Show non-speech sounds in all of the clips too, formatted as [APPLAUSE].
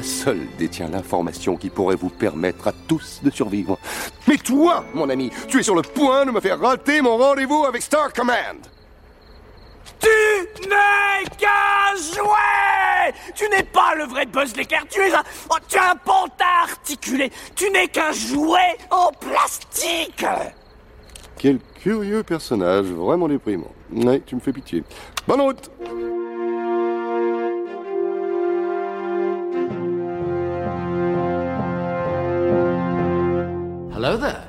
Moi seul détiens l'information qui pourrait vous permettre à tous de survivre. Mais toi, mon ami, tu es sur le point de me faire rater mon rendez-vous avec Star Command. Tu n'es qu'un jouet Tu n'es pas le vrai Buzz l'éclair, tu es un... oh, tu es un pantin articulé Tu n'es qu'un jouet en plastique Quel curieux personnage, vraiment déprimant. Ouais, tu me fais pitié. Bonne route Hello there.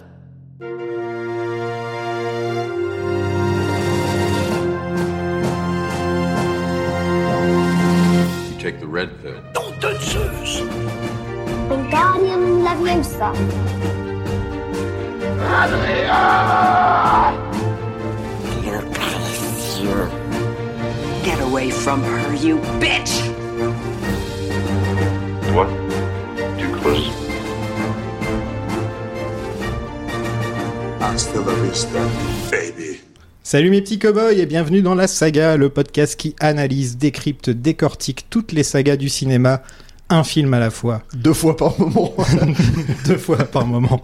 Salut mes petits cow-boys et bienvenue dans La Saga, le podcast qui analyse, décrypte, décortique toutes les sagas du cinéma, un film à la fois, Deux fois par moment. [LAUGHS] deux fois par moment.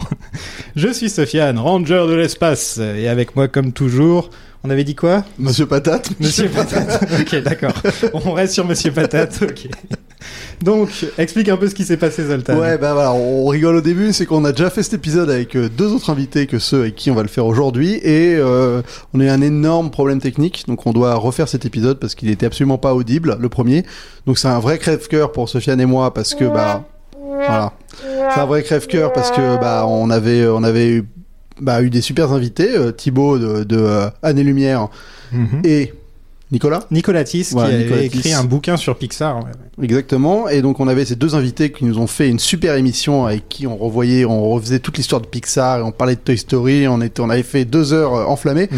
Je suis Sofiane, ranger de l'espace, et avec moi comme toujours, on avait dit quoi? Monsieur Patate. Monsieur Patate. ok, d'accord. On reste sur Monsieur Patate, ok. Donc, explique un peu ce qui s'est passé, Zoltan. Ouais, bah voilà, on rigole au début, c'est qu'on a déjà fait cet épisode avec euh, deux autres invités que ceux avec qui on va le faire aujourd'hui, et euh, on a eu un énorme problème technique, donc on doit refaire cet épisode parce qu'il était absolument pas audible, le premier. Donc c'est un vrai crève-cœur pour Sofiane et moi parce que bah voilà, c'est un vrai crève-cœur parce que bah on avait on avait eu, bah, eu des super invités, euh, Thibaut de, de euh, Année Lumière Mhm. et Nicolas. Nicolas Tiss, Voilà, qui avait Nicolas écrit Tiss. un bouquin sur Pixar. ouais. Exactement. Et donc on avait ces deux invités qui nous ont fait une super émission avec qui on revoyait, on refaisait toute l'histoire de Pixar et on parlait de Toy Story. On était, on avait fait deux heures euh, enflammées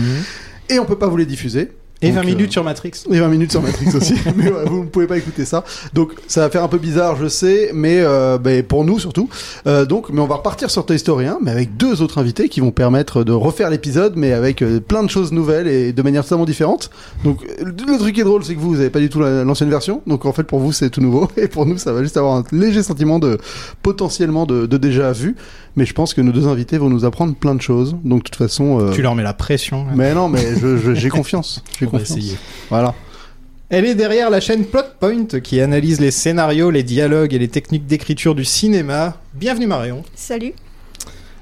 et on peut pas vous les diffuser. Et Donc, 20 minutes euh, sur Matrix. Et 20 minutes sur Matrix aussi. [LAUGHS] mais ouais, vous ne pouvez pas écouter ça. Donc ça va faire un peu bizarre, je sais, mais euh, ben, pour nous surtout. Euh, donc, mais on va repartir sur Toy Story 1, mais avec deux autres invités qui vont permettre de refaire l'épisode, mais avec euh, plein de choses nouvelles et de manière totalement différente. Donc le truc qui est drôle, c'est que vous, vous avez pas du tout la- l'ancienne version. Donc en fait, pour vous, c'est tout nouveau. [LAUGHS] Et pour nous, ça va juste avoir un léger sentiment de potentiellement de, de déjà vu. Mais je pense que nos deux invités vont nous apprendre plein de choses. Donc de toute façon. euh, Tu leur mets la pression. là. Mais non, mais je- je- j'ai [LAUGHS] confiance. J'ai confiance. essayer. Voilà. Elle est derrière la chaîne Plotpoint qui analyse les scénarios, les dialogues et les techniques d'écriture du cinéma. Bienvenue Marion. Salut.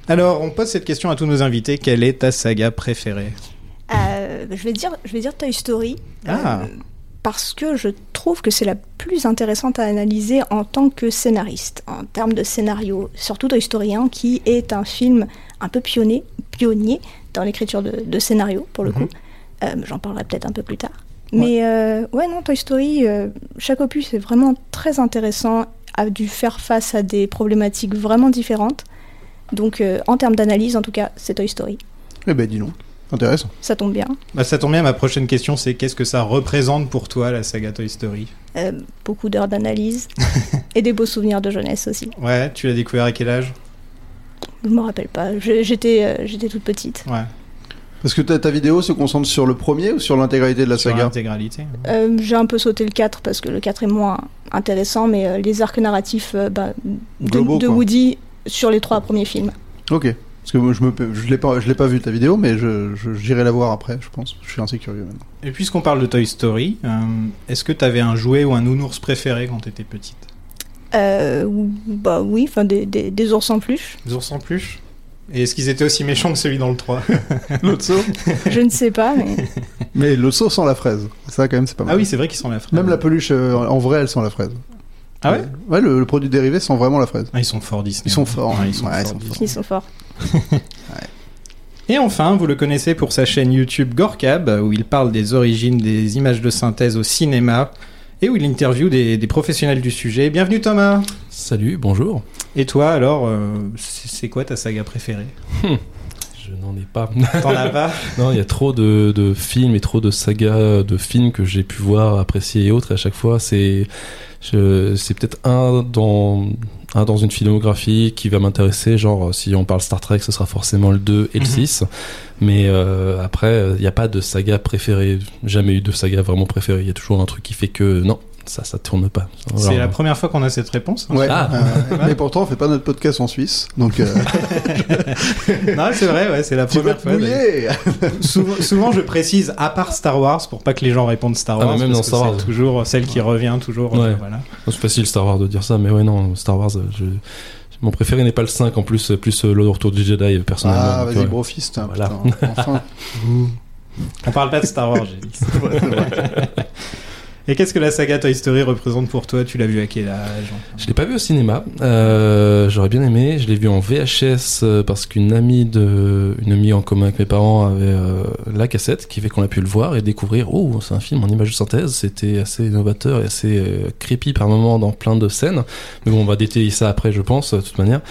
Alors, on pose cette question à tous nos invités. Quelle est ta saga préférée? Euh, je, vais dire, je vais dire Toy Story. Ah. euh, parce que je trouve que c'est la plus intéressante à analyser en tant que scénariste, en termes de scénario. Surtout Toy Story 1, qui est un film un peu pionnier, pionnier dans l'écriture de, de scénario, pour le Mhm. coup. Euh, J'en parlerai peut-être un peu plus tard. Mais euh, ouais, non, Toy Story, euh, chaque opus est vraiment très intéressant, a dû faire face à des problématiques vraiment différentes. Donc, euh, en termes d'analyse, en tout cas, c'est Toy Story. Eh ben, dis donc. Intéressant. Ça tombe bien. bah, Ça tombe bien, ma prochaine question c'est qu'est-ce que ça représente pour toi la saga Toy Story? Euh, beaucoup d'heures d'analyse [LAUGHS] et des beaux souvenirs de jeunesse aussi. Ouais, tu l'as découvert à quel âge? Je me rappelle pas. J'étais, euh, j'étais toute petite. Ouais, Parce que ta, ta vidéo se concentre sur le premier ou sur l'intégralité de la sur saga? l'intégralité. Euh, j'ai un peu sauté le 4 parce que le 4 est moins intéressant, mais euh, les arcs narratifs euh, bah, de, de. Woody sur les trois premiers films. Ok. Parce que moi, je me, je l'ai pas, je l'ai pas vu ta vidéo, mais je, je- j'irai la voir après, je pense. Je suis assez curieux maintenant. Et puisqu'on parle de Toy Story, euh, est-ce que t'avais un jouet ou un nounours préféré quand t'étais petite? Euh, bah oui, enfin des, des, des ours en peluche. Des ours en peluche Et est-ce qu'ils étaient aussi méchants que celui dans le 3 L'autre saut Je ne sais pas, mais [LAUGHS] Mais le saut sans la fraise. Ça, quand même, c'est pas mal. Ah oui, c'est vrai qu'ils sont la fraise. Même la peluche, euh, en vrai, elle sent la fraise. Ah ouais? Ouais, le, le produit dérivé sent vraiment la fraise. Ah, ils sont forts Disney. Ils sont forts. Ouais, ils sont Ouais, ils forts, sont ils sont forts. [LAUGHS] Et enfin, vous le connaissez pour sa chaîne YouTube Gorkab, où il parle des origines des images de synthèse au cinéma et où il interviewe des, des professionnels du sujet. Bienvenue Thomas Salut, bonjour. Et toi alors, euh, c'est quoi ta saga préférée? Je n'en ai pas. [LAUGHS] T'en as pas? [LAUGHS] Non, il y a trop de, de films et trop de sagas de films que j'ai pu voir, apprécier et autres. Et à chaque fois, c'est c'est peut-être un dans un dans une filmographie qui va m'intéresser. Genre, si on parle Star Trek, ce sera forcément le 2 et le Mhm. 6. Mais euh, après, il n'y a pas de saga préférée. Jamais eu de saga vraiment préférée. Il y a toujours un truc qui fait que non, ça, ça tourne pas. C'est la première fois qu'on a cette réponse. hein. Ouais. Ah. Euh, mais pourtant, on fait pas notre podcast en Suisse, donc euh, [LAUGHS] non, c'est vrai, ouais, c'est la tu vas première te fois. souvent, souvent, je précise à part Star Wars pour pas que les gens répondent Star Ah, Wars. mais même parce dans que Star c'est Wars. toujours celle qui revient toujours. Ouais. euh, voilà. c'est facile Star Wars de dire ça, mais ouais, non, Star Wars, euh, je... mon préféré n'est pas le 5 en plus, euh, plus euh, le retour du Jedi, personnellement. Ah, vas-y, ouais. brofist. hein, Voilà. putain, enfin. [LAUGHS] On parle pas de Star Wars, j'ai dit. [LAUGHS] Et qu'est-ce que la saga Toy Story représente pour toi? Tu l'as vu à quel âge? Je l'ai pas vu au cinéma. Euh, J'aurais bien aimé. Je l'ai vu en VHS euh, parce qu'une amie de, une amie en commun avec mes parents avait euh, la cassette, qui fait qu'on a pu le voir et découvrir. Oh, c'est un film en image de synthèse. C'était assez innovateur et assez euh, creepy par moments dans plein de scènes. Mais bon, on va détailler ça après, je pense, de toute manière.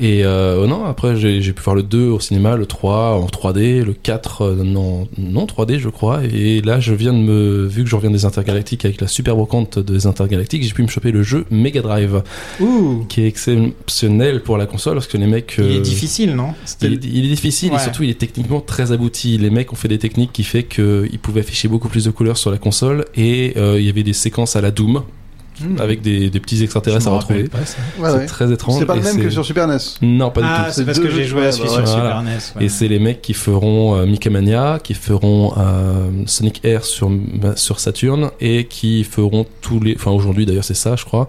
Et euh, non, après j'ai pu voir le 2 au cinéma, le 3 en 3D, le 4 euh, non, non 3D je crois. Et là je viens de me, vu que je reviens des intergalactiques avec la super brocante des intergalactiques, j'ai pu me choper le jeu Mega Drive Ouh qui est exceptionnel pour la console parce que les mecs. Il est euh, difficile, non? il est, il est difficile Ouais. et surtout il est techniquement très abouti. Les mecs ont fait des techniques qui fait qu'ils pouvaient afficher beaucoup plus de couleurs sur la console et euh, il y avait des séquences à la Doom Hmm. avec des, des petits extraterrestres à retrouver. Ouais, c'est ouais. très étrange. C'est pas le même que c'est- sur Super NES. Non, pas Ah, du c'est tout. parce deux que j'ai joué à celui sur. Super. NES. ouais. Et c'est les mecs qui feront euh, Micamania, qui feront euh, Sonic Air sur, sur Saturn et qui feront tous les. Enfin, aujourd'hui d'ailleurs, c'est ça, je crois.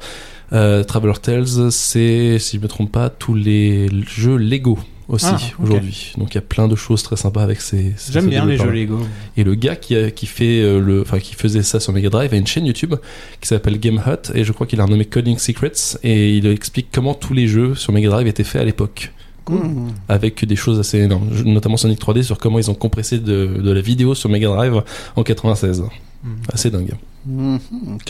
Euh, Traveler Tales, c'est, si je me trompe pas, tous les jeux Lego aussi Ah, aujourd'hui. Donc il y a plein de choses très sympas avec ces. ces- J'aime ces bien les jeux. Lego. Et le gars qui, a- qui fait euh, le, enfin qui faisait ça sur Mega Drive a une chaîne YouTube qui s'appelle Game Hut et je crois qu'il a renommé Coding Secrets et il explique comment tous les jeux sur Mega Drive étaient faits à l'époque Mmh. avec des choses assez énormes, notamment Sonic 3D sur comment ils ont compressé de, de la vidéo sur Mega Drive en 96. Mhm. Assez dingue. Mmh.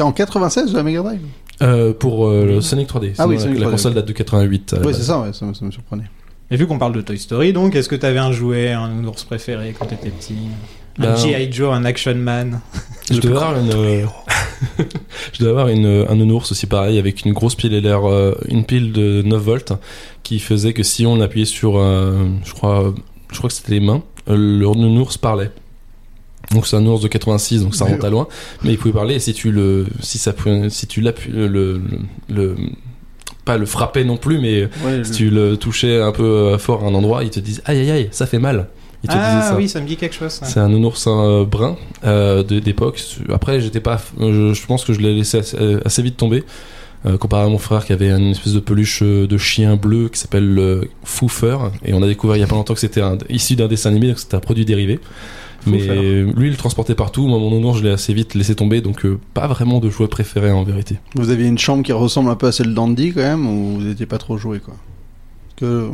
En 96 de la Mega Drive? Euh, pour euh, le Sonic 3D. Ah oui, Sinon, Sonic la 3D, console date de 88. à la Ouais, base. c'est ça, ouais, ça, me- ça me surprenait. Et vu qu'on parle de Toy Story, donc, est-ce que t'avais un jouet, un ours préféré quand t'étais petit? Un Ben, G.I. Joe, un Action Man? Je devais avoir une, euh, [LAUGHS] je devais avoir une, un nounours aussi pareil avec une grosse pile LR, euh, une pile de 9 volts qui faisait que si on appuyait sur, euh, je crois, je crois que c'était les mains, euh, le nounours parlait. Donc c'est un ours de 86, donc ça remonte à loin, mais il pouvait parler et si tu le, si ça, si tu l'appuies, le, le, le- pas le frappais non plus, mais Ouais, si tu le touchais un peu euh, fort à un endroit, il te disait aïe aïe aïe, ça fait mal. Il te disait Ah ça. oui, ça me dit quelque chose. C'est un nounoursin euh, brun euh, d'époque. Après, j'étais pas. Je, pense que je l'ai laissé assez, assez vite tomber. Euh, comparé à mon frère qui avait une espèce de peluche euh, de chien bleu qui s'appelle le Foofer et on a découvert il y a pas longtemps que c'était un- issu d'un dessin animé donc c'était un produit dérivé mais lui il le transportait partout moi mon nounours je l'ai assez vite laissé tomber donc euh, pas vraiment de jouet préféré en vérité Vous aviez une chambre qui ressemble un peu à celle d'Andy quand même, ou vous n'étiez pas trop joué quoi? Que...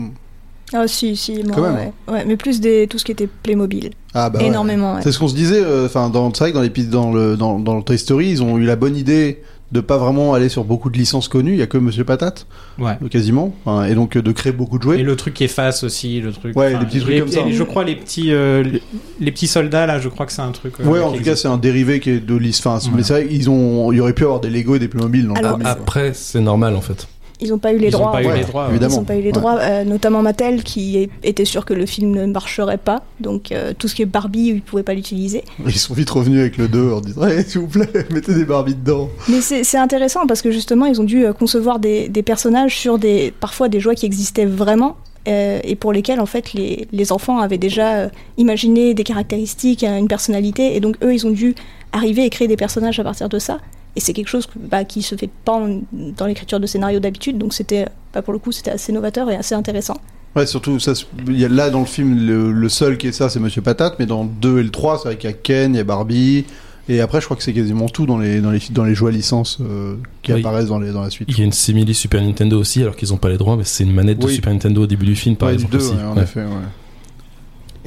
Ah si, si, moi, Quand même. ouais. Ouais, mais plus des, tout ce qui était Playmobil. Ah bah ouais. Énormément, ouais. C'est ce qu'on se disait, euh, enfin, dans, c'est vrai que dans, l'épi- dans, le, dans, dans le Toy Story, ils ont eu la bonne idée de pas vraiment aller sur beaucoup de licences connues, il y a que Monsieur Patate, Ouais. euh, quasiment, et donc euh, de créer beaucoup de jouets. Et le truc qui efface aussi, le truc. Ouais, les petits trucs les- comme ça. et Je crois les petits, euh, les, les petits soldats là, je crois que c'est un truc. euh, Ouais, en tout cas, c'est un dérivé qui est de. Enfin, Voilà. mais c'est vrai qu'ils ont, il y aurait pu avoir des Lego et des Playmobil dans Alors, quoi. après c'est normal en fait Ils n'ont pas eu les Ils ont droits. pas eu ouais, les droits. évidemment. Ils n'ont pas eu les Ouais. droits, euh, notamment Mattel qui était sûr que le film ne marcherait pas. Donc euh, tout ce qui est Barbie, ils ne pouvaient pas l'utiliser. Ils sont vite revenus avec le 2 en disant hey, s'il vous plaît, [LAUGHS] mettez des Barbies dedans. Mais c'est intéressant parce que justement, ils ont dû euh, concevoir des, des personnages sur des, parfois des jouets qui existaient vraiment. euh, et pour lesquels en fait les, les enfants avaient déjà euh, imaginé des caractéristiques, une personnalité, et donc eux ils ont dû arriver et créer des personnages à partir de ça. Et c'est quelque chose bah, qui se fait pas en- dans l'écriture de scénario d'habitude, donc c'était, bah, pour le coup, c'était assez novateur et assez intéressant. Ouais, surtout, ça, y a là dans le film, le, le seul qui est ça, c'est Monsieur Patate, mais dans le 2 et le 3, c'est vrai qu'il y a Ken, il y a Barbie, et après, je crois que c'est quasiment tout dans les, dans les, dans les jouets licences euh, qui Oui. apparaissent dans, les, dans la suite. il y a une simili Super Nintendo aussi alors qu'ils ont pas les droits mais c'est une manette de. Super Nintendo au début du film par Ouais, exemple 2, aussi. ouais, en Ouais. effet, ouais.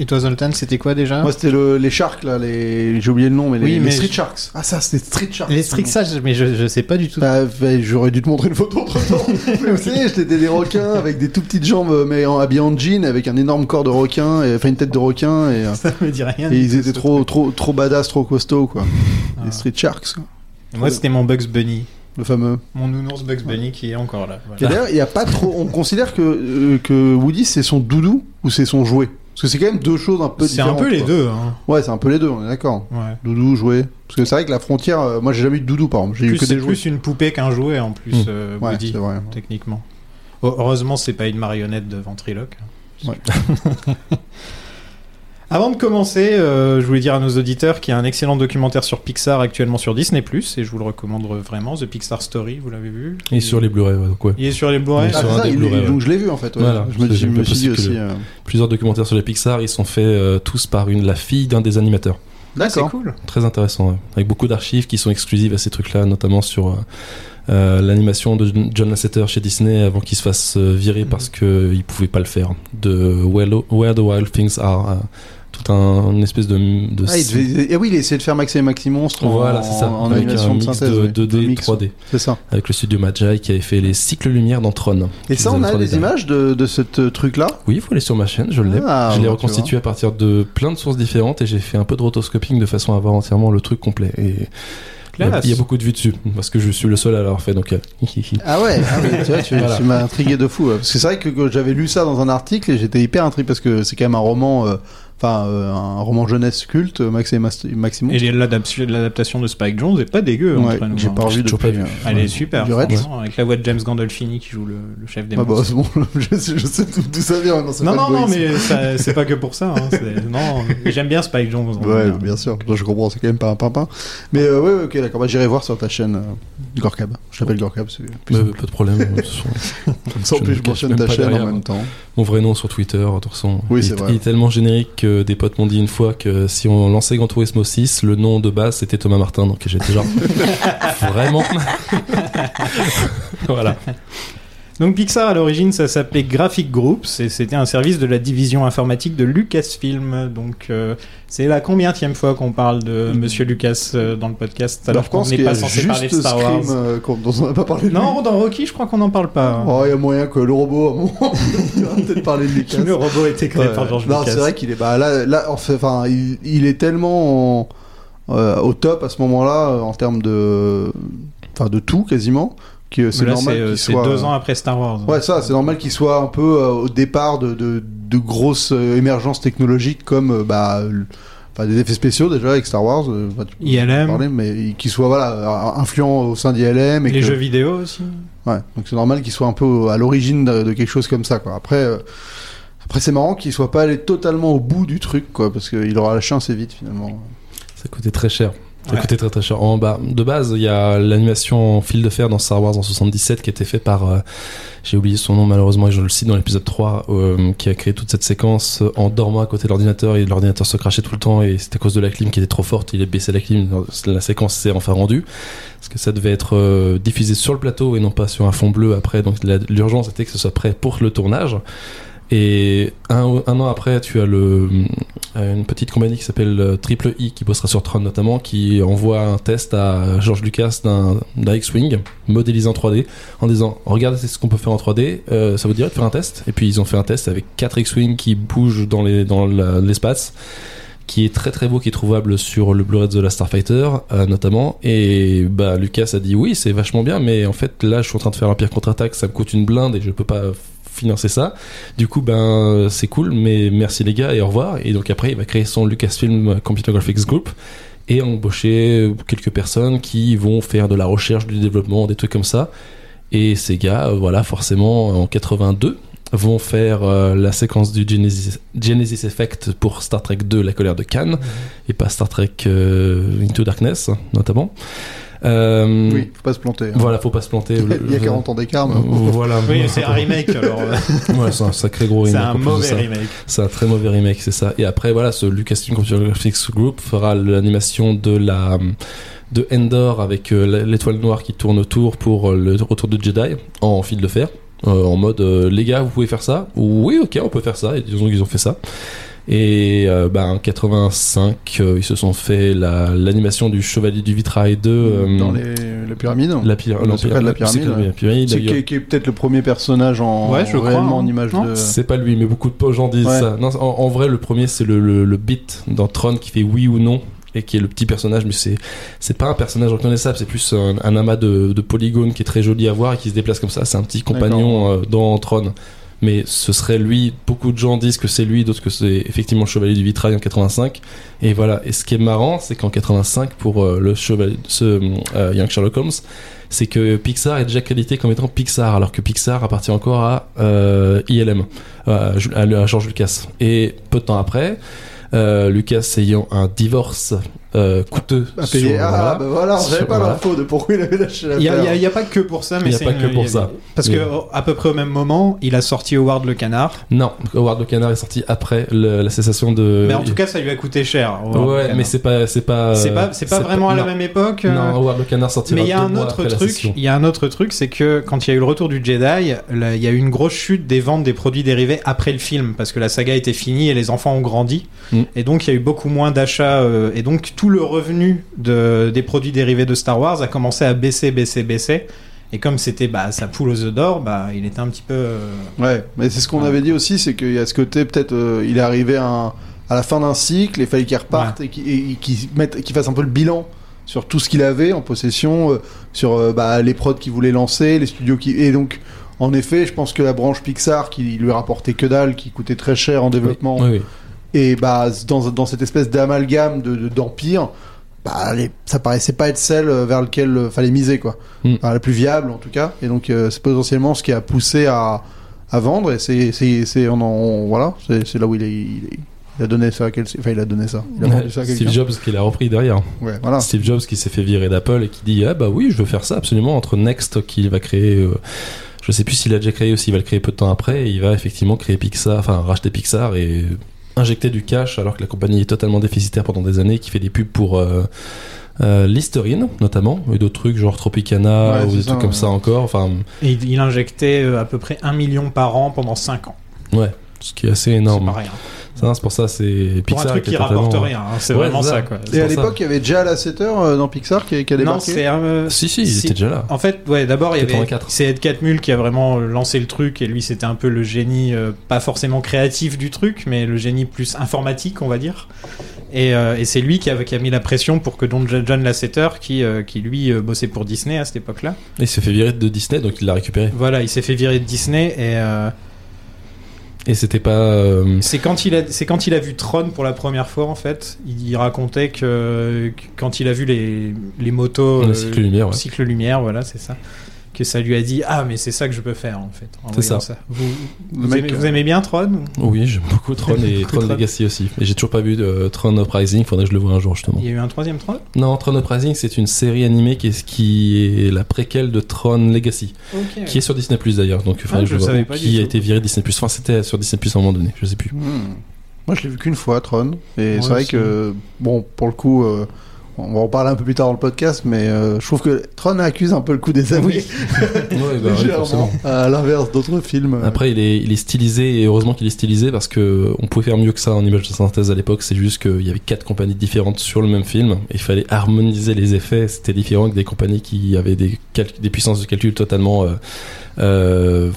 Et toi, Zoltan, c'était quoi déjà Moi, c'était le, les Sharks, là, les... j'ai oublié le nom, mais les, Oui, les mais Street je- Sharks. Ah, ça, c'était Street Sharks. Les ça, je- mais je, je sais pas du tout. Bah, bah, j'aurais dû te montrer une photo entre temps. [LAUGHS] mais vous savez, c'était des requins avec des tout petites jambes, mais en, habillés en jean, avec un énorme corps de requin, et, enfin une tête de requin, et, euh, Ça me dit rien. et ils étaient trop, trop, trop badass, trop costauds, quoi. Ah. Les Street Sharks, quoi. Moi, c'était mon Bugs Bunny. le fameux. Mon nounours Bugs Bunny qui est encore là. Et d'ailleurs, il y a pas trop. On considère que, euh, que Woody c'est son doudou ou c'est son jouet? Parce que c'est quand même deux choses un peu C'est un différentes. peu les quoi. deux. Hein. Ouais, c'est un peu les deux, on est d'accord. Ouais. Doudou, jouet. Parce que c'est vrai que la frontière, euh, moi j'ai jamais eu de doudou par exemple, j'ai eu que c'est des jouets. plus une poupée qu'un jouet en plus, Mm. euh, Ouais, Woody, c'est vrai. techniquement. Heu- Heureusement, c'est pas une marionnette de ventriloque. Ouais. [LAUGHS] [LAUGHS] Avant de commencer, euh, je voulais dire à nos auditeurs qu'il y a un excellent documentaire sur Pixar actuellement sur Disney+, et je vous le recommande vraiment, The Pixar Story, vous l'avez vu? Et sur les Blu-ray, ouais, donc ouais. Il est sur les Blu-ray? Il est Ah, il est- ouais. donc je l'ai vu en fait. ouais. Voilà, je me, je suis dit aussi. euh, Plusieurs documentaires sur les Pixar, ils sont faits euh, tous par une, la fille d'un des animateurs. C'est D'accord. cool. Très intéressant, ouais. avec beaucoup d'archives qui sont exclusives à ces trucs-là, notamment sur euh, euh, l'animation de John Lasseter chez Disney avant qu'il se fasse virer Mhm. parce qu'il pouvait pas le faire. De Where, Where the Wild Things Are, euh, tout un une espèce de, de Ah, il devait- eh oui, il a essayé de faire Max et Maxi Monstre en, voilà, c'est ça, en, en avec animation un de mix synthèse. de ouais. 2D, mix, 3D, C'est ça. avec le studio Magi qui avait fait les cycles lumière dans Tron. Et ça, on a des 3D. images de, de ce truc-là Oui, il faut aller sur ma chaîne, je l'ai. Ah, je l'ai reconstitué à partir de plein de sources différentes et j'ai fait un peu de rotoscoping de façon à avoir entièrement le truc complet. Et il y a- Classe. il y a beaucoup de vues dessus parce que je suis le seul à l'avoir fait. Donc, euh, Ah ouais, ah oui, tu vois, tu, Voilà. tu m'as intrigué de fou. Parce que c'est vrai que, que j'avais lu ça dans un article et j'étais hyper intrigué parce que c'est quand même un roman, euh, enfin euh, un roman jeunesse culte, Max et Mas- Maxi Monstre. Et l'adaptation l'adaptation de Spike Jones est pas dégueu. Ouais, que j'ai hein. pas toujours depuis. pas vu. euh, Elle est super, avec la voix de James Gandolfini qui joue le, le chef des Ah bah, bon, [LAUGHS] je sais, je sais tout, tout ça vient. Non, Non, pas non, mais c'est pas que pour ça. Hein, non, j'aime bien Spike Jones. Ouais, bien sûr, je comprends, c'est quand même pas un pimpin. Mais euh, ouais, ok, d'accord, bah, j'irai voir sur ta chaîne euh, Gorkab. Je t'appelle Gorkab, plus bah, pas de problème. de [LAUGHS] je plus, je mentionne ta chaîne en même temps. Mon vrai nom sur Twitter, de. Oui, c'est est- vrai. il est tellement générique que des potes m'ont dit une fois que si on lançait Gran Turismo 6, le nom de base c'était Thomas Martin. Donc j'étais genre [LAUGHS] vraiment? [LAUGHS] voilà. Donc Pixar à l'origine ça s'appelait Graphic Groups et c'était un service de la division informatique de Lucasfilm. Donc euh, c'est la combienième fois qu'on parle de Monsieur Lucas euh, dans le podcast alors qu'on n'est pas censé parler de Star Wars. Scream euh, qu'on- dont on n'a pas parlé. Non, dans Rocky je crois qu'on n'en parle pas. Oh, il y a moyen que le robot, à un moment, [LAUGHS] il va peut-être parler de Lucas. Le robot a été créé Ouais, par George non, Lucas. c'est vrai qu'il est bah là, enfin, il, il est tellement en- euh, au top à ce moment-là en termes de, enfin, de tout quasiment que c'est normal c'est, euh, qu'il c'est soit. deux ans après Star Wars. Ouais, ça, c'est normal qu'il soit un peu euh, au départ de, de, de grosses euh, émergences technologiques comme euh, bah, des effets spéciaux déjà avec Star Wars. euh, bah, tu peux ILM. parler, mais qu'il soit voilà influent au sein d'ILM et Les que- jeux vidéo aussi. Ouais, donc c'est normal qu'il soit un peu à l'origine de, de quelque chose comme ça, quoi. Après, euh, après c'est marrant qu'il soit pas allé totalement au bout du truc, quoi, parce qu'il aura lâché assez vite finalement. Ça coûtait très cher. Ouais. très très cher. En bas, de base, il y a l'animation en fil de fer dans Star Wars en 77 qui a été fait par, euh, j'ai oublié son nom malheureusement et je le cite dans l'épisode 3, euh, qui a créé toute cette séquence en dormant à côté de l'ordinateur et l'ordinateur se crachait tout le temps et c'était à cause de la clim qui était trop forte. Il a baissé la clim, la séquence s'est enfin rendue parce que ça devait être euh, diffusé sur le plateau et non pas sur un fond bleu après. Donc l'urgence était que ce soit prêt pour le tournage. Et un, un an après, tu as le, euh, une petite compagnie qui s'appelle euh, Triple I qui bossera sur Tron notamment, qui envoie un test à George Lucas d'un X-Wing modélisé en 3D en disant Regardez ce qu'on peut faire en 3D, euh, ça vous dirait de faire un test? Et puis ils ont fait un test avec 4 X-Wing qui bougent dans les- dans la- l'espace qui est très très beau, qui est trouvable sur le Blu-ray de The Last Starfighter euh, notamment. Et bah Lucas a dit oui, c'est vachement bien, mais en fait là je suis en train de faire un pire contre-attaque, ça me coûte une blinde et je peux pas financer ça. Du coup ben c'est cool, mais merci les gars et au revoir. Et donc après il va créer son Lucasfilm Computer Graphics Group et embaucher quelques personnes qui vont faire de la recherche, du développement, des trucs comme ça. Et ces gars, euh, voilà, forcément en 82 vont faire euh, la séquence du Genesis, Genesis Effect pour Star Trek 2, La colère de Khan, et pas Star Trek euh, Into Darkness, notamment. Euh, Oui, faut pas se planter. hein. Voilà, faut pas se planter. Il y a 40 ans d'écart, mais Voilà. Oui, c'est un remake alors. euh, [LAUGHS] Ouais, c'est un sacré gros c'est remake. un plus de mauvais remake. C'est un très mauvais remake, c'est ça. Et après, voilà, ce Lucasfilm Computer Graphics Group fera l'animation de la de Endor avec euh, l'étoile noire qui tourne autour pour euh, le retour de Jedi en fil de fer, euh, en mode euh, les gars, vous pouvez faire ça? Oui, ok, on peut faire ça. Et disons qu'ils ont fait ça. Et euh, bah, en 85, euh, ils se sont fait la- l'animation du Chevalier du Vitrail 2 euh, dans les, les pyramides. la, pyra- Le non, secret de la pyramide, ouais. pyramide, C'est qui, est- qui est peut-être le premier personnage en Ouais, je crois, réellement hein. en image Non de. C'est pas lui, mais beaucoup de gens disent Ouais. ça. Non, en, en vrai, le premier, c'est le, le, le bit dans Tron qui fait oui ou non et qui est le petit personnage, mais c'est c'est pas un personnage reconnaissable, c'est plus un, un amas de, de polygones qui est très joli à voir et qui se déplace comme ça. C'est un petit compagnon euh, dans Tron. Mais ce serait lui. Beaucoup de gens disent que c'est lui, d'autres que c'est effectivement Chevalier du Vitrail en 85. Et voilà. Et ce qui est marrant, c'est qu'en 85, pour euh, le chevalier, ce euh, Young Sherlock Holmes, c'est que Pixar est déjà crédité comme étant Pixar, alors que Pixar appartient encore à euh, ILM, à, Ju- à- à George Lucas. Et peu de temps après, euh, Lucas ayant un divorce euh, coûteux À payer. sur- ah, voilà. bah voilà, on n'avait pas voilà. l'info de pourquoi il avait lâché Il y, a- l'affaire. il y a- pas que pour ça, mais Il y a c'est pas que pour a- ça. Parce Mais- que à peu près au même moment, il a sorti Howard le canard. Non, Howard le Canard est sorti après le- la cessation de. mais en tout cas, ça lui a coûté cher. Howard ouais, mais c'est pas, c'est pas. c'est pas, c'est pas vraiment à la non. même époque. euh, Non, Howard le Canard sortira Mais il y a un autre la truc. Il y a un autre truc, c'est que quand il y a eu le retour du Jedi, là, il y a eu une grosse chute des ventes des produits dérivés après le film parce que la saga était finie et les enfants ont grandi Mm. et donc il y a eu beaucoup moins d'achats euh, et donc tout le revenu de, des produits dérivés de Star Wars a commencé à baisser, baisser, baisser. Et comme c'était bah, sa poule aux œufs d'or, bah, il était un petit peu. euh, Ouais, mais c'est ce qu'on Ouais. avait dit aussi, c'est qu'il y a ce côté, peut-être, euh, il est arrivé à, un- à la fin d'un cycle, il fallait qu'il reparte et qu'il et qu'il mette- qu'il fasse un peu le bilan sur tout ce qu'il avait en possession, euh, sur euh, bah, les prods qu'il voulait lancer, les studios qui... Et donc, en effet, je pense que la branche Pixar, qui lui rapportait que dalle, qui coûtait très cher en développement, Oui, oui. Et bah, dans, dans cette espèce d'amalgame de- de- d'empire, bah, les- ça paraissait pas être celle vers laquelle euh, fallait miser, quoi. Mm. Enfin, la plus viable, en tout cas. Et donc, euh, c'est potentiellement ce qui a poussé à, à vendre. Et c'est, on en- voilà, c'est, là où il, est, il, est- il a donné ça à quel, enfin, il a donné ça. Il a vendu ça à Steve. Jobs qui l'a repris derrière. Ouais, voilà. Steve Jobs qui s'est fait virer d'Apple et qui dit ah bah oui je veux faire ça absolument entre Next qui va créer euh, je sais plus s'il a déjà créé ou s'il va le créer peu de temps après et il va effectivement créer Pixar enfin racheter Pixar et injecter du cash alors que la compagnie est totalement déficitaire pendant des années qui fait des pubs pour euh, euh, Listerine notamment et d'autres trucs genre Tropicana Ouais, ou des ça, trucs comme ouais. ça encore enfin et il, il injectait euh, à peu près un million par an pendant 5 ans. ouais ce qui est assez énorme c'est pour ça c'est Pour Pixar un truc était qui rapporte totalement- rien. hein, C'est Ouais, vraiment ça, ça. quoi. Et à l'époque, il y avait déjà Lasseter euh, dans Pixar qui, qui a Non, débarqué. c'est. euh, si si il était déjà là En fait, ouais, d'abord, il y avait. 84. C'est Ed Catmull qui a vraiment lancé le truc, et lui, c'était un peu le génie, euh, pas forcément créatif du truc, mais le génie plus informatique, on va dire. Et, euh, et c'est lui qui a, qui a mis la pression pour que donc John Lasseter, qui, euh, qui lui euh, bossait pour Disney à cette époque-là, Et il s'est fait virer de Disney donc il l'a récupéré voilà, il s'est fait virer de Disney, et euh, et c'était pas euh, c'est quand, il a- c'est quand il a vu Tron pour la première fois, en fait, il, racontait que, que quand il a vu les, les motos. le euh, cycle lumière ouais. Cycle lumière, voilà, c'est ça. Que ça lui a dit Ah, mais c'est ça que je peux faire en fait. en C'est ça. Vous, vous, aimez, euh, vous aimez bien Tron Oui, j'aime beaucoup Tron et [LAUGHS] Beaucoup Tron. Legacy aussi. Et j'ai toujours pas vu de Tron Uprising, faudrait que je le voie un jour justement. Il y a eu un troisième Tron Non, Tron Uprising, c'est une série animée qui est, qui est la préquelle de Tron Legacy, qui est sur Disney Plus d'ailleurs. Donc, il faudrait Ah, que je le vois. qui a tout. été viré Disney Plus. Enfin, c'était sur Disney Plus à un moment donné, je sais plus. Hmm. Moi, je l'ai vu qu'une fois, Tron. Et c'est vrai que, bon, pour le coup, euh, on va en parler un peu plus tard dans le podcast, mais euh, je trouve que Tron accuse un peu le coup des années. [LAUGHS] Ouais, bah oui, légèrement, à l'inverse d'autres films. Après, il est, il est stylisé et heureusement qu'il est stylisé parce que on pouvait faire mieux que ça en image de synthèse à l'époque. C'est juste qu'il y avait quatre compagnies différentes sur le même film et il fallait harmoniser les effets. C'était différent que des compagnies qui avaient des, puissances de calcul totalement. euh, euh,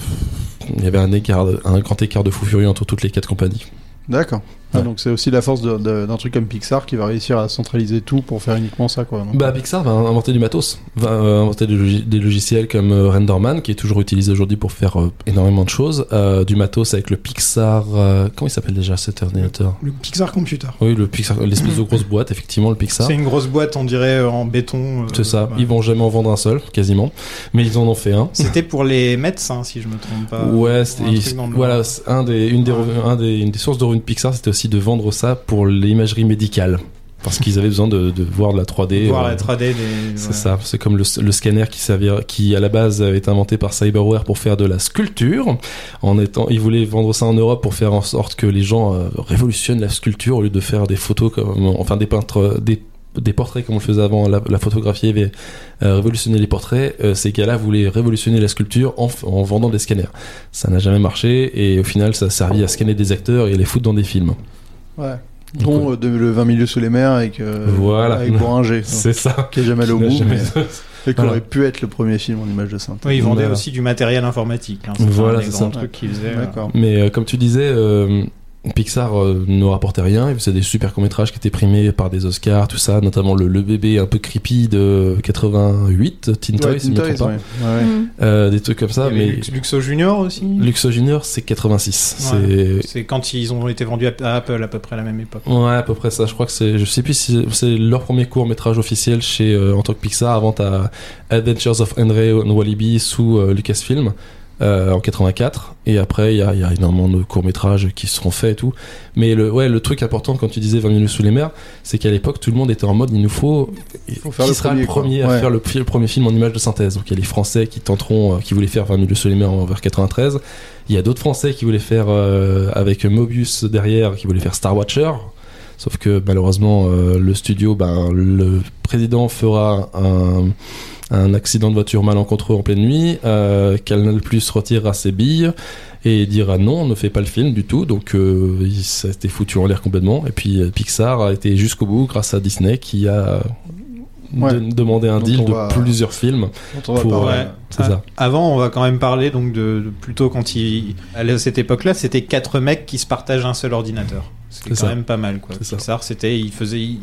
il y avait un écart, un grand écart de fou furieux entre toutes les quatre compagnies. D'accord. Ah, Ouais. donc c'est aussi la force d'un truc comme Pixar qui va réussir à centraliser tout pour faire uniquement ça, quoi. Donc, Bah, Pixar va inventer du matos, va euh, inventer des, logi- des logiciels comme euh, Renderman, qui est toujours utilisé aujourd'hui pour faire euh, énormément de choses, euh, du matos avec le Pixar, euh, comment il s'appelle déjà cet ordinateur? Le Pixar Computer. Oui, le Pixar, l'espèce de grosse boîte, effectivement, le Pixar. C'est une grosse boîte, on dirait, euh, en béton. euh, C'est ça, bah. ils vont jamais en vendre un seul, quasiment, mais ils en ont fait un. C'était pour les médecins, si je me trompe pas. Ouais, un il- voilà, un des, une, des, Ouais. un des, une des sources de revenus de Pixar, c'était aussi de vendre ça pour l'imagerie médicale. Parce qu'ils avaient besoin de, de voir de la 3D. Voir euh, la 3D des. C'est ouais. ça, c'est comme le, le scanner qui, servir, qui à la base avait été inventé par Cyberware pour faire de la sculpture. En étant, ils voulaient vendre ça en Europe pour faire en sorte que les gens euh, révolutionnent la sculpture au lieu de faire des photos comme, enfin des peintres, des, des portraits comme on le faisait avant. La, la photographie avait euh, révolutionné les portraits. Euh, ces gars-là voulaient révolutionner la sculpture en, vendant des scanners. Ça n'a jamais marché et au final, ça a servi à scanner des acteurs et à les foutre dans des films. ouais. Donc, Dont euh, de- le 20 milieux sous les mers avec, euh, Voilà. avec Bourringer. [LAUGHS] C'est ça. Qui est jamais allé au bout, jamais- mais [LAUGHS] et qui Voilà. aurait pu être le premier film en image de synthèse. Oui, ils vendaient Voilà. aussi du matériel informatique. Hein. Voilà, c'est grands ça. trucs qu'ils faisaient. D'accord. Mais euh, comme tu disais, euh, Pixar euh, ne rapportait rien. Il faisait des super courts-métrages qui étaient primés par des Oscars, tout ça, notamment le, le bébé un peu creepy de 88, Teen Toy, Ouais, si je me Teen trompe Toys, pas. ouais. Ouais. Euh, des trucs comme ça, mais Lux- Luxo Junior aussi. Luxo Junior, c'est 86. Ouais. C'est quand ils ont été vendus à à Apple à peu près à la même époque. Ouais, à peu près ça. Je crois que c'est, je sais plus si c'est- leur premier court métrage officiel chez euh, en tant que Pixar. Avant, t'as Adventures of Henry and Walibi sous euh, Lucasfilm euh, en 84. Et après, il y a, il y a énormément de courts métrages qui seront faits et tout. Mais le, ouais, le truc important quand tu disais 20 minutes sous les mers, c'est qu'à l'époque, tout le monde était en mode, il nous faut, Faut faire qui le sera premier, le quoi. premier à Ouais. faire le, premier film en image de synthèse. Donc il y a les Français qui tenteront, euh, qui voulaient faire 20 minutes sous les mers en vers 93. Il y a d'autres Français qui voulaient faire euh, avec Mobius derrière, qui voulaient faire Star Watcher. Sauf que malheureusement, euh, le studio, ben, le président fera un, un accident de voiture malencontreux en pleine nuit. Euh, Canal Plus retirera ses billes et dira non, on ne fait pas le film du tout. Donc euh, il- ça a été foutu en l'air complètement. Et puis euh, Pixar a été jusqu'au bout grâce à Disney qui a Ouais. de- demandé un Dont deal de va- plusieurs films. Pour. Ouais. C'est Ah, ça. Avant, on va quand même parler donc de, de- plutôt quand il à cette époque-là, c'était quatre mecs qui se partagent un seul ordinateur. C'était C'est quand ça. même pas mal quoi. Pixar, c'était ils faisaient ils,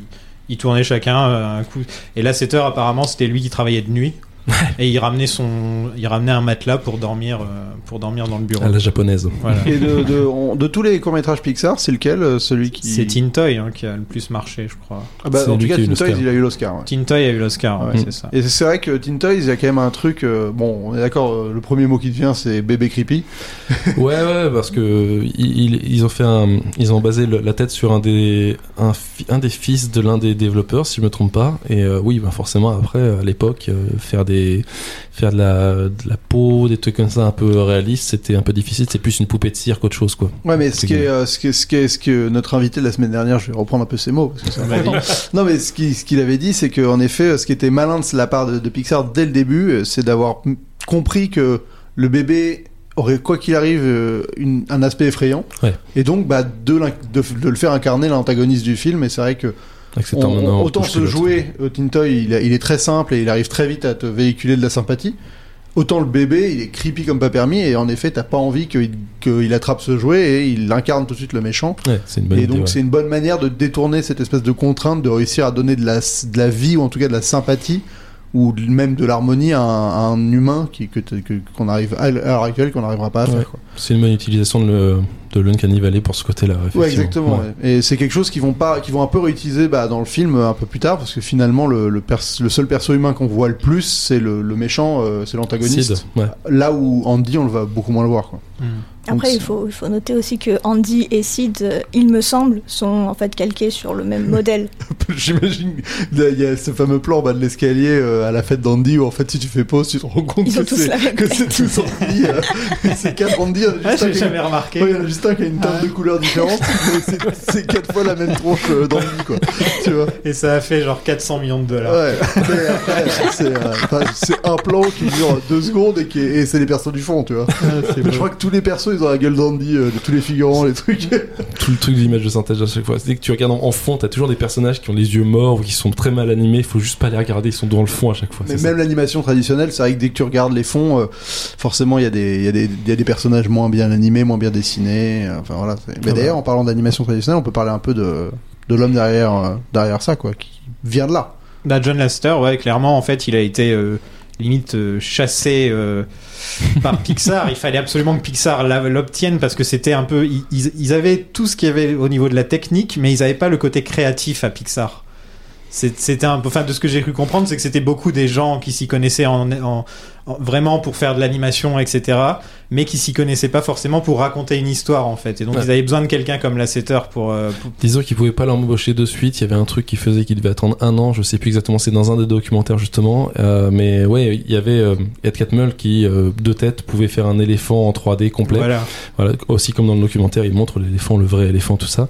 ils tournaient chacun euh, un coup. Et là, cette heure apparemment, c'était lui qui travaillait de nuit. Et il ramenait son il ramenait un matelas pour dormir euh, pour dormir dans le bureau. À la japonaise. Voilà. Et de, de, on- de tous les courts-métrages Pixar, c'est lequel euh, Celui qui. C'est Teen Toy hein, qui a le plus marché, je crois. Ah bah, C'est en tout cas, qui a eu Teen Toys, l'Oscar. il a eu l'Oscar. ouais. Teen Toy a eu l'Oscar, ouais, Ouais. c'est ça. Et c'est vrai que Teen Toys, il y a quand même un truc. euh, bon, on est d'accord, euh, le premier mot qui te vient, c'est bébé creepy. Ouais, ouais, parce que ils, ils ont fait un, ils ont basé le- la tête sur un des, un, fi- un des fils de l'un des développeurs, si je me trompe pas. Et euh, oui, bah forcément après, à l'époque, euh, faire des, faire de la, de la peau, des trucs comme ça un peu réalistes, c'était un peu difficile. C'est plus une poupée de cire qu'autre chose, quoi. Ouais, mais ce qui est, euh, ce qui est, ce qui est, ce que notre invité de la semaine dernière, je vais reprendre un peu ses mots parce que c'est non, mais ce qu'il, ce qu'il avait dit, c'est qu'en effet, ce qui était malin de la part de, de Pixar dès le début, euh, c'est d'avoir compris que le bébé aurait quoi qu'il arrive euh, une- un aspect effrayant Ouais. et donc bah de, de, de le faire incarner l'antagoniste du film et c'est vrai que on- maintenant, on- autant se jouer au Tintoy, il, il est très simple et il arrive très vite à te véhiculer de la sympathie. Autant le bébé, il est creepy comme pas permis et en effet, t'as pas envie qu'il attrape ce jouet et il incarne tout de suite le méchant. Ouais, c'est une bonne et idée, donc ouais. c'est une bonne manière de détourner cette espèce de contrainte, de réussir à donner de la, de la vie ou en tout cas de la sympathie ou même de l'harmonie à, un à un humain qui que qu'on arrive à l'heure actuelle qu'on n'arrivera pas à Ouais. faire. Quoi. C'est une bonne utilisation de, de l'Uncanny Valley pour ce côté-là. Ouais, effectivement. exactement. Ouais. ouais. Et c'est quelque chose qu'ils vont pas, qu'ils vont un peu réutiliser bah, dans le film euh, un peu plus tard, parce que finalement le, le, pers- le seul perso humain qu'on voit le plus, c'est le, le méchant, euh, c'est l'antagoniste. Sid, ouais. Là où Andy, on le va beaucoup moins le voir. Quoi. Hmm. Après, il faut, il faut noter aussi que Andy et Sid, euh, il me semble, sont en fait calqués sur le même modèle. [LAUGHS] J'imagine, il y a ce fameux plan en bas de l'escalier euh, à la fête d'Andy où en fait, si tu fais pause, tu te rends compte Ils que c'est tous Andy. euh, c'est quatre Andy. Ah, j'ai jamais remarqué. Ouais, il y en a juste un qui a une teinte Ah. de couleur différente, [LAUGHS] mais c'est- quatre fois la même tronche euh, d'Andy, quoi. Tu vois Et ça a fait genre 400 millions de dollars. Ouais, c'est euh, un plan qui dure deux secondes et, qui est- et c'est les persos du fond, tu vois. je crois que tous les persos, ont la gueule d'Andy, euh, de tous les figurants, les trucs. Tout le truc d'image de synthèse à chaque fois. C'est que tu regardes en, en fond, t'as toujours des personnages qui ont les yeux morts ou qui sont très mal animés. Il faut juste pas les regarder, ils sont dans le fond à chaque fois. Mais c'est même l'animation traditionnelle, c'est vrai que dès que tu regardes les fonds, euh, forcément, il y, a des- il y, a des- il y a des personnages moins bien animés, moins bien dessinés. euh, Enfin voilà. Mais Ah d'ailleurs, en parlant d'animation traditionnelle, on peut parler un peu de, de l'homme derrière, euh, derrière ça, quoi, qui vient de là. Bah, John Lasseter, ouais, clairement, en fait, il a été euh, limite euh, chassé euh, par [LAUGHS] Pixar. Il fallait absolument que Pixar l'obtienne parce que c'était un peu. Ils, ils- ils avaient tout ce qu'il y avait au niveau de la technique, mais ils n'avaient pas le côté créatif à Pixar. C'est- C'était un peu. Enfin, de ce que j'ai cru comprendre, c'est que c'était beaucoup des gens qui s'y connaissaient en, en- en- vraiment pour faire de l'animation, etc., mais qui s'y connaissaient pas forcément pour raconter une histoire, en fait. Et donc, Ouais. ils avaient besoin de quelqu'un comme Lasseter pour, euh, pour- Disons qu'ils pouvaient pas l'embaucher de suite. Il y avait un truc qui faisait qu'il devait attendre un an. Je sais plus exactement. C'est dans un des documentaires justement. Euh, mais ouais, il y avait euh, Ed Catmull qui euh, de tête pouvait faire un éléphant en 3D complet. Voilà. Voilà, aussi comme dans le documentaire, il montre l'éléphant, le vrai éléphant, tout ça.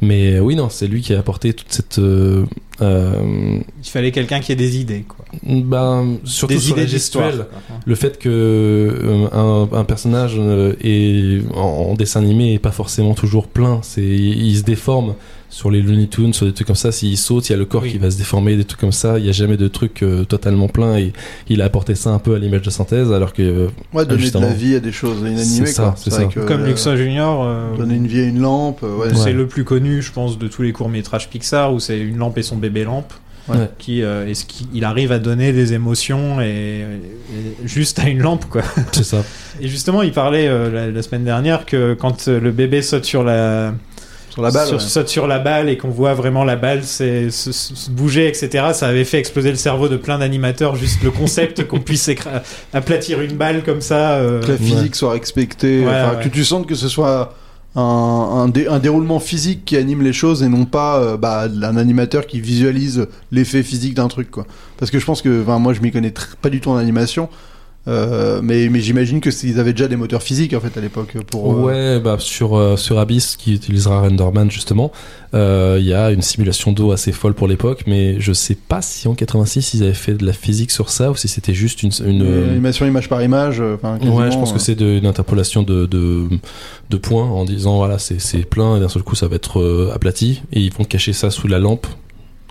Mais euh, oui, non, c'est lui qui a apporté toute cette. euh, euh, Il fallait quelqu'un qui ait des idées, quoi. ben, surtout des sur la idées d'histoire. gestuelle. Le fait que euh, un, un personnage est, en, en dessin animé est pas forcément toujours plein. C'est, il se déforme sur les Looney Tunes, sur des trucs comme ça. S'il saute, il y a le corps Oui. qui va se déformer, des trucs comme ça. Il y a jamais de truc euh, totalement plein et il a apporté ça un peu à l'image de synthèse, alors que euh, Ouais, donner de la vie à des choses inanimées. C'est ça, quoi. c'est ça. que, Comme euh, Luxa Junior. euh, Donner une vie à une lampe. euh, ouais. Ouais. C'est le plus connu, je pense, de tous les courts métrages Pixar où c'est une lampe et son bébé lampe. Ouais. Qui, euh, est-ce qu'il arrive à donner des émotions et, et juste à une lampe quoi. c'est ça. [LAUGHS] Et justement, il parlait euh, la, la semaine dernière que quand le bébé saute sur la Sur la balle. sur- ouais. saute sur la balle et qu'on voit vraiment la balle c'est- se, se- se bouger, etc. Ça avait fait exploser le cerveau de plein d'animateurs. Juste le concept qu'on puisse [LAUGHS] aplatir une balle comme ça. euh, que la physique soit respectée, Ouais, enfin, ouais. que tu sentes que ce soit un, un, dé- un déroulement physique qui anime les choses et non pas euh, bah, un animateur qui visualise l'effet physique d'un truc quoi. Parce que je pense que moi je m'y connais pas du tout en animation. Euh, mais mais j'imagine que ils avaient déjà des moteurs physiques en fait à l'époque pour euh, Ouais, bah sur euh, sur Abyss qui utilisera Renderman justement, il y a une simulation d'eau assez folle pour l'époque, mais je sais pas si en 86 ils avaient fait de la physique sur ça ou si c'était juste une une une animation image par image Ouais, je pense que c'est de- une interpolation de, de, de points en disant voilà, c'est c'est plein et d'un seul coup ça va être aplati et ils vont cacher ça sous la lampe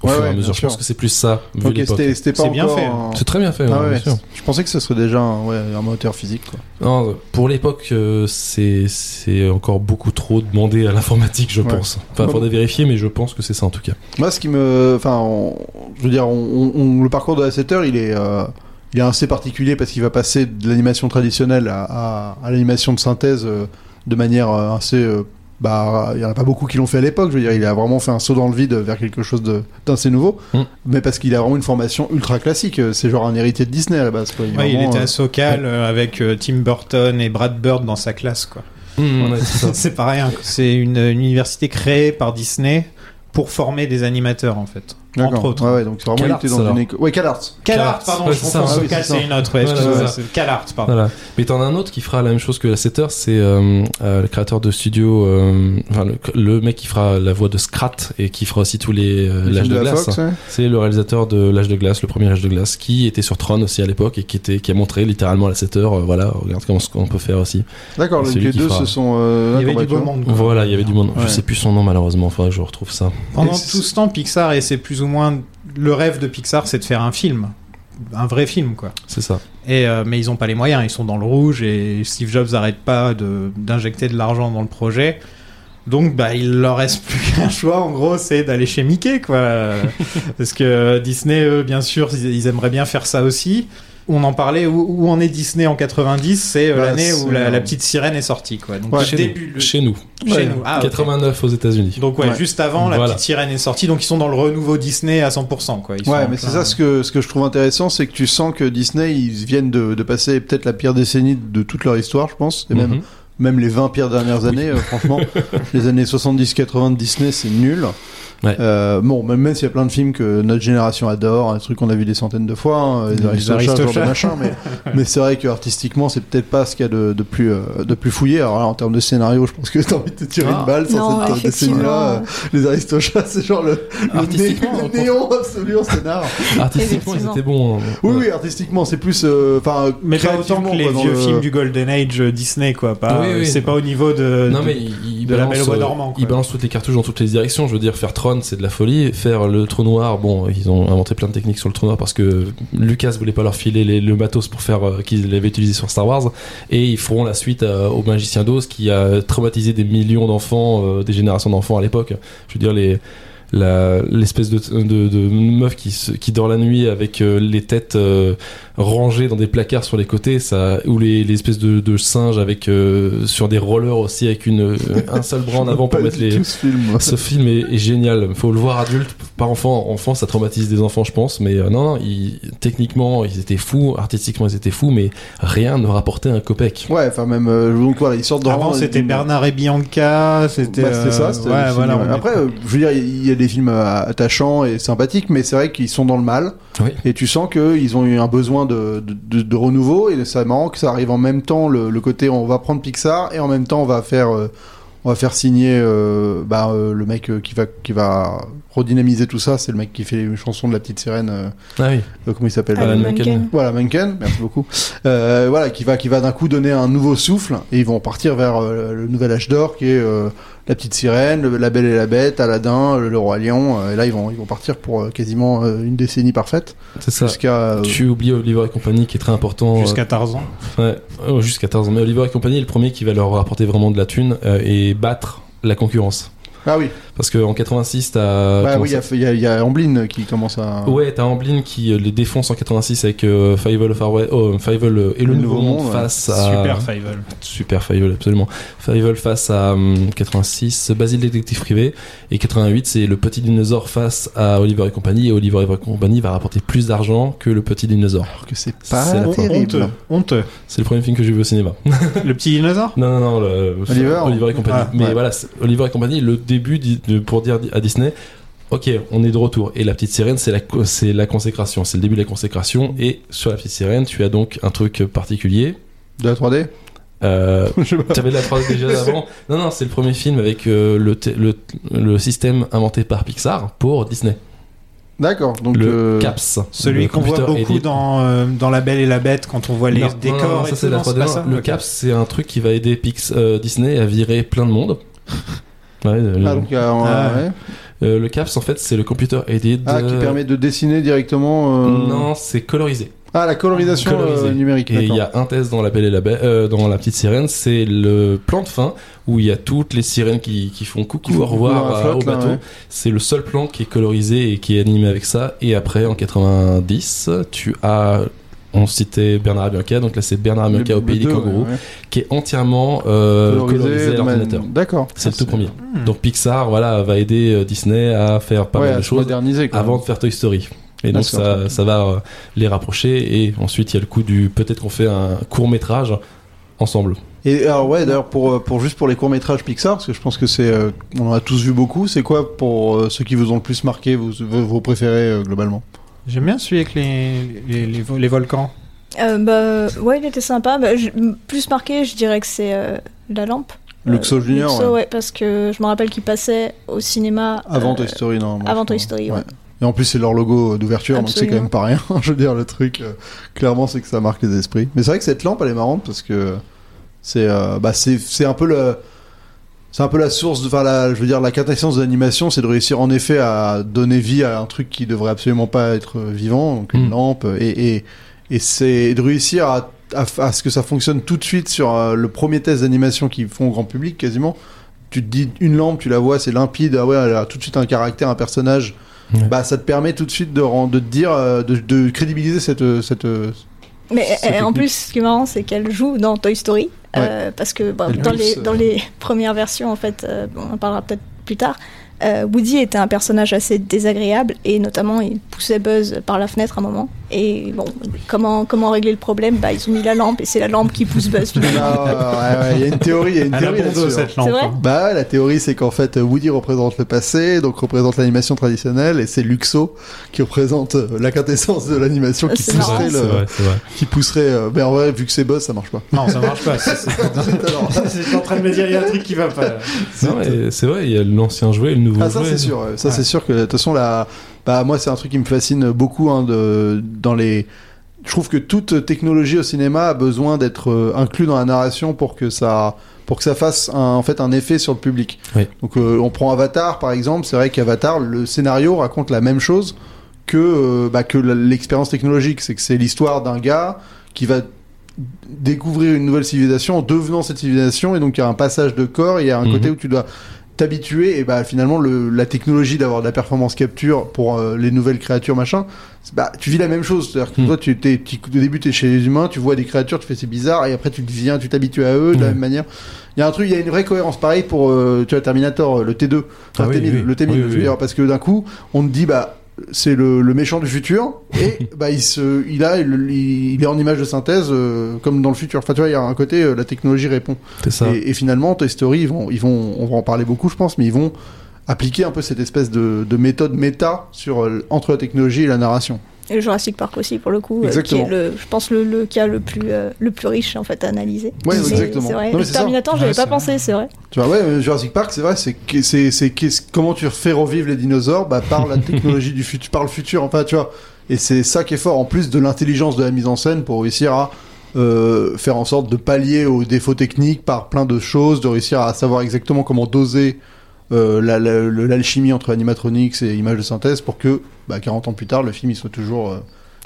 au Ouais, fur et ouais, à mesure. Je pense que c'est plus ça, vu Ok, l'époque. c'était pas bien encore fait, un- C'est très bien fait, Ah ouais, ouais, bien sûr. je pensais que ce serait déjà un, ouais, un moteur physique quoi. Non, pour l'époque, euh, c'est encore beaucoup trop demandé à l'informatique, je Ouais. pense. Enfin, faudrait vérifier, mais je pense que c'est ça en tout cas. Moi, ce qui me, enfin, on- je veux dire, on, on- on- le parcours de la 7 heures, il est, euh, il est assez particulier parce qu'il va passer de l'animation traditionnelle à, à- à l'animation de synthèse euh, de manière assez, euh, bah, il y en a pas beaucoup qui l'ont fait à l'époque. Je veux dire, il a vraiment fait un saut dans le vide vers quelque chose de- d'assez nouveau, Mm. mais parce qu'il a vraiment une formation ultra classique. C'est genre un héritier de Disney à la base. Quoi. ouais, il était euh, à Socal euh, avec euh, Tim Burton et Brad Bird dans sa classe quoi. Mmh, ouais, c'est ça. [LAUGHS] C'est pas rien. C'est une, une université créée par Disney pour former des animateurs en fait. Entre autres. Ouais, ouais, donc c'est vraiment il CalArts, était dans une école. Ouais, CalArts. CalArts, pardon, Ouais, je c'est confonds. Ah oui, une autre. Ouais, Voilà, CalArts, pardon. Voilà. Mais t'en as un autre qui fera la même chose que la 7 heures, c'est euh, euh, le créateur de studio, euh, enfin le, le mec qui fera la voix de Scrat et qui fera aussi tous les euh, Le l'âge de, de la glace. C'est le réalisateur de l'âge de glace, le premier âge de glace, qui était sur Tron aussi à l'époque et qui était qui a montré littéralement à la 7 heures, euh, voilà, regarde comment ce qu'on peut faire aussi. D'accord, donc les deux se sont. Il y avait du beau monde. Voilà, il y avait du monde. Je sais plus son nom malheureusement, enfin je retrouve ça. Pendant tout ce temps, Pixar, et c'est plus ou moins le rêve de Pixar, c'est de faire un film. Un vrai film, quoi. C'est ça. Et, euh, mais ils ont pas les moyens, ils sont dans le rouge et Steve Jobs n'arrête pas de- d'injecter de l'argent dans le projet. Donc, bah, il leur reste plus [LAUGHS] qu'un choix, en gros, c'est d'aller chez Mickey, quoi. [LAUGHS] Parce que Disney, eux, bien sûr, ils aimeraient bien faire ça aussi. On en parlait, où, où en est Disney en 90 C'est euh, Bah, l'année où la, la petite sirène est sortie, quoi. Donc, Ouais, chez, début, nous. le- chez nous. chez Ouais. nous. Ah, ok. 89 aux États-Unis. Donc, ouais, Ouais. juste avant, la Voilà. petite sirène est sortie. Donc, ils sont dans le renouveau Disney à 100%, quoi. Ils Ouais, mais c'est plein- ça ce que, ce que je trouve intéressant, c'est que tu sens que Disney, ils viennent de, de passer peut-être la pire décennie de toute leur histoire, je pense, et même, Mhm. même les 20 pires dernières années, euh, franchement. [LAUGHS] les années 70-80 de Disney, c'est nul. Ouais. Euh, bon, même, même s'il y a plein de films que notre génération adore, un truc qu'on a vu des centaines de fois, hein, les Les Aristochats, machin, mais, [LAUGHS] mais c'est vrai que artistiquement, c'est peut-être pas ce qu'il y a de, de plus, euh, de plus fouillé. Alors là, en termes de scénario, je pense que t'as envie de te tirer Ah. une balle sur Non, cette décennie-là. Euh, effectivement. Les Aristochats, c'est genre le, né- néon absolu en scénar. Artistiquement, étaient bons. hein. Oui, oui, artistiquement, c'est plus. euh, Enfin, Mais pas autant que les vieux le- films du Golden Age Disney, quoi. Pas, Oui, oui. c'est pas au niveau de. Non de- mais il, de la balance, Belle au bois euh, dormant, quoi. il balance toutes les cartouches dans toutes les directions. Je veux dire, faire Tron, c'est de la folie. Faire le trou noir, bon, ils ont inventé plein de techniques sur le trou noir parce que Lucas voulait pas leur filer les- le matos pour faire euh, qu'ils l'avaient utilisé sur Star Wars. Et ils feront la suite euh, au Magicien d'Oz qui a traumatisé des millions d'enfants, euh, des générations d'enfants à l'époque. Je veux dire les la- l'espèce de, de, de meuf qui, qui dort la nuit avec euh, les têtes euh, rangées dans des placards sur les côtés ça ou les, les espèces de, de singes avec euh, sur des rollers aussi avec une un seul bras en avant pour mettre les ce film. moi. ce film est, est génial. Faut le voir adulte, pas enfant. Enfant, ça traumatise des enfants, je pense. Mais euh, non, non, ils- techniquement, ils étaient fous. Artistiquement, ils étaient fous. Mais rien ne rapportait un copec. Ouais, enfin, même. euh, donc voilà, ils sortent dans Avant, c'était Bernard et Bianca, c'était. Bah, c'était euh, ça, c'était ouais, voilà, Après, euh, je veux dire, il y a des films euh, attachants et sympathiques, mais c'est vrai qu'ils sont dans le mal. Oui. Et tu sens qu'ils ont eu un besoin de, de, de- de renouveau. Et c'est marrant que ça arrive en même temps, le, le côté on va prendre Pixar et en même temps on va faire. euh, on va faire signer euh, bah, euh, le mec euh, qui va qui va redynamiser tout ça, c'est le mec qui fait les chansons de la petite sirène. euh, Ah oui. euh, comment il s'appelle Alan Menken. Menken. Voilà, Menken, merci beaucoup. Euh, voilà, qui va, qui va d'un coup donner un nouveau souffle et ils vont partir vers euh, le nouvel âge d'or qui est euh, la petite sirène, le- la Belle et la Bête, Aladdin, le, le roi lion. euh, et là, ils vont, ils vont partir pour euh, quasiment euh, une décennie parfaite C'est ça. jusqu'à. euh, Tu oublies Oliver et compagnie qui est très important. Jusqu'à Tarzan. euh, ouais, oh, jusqu'à 14 ans. Mais Oliver et compagnie est le premier qui va leur apporter vraiment de la thune euh, et battre la concurrence. Ah oui, Parce qu'en 86, t'as. bah oui, il y y, y a Amblin qui commence à. Ouais, t'as Amblin qui euh, les défonce en 86 avec euh, Fievel of Our Way- oh, Fievel euh, et le, Nouveau Monde, ouais. face à Super Fievel. Super Fievel absolument. Fievel face à hum, 86, Basile détective privé et 88 c'est le petit dinosaure face à Oliver et compagnie et Oliver et compagnie va rapporter plus d'argent que le petit dinosaure. Alors que c'est pas terrible. Honteux. Honteux. C'est le premier film que j'ai vu au cinéma. Le petit dinosaure? Non, non, non, le- Oliver? Et compagnie. Ah, Mais ouais. voilà, Oliver et compagnie, le début de- pour dire à Disney, ok, on est de retour. Et la petite sirène, c'est la, co- c'est la consécration, c'est le début de la consécration. Et sur la petite sirène, tu as donc un truc particulier. De la 3D Euh, [LAUGHS] Je sais pas. tu avais de la 3D déjà [LAUGHS] d'avant. Non, non, c'est le premier film avec euh, le, te- le, le système inventé par Pixar pour Disney. D'accord, donc. le euh, CAPS. Celui le qu'on voit beaucoup dans, euh, dans La Belle et la Bête quand on voit les Non, décors non, et ça tout, c'est la non, 3D. pas ça Le. CAPS, c'est un truc qui va aider Pix, euh, Disney à virer plein de monde. Ouais, euh, Ah, donc, Ah, ouais. euh, le CAPS, en fait, c'est le computer aided. Ah, qui euh, permet de dessiner directement. euh, Non, c'est colorisé. Ah, la colorisation euh, numérique. Et il y a un test dans la Belle et la euh, dans la petite sirène, c'est le plan de fin où il y a toutes les sirènes qui, qui font coucou, Qui au revoir flotte, au bateau. ouais. C'est le seul plan qui est colorisé et qui est animé avec ça. Et après, en 90, tu as, on citait Bernard Bianca, donc là c'est Bernard Le- au pays des kangourous, ouais, ouais. qui est entièrement euh, colorisé, à l'ordinateur. D'accord. C'est le Ah, tout premier. Hmm. Donc Pixar, voilà, va aider euh, Disney à faire pas ouais, mal de se choses avant de faire Toy Story. Et donc ça, ça va euh, les rapprocher et ensuite il y a le coup du peut-être qu'on fait un court métrage ensemble. Et alors ouais, d'ailleurs pour euh, pour juste pour les courts métrages Pixar, parce que je pense que c'est euh, on en a tous vu beaucoup. C'est quoi pour euh, ceux qui vous ont le plus marqué, vos, préférés globalement? J'aime bien celui avec les, les, les, les volcans. Euh, bah, ouais, il était sympa. Bah, je- plus marqué, je dirais que c'est euh, La Lampe. Luxo Euh, Junior, Luxo, ouais. ouais, parce que je me rappelle qu'il passait au cinéma. Avant euh, Toy Story, non avant Toy Story, ouais. Et en plus c'est leur logo d'ouverture, donc c'est quand même pas rien. [LAUGHS] je veux dire le truc, euh, clairement c'est que ça marque les esprits. Mais c'est vrai que cette lampe elle est marrante parce que c'est euh, bah c'est c'est un peu le c'est un peu la source de, enfin la, je veux dire la quintessence de l'animation, c'est de réussir en effet à donner vie à un truc qui devrait absolument pas être vivant, donc une Mm. lampe, et et, et c'est de réussir à, à, à ce que ça fonctionne tout de suite sur euh, le premier test d'animation qu'ils font au grand public quasiment. Tu te dis une lampe, tu la vois, c'est limpide, ah ouais, elle a tout de suite un caractère, un personnage. Bah ça te permet tout de suite de, de te dire, euh, de, de crédibiliser cette cette Mais euh, en plus, ce qui est marrant, c'est qu'elle joue dans Toy Story. euh, parce que bah, dans, les, dans les premières versions, en fait, euh, on en parlera peut-être plus tard, euh, Woody était un personnage assez désagréable et notamment il poussait Buzz par la fenêtre à un moment. Et bon, comment, comment régler le problème? Bah, Ils ont mis la lampe et c'est la lampe qui pousse Buzz [LAUGHS] finalement. Ouais, ouais, il y a une théorie, il y a une Elle théorie bon dos, là-dessus. hein. cette lampe. vrai? hein. Bah la théorie c'est qu'en fait Woody représente le passé, donc représente l'animation traditionnelle, et c'est Luxo qui représente euh, la quintessence de l'animation qui pousserait le, vrai, vrai. qui pousserait. euh, mais en vrai, vu que c'est boss, ça marche pas. Non, ça marche pas. [LAUGHS] C'est- c'est- Alors, [LAUGHS] C'est en train de me dire, il y a un truc qui va pas. c'est vrai, il y a l'ancien jouet et le Ah ça c'est sûr, ouais. ça Ouais. c'est sûr que de toute façon la, bah moi c'est un truc qui me fascine beaucoup hein, de dans les, je trouve que toute technologie au cinéma a besoin d'être euh, inclus dans la narration pour que ça pour que ça fasse un, en fait un effet sur le public. Oui. Donc euh, on prend Avatar par exemple, c'est vrai qu'Avatar le scénario raconte la même chose que euh, bah, que l'expérience technologique, c'est que c'est l'histoire d'un gars qui va découvrir une nouvelle civilisation en devenant cette civilisation et donc il y a un passage de corps, il y a un Mhm. côté où tu dois t'habituer et bah finalement le, la technologie d'avoir de la performance capture pour euh, les nouvelles créatures machin bah tu vis la même chose c'est à dire que Mm. toi tu t'es au début t'es chez les humains tu vois des créatures tu fais c'est bizarre et après tu deviens tu t'habitues à eux de la même manière il y a un truc il y a une vraie cohérence pareil pour euh, tu vois Terminator euh, le T2 enfin, Ah oui, T1000, oui. le T1000 Oui, je veux oui. dire parce que d'un coup on te dit bah c'est le, le méchant du futur et [LAUGHS] bah il se il a il, il est en image de synthèse euh, comme dans le futur enfin tu vois il y a un côté euh, la technologie répond ça. et, et finalement, Toy Story, ils vont, ils vont, on va en parler beaucoup, je pense, mais ils vont appliquer un peu cette espèce de, de méthode méta sur euh, entre la technologie et la narration. Et Jurassic Park aussi, pour le coup, euh, qui est, le, je pense, le, le cas le plus, euh, le plus riche en fait à analyser. C'est- exactement. Vrai. Non, ça. Terminator, Ouais, j'avais c'est pas pensé, c'est vrai. Tu vois, ouais, euh, Jurassic Park, c'est vrai, c'est comment tu fais revivre les dinosaures? Bah, par la technologie du futur, par le futur, enfin, tu vois. Et c'est ça qui est fort, en plus de l'intelligence de la mise en scène pour réussir à euh, faire en sorte de pallier aux défauts techniques par plein de choses, de réussir à savoir exactement comment doser euh, la- la- l'alchimie entre animatronics et images de synthèse pour que, bah, 40 ans plus tard, le film il soit toujours euh,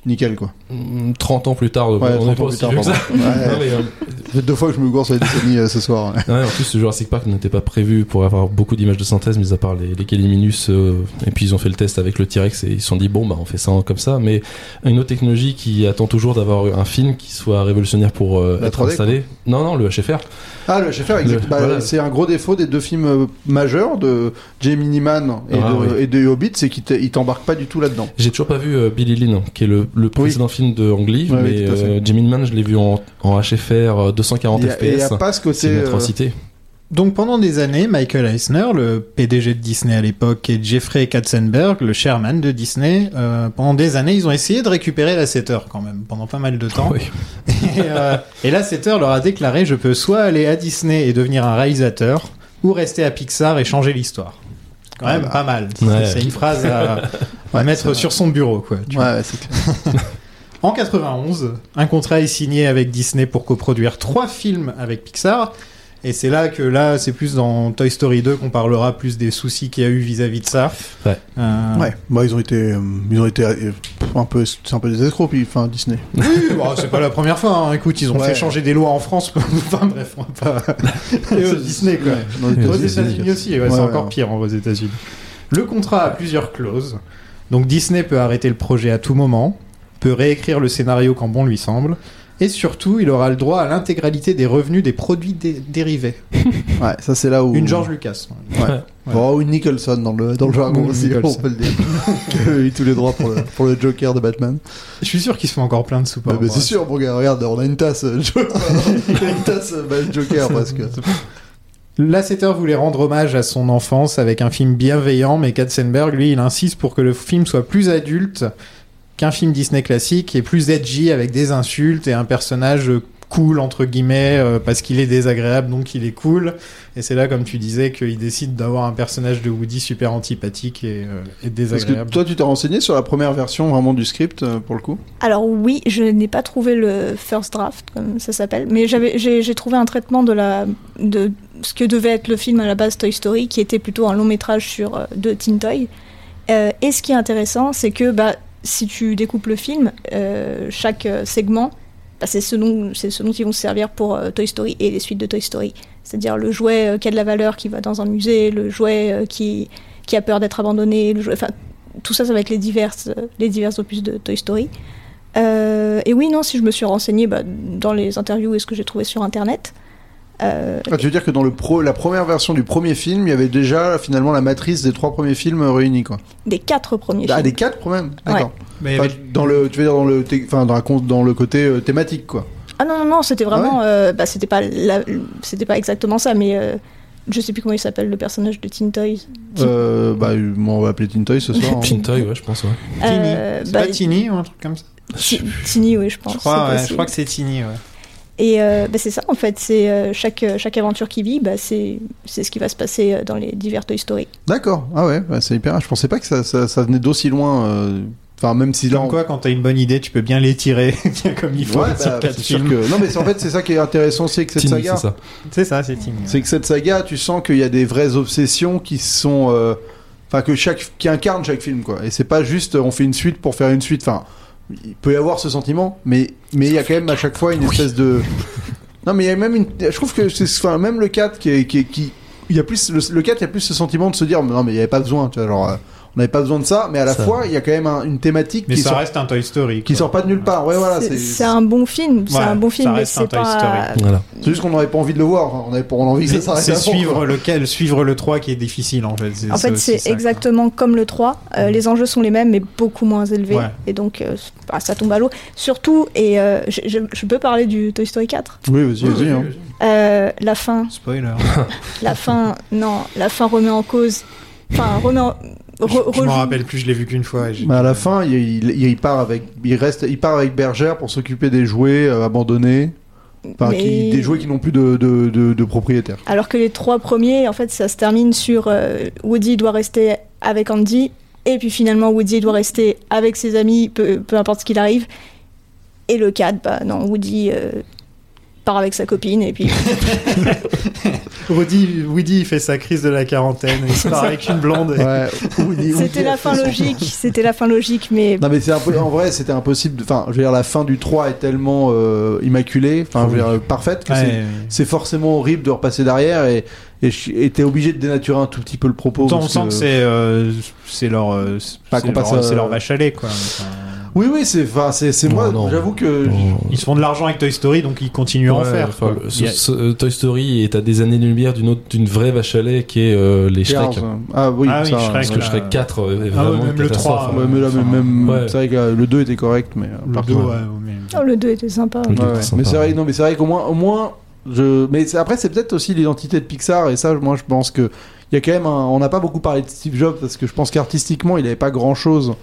nickel, quoi. Mm, 30 ans plus tard, Ouais, on 30 est pas aussi tard, que ça. pardon. Ouais. Non, mais, euh, deux fois que je me gourre sur les décennies euh, ce soir. ouais. En plus, Jurassic Park n'était pas prévu pour avoir beaucoup d'images de synthèse, mis à part les, les euh, et puis ils ont fait le test avec le T-Rex et ils se sont dit bon bah on fait ça comme ça. Mais une autre technologie qui attend toujours d'avoir un film qui soit révolutionnaire pour être 3D, installé. Non non le HFR. Ah, le HFR, exact. Bah, voilà. C'est un gros défaut des deux films euh, majeurs de Jamie Man et, Ah, de, oui. et de Hobbit, c'est qu'ils te- ils t'embarquent pas du tout là-dedans. J'ai toujours pas vu euh, Billy Lynn, qui est le, le précédent film de Ang Lee, Ouais, oui, mais fait. euh, Jimmy Man je l'ai vu en, en HFR euh, 240 Il y a- et il y a FPS. pas ce côté, C'est une atrocité. Donc pendant des années, Michael Eisner, le PDG de Disney à l'époque, et Jeffrey Katzenberg, le chairman de Disney, euh, pendant des années, ils ont essayé de récupérer la 7 heures quand même, pendant pas mal de temps. Oui. Et, euh, et la 7 heures leur a déclaré, je peux soit aller à Disney et devenir un réalisateur, ou rester à Pixar et changer l'histoire. Quand même bah. pas mal. Ouais. C'est une phrase à, à Ouais, c'est mettre sur son bureau, quoi. tu vois. Ouais, ouais, c'est clair. [LAUGHS] En 91, un contrat est signé avec Disney pour coproduire trois films avec Pixar. Et c'est là que là, c'est plus dans Toy Story 2 qu'on parlera plus des soucis qu'il y a eu vis-à-vis de ça. Ouais. Euh, Ouais, bah, ils ont été, euh, ils ont été euh, un peu, c'est un peu des escrocs, puis, enfin, Disney. [LAUGHS] Oui, bon, c'est pas la première fois. hein. Écoute, ils ont Ouais. fait changer des lois en France. [LAUGHS] enfin bref, on va pas. [LAUGHS] Et aux Disney quoi. Aux États-Unis. Aussi, ouais, Ouais, c'est encore pire hein, aux États-Unis. Le contrat a plusieurs clauses. Donc Disney peut arrêter le projet à tout moment, peut réécrire le scénario quand bon lui semble, et surtout, il aura le droit à l'intégralité des revenus des produits dé- dérivés. [LAUGHS] Ouais, ça c'est là où. Une George Lucas. Ouais. Bon, ou une Nicholson dans le, dans le jargon aussi, Nicholson. on peut le dire. [LAUGHS] Qui a eu tous les droits pour le, pour le Joker de Batman. Je suis sûr qu'ils se font encore plein de sous bah, c'est sûr, mon gars, regarde, on a une tasse, euh, Jo- [LAUGHS] on a une tasse euh, bah, Joker presque. Lasseter voulait rendre hommage à son enfance avec un film bienveillant, mais Katzenberg, lui, il insiste pour que le film soit plus adulte qu'un film Disney classique et plus edgy avec des insultes et un personnage cool entre guillemets euh, parce qu'il est désagréable donc il est cool et c'est là comme tu disais qu'il décide d'avoir un personnage de Woody super antipathique et, euh, et Parce que désagréable. toi, tu t'es renseigné sur la première version vraiment du script euh, pour le coup? Alors oui, je n'ai pas trouvé le first draft, comme ça s'appelle, mais j'avais, j'ai, trouvé un traitement de, la, de ce que devait être le film à la base Toy Story, qui était plutôt un long métrage sur, euh, de Teen Toy. Euh, et ce qui est intéressant, c'est que bah, si tu découpes le film, euh, chaque euh, segment, bah, c'est, ce dont ils vont se servir pour euh, Toy Story et les suites de Toy Story. C'est-à-dire le jouet qui a de la valeur, qui va dans un musée, le jouet qui, qui a peur d'être abandonné, tout ça, ça va être les diverses, les divers opus de Toy Story. Et oui, non, si je me suis renseignée bah, dans les interviews et ce que j'ai trouvé sur Internet. Euh, ah, Tu veux dire que dans le pro, la première version du premier film, il y avait déjà finalement la matrice des trois premiers films réunis, quoi. des quatre premiers Ah, films. des quatre quand même D'accord. Mais Enfin, avec- dans le, tu veux dire dans le, enfin dans, la con- dans le côté euh, thématique, quoi. Ah non, non, non, c'était vraiment. euh, bah, c'était, pas c'était pas exactement ça, mais euh, je sais plus comment il s'appelle le personnage de Teen Toys. Euh, bah, on va appeler Teen Toy ce soir. hein. [LAUGHS] Teen Toy, ouais, je pense, ouais. Tini. Euh, c'est bah, pas Tini ou un truc comme ça Ti- Teeny, oui, je pense. je crois, ouais, je crois que c'est Tini. Ouais. Et euh, bah, c'est ça, en fait. C'est euh, chaque, chaque aventure qui vit, bah, c'est, c'est ce qui va se passer euh, dans les divers Toy Story. D'accord. Ah ouais, bah, c'est hyper. Je pensais pas que ça, ça, ça venait d'aussi loin. euh, Enfin, même si là, Comme on- quoi, quand t'as une bonne idée, tu peux bien l'étirer [LAUGHS] bien comme il faut Ouais, bah, c'est que... Non, mais c'est- en fait, c'est ça qui est intéressant aussi avec cette saga. c'est ça. C'est c'est ouais. C'est que cette saga, tu sens qu'il y a des vraies obsessions qui sont. euh, Enfin, que chaque. qui incarnent chaque film, quoi. Et c'est pas juste euh, on fait une suite pour faire une suite. Enfin, il peut y avoir ce sentiment, mais mais il y a quand même à chaque fois une espèce de. [LAUGHS] Non, mais il y a même une. Je trouve que c'est. Enfin, même le 4 qui. est- qui, est- qui... Il y a plus, le, le 4, il y a plus ce sentiment de se dire, non, mais il n'y avait pas besoin, tu vois, genre, euh, on n'avait pas besoin de ça, mais à la Ça. fois, il y a quand même un- une thématique Mais qui ça sort, reste un Toy Story. qui quoi. sort pas de nulle part. Ouais, voilà, c'est, un bon film, c'est Ouais, un bon film, mais reste un c'est Toy pas. Story. Voilà. c'est juste qu'on n'aurait pas envie de le voir, on avait, a envie que ça C'est s'arrête c'est suivre quoi. lequel, suivre le 3 qui est difficile en fait. En fait, c'est quoi. exactement comme le 3. Euh, les enjeux sont les mêmes, mais beaucoup moins élevés. Ouais. Et donc, euh, bah, ça tombe à l'eau. Surtout, et euh, je, je- je peux parler du Toy Story 4 Oui, vas-y, vas-y. hein. La fin, Spoiler. la fin, non, la fin remet en cause. Enfin, remet en- re- Je m'en rappelle plus, je l'ai vu qu'une fois. et à la fin, il, il- il part avec, il reste, il part avec Bergère pour s'occuper des jouets euh, abandonnés, enfin, Mais- qui- des jouets qui n'ont plus de, de, de, de propriétaire. Alors que les trois premiers, en fait, ça se termine sur euh, Woody doit rester avec Andy, et puis finalement Woody doit rester avec ses amis, peu, peu importe ce qu'il arrive. Et le 4, bah non, Woody euh, part avec sa copine, et puis [LAUGHS] Woody, Woody il fait sa crise de la quarantaine, il se part avec une blonde. et- Ouais. C'était la fin logique, c'était la fin logique, mais Non mais c'est un peu, en vrai c'était impossible. de- Enfin, je veux dire la fin du 3 est tellement euh, immaculée, enfin je veux dire parfaite que Ouais, c'est ouais. forcément horrible de repasser derrière et et t'es obligé de dénaturer un tout petit peu le propos. On sent que c'est euh, c'est leur euh, Pas c'est qu'on passe, leur, euh, c'est leur vache à lait quoi. Enfin, Oui oui c'est enfin c'est moi j'avoue que Non. ils se font de l'argent avec Toy Story donc ils continuent à en faire. enfin, ce- ce- Toy Story est à des années de lumière d'une autre, d'une vraie vache à lait qui est euh, les Shrek. Ah oui, Ah oui, ça, Shrek, Parce que là, Shrek 4 est Ah ouais, vraiment même une le catastrophe. 3, Ouais, mais là, Enfin, même, même- ouais. c'est vrai que euh, le 2 était correct, mais euh, le par deux, contre, ouais, mais- oh, le 2 était sympa. Le deux Ouais, était ouais. sympa, Mais c'est vrai, ouais. non, mais c'est vrai qu'au moins, au moins, je. Mais c'est- après, c'est peut-être aussi l'identité de Pixar, et ça, moi, je pense que il y a quand même. Un... On n'a pas beaucoup parlé de Steve Jobs parce que je pense qu'artistiquement, il n'avait pas grand-chose.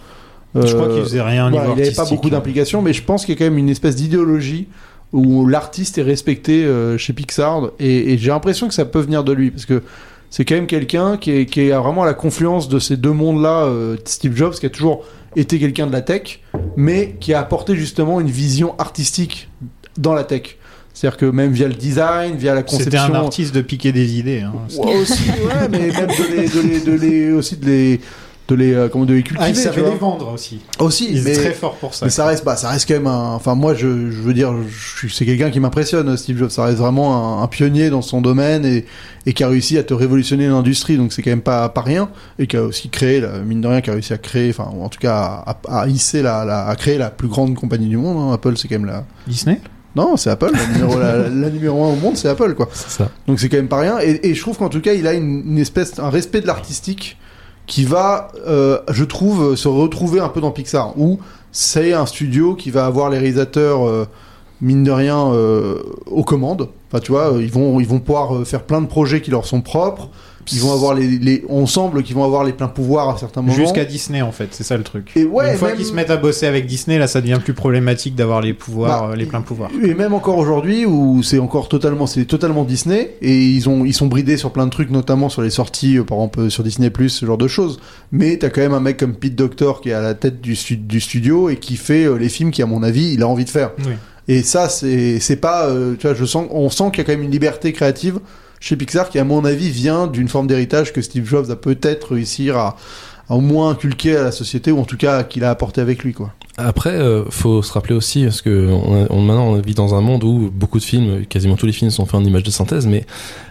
Je crois Euh, qu'il faisait rien voilà, niveau il n'avait pas beaucoup d'implications, mais je pense qu'il y a quand même une espèce d'idéologie où l'artiste est respecté euh, chez Pixar, et, et j'ai l'impression que ça peut venir de lui parce que. C'est quand même quelqu'un qui est, qui est vraiment à la confluence de ces deux mondes-là, euh, Steve Jobs, qui a toujours été quelqu'un de la tech, mais qui a apporté justement une vision artistique dans la tech. C'est-à-dire que même via le design, via la conception. C'était un artiste de piquer des idées. hein. Ouais, aussi, ouais, mais même de les, de les, de les, aussi de les, de les, euh, comment, de les cultiver. Ah, il tu savait vois. les vendre aussi. Aussi, Il mais, est très fort pour ça. mais ça reste, bah, ça reste quand même un. Enfin, moi, je, je veux dire, c'est quelqu'un qui m'impressionne, Steve Jobs. Ça reste vraiment un, un pionnier dans son domaine et, et qui a réussi à te révolutionner l'industrie. Donc, c'est quand même pas, pas rien. Et qui a aussi créé, la- mine de rien, qui a réussi à créer, enfin, en tout cas, à, à, à hisser la, la- à créer la plus grande compagnie du monde. hein. Apple, c'est quand même la. Disney? Non, c'est Apple. La numéro, la, la numéro un au monde, c'est Apple, quoi. C'est ça. Donc c'est quand même pas rien. Et, et je trouve qu'en tout cas, il a une, une espèce, un respect de l'artistique qui va, euh, je trouve, se retrouver un peu dans Pixar, où c'est un studio qui va avoir les réalisateurs, euh, mine de rien, euh, aux commandes. Enfin, tu vois, ils vont, ils vont pouvoir faire plein de projets qui leur sont propres. Ils vont avoir les, les on semble qu'ils vont avoir les pleins pouvoirs à certains moments. Jusqu'à Disney en fait, c'est ça le truc. Et ouais, Une fois même- qu'ils se mettent à bosser avec Disney, là ça devient plus problématique d'avoir les pouvoirs, Bah, euh, les pleins pouvoirs. Et même encore aujourd'hui où c'est encore totalement c'est totalement Disney et ils ont ils sont bridés sur plein de trucs notamment sur les sorties euh, par exemple euh, sur Disney Plus ce genre de choses mais t'as quand même un mec comme Pete Doctor qui est à la tête du, stu- du studio et qui fait les films qui à mon avis il a envie de faire Oui. et ça c'est c'est pas euh, tu vois je sens on sent qu'il y a quand même une liberté créative chez Pixar qui à mon avis vient d'une forme d'héritage que Steve Jobs a peut-être réussi à, à au moins inculquer à la société ou en tout cas qu'il a apporté avec lui quoi Après, euh, faut se rappeler aussi, parce que on, on- maintenant on vit dans un monde où beaucoup de films, quasiment tous les films sont faits en images de synthèse, mais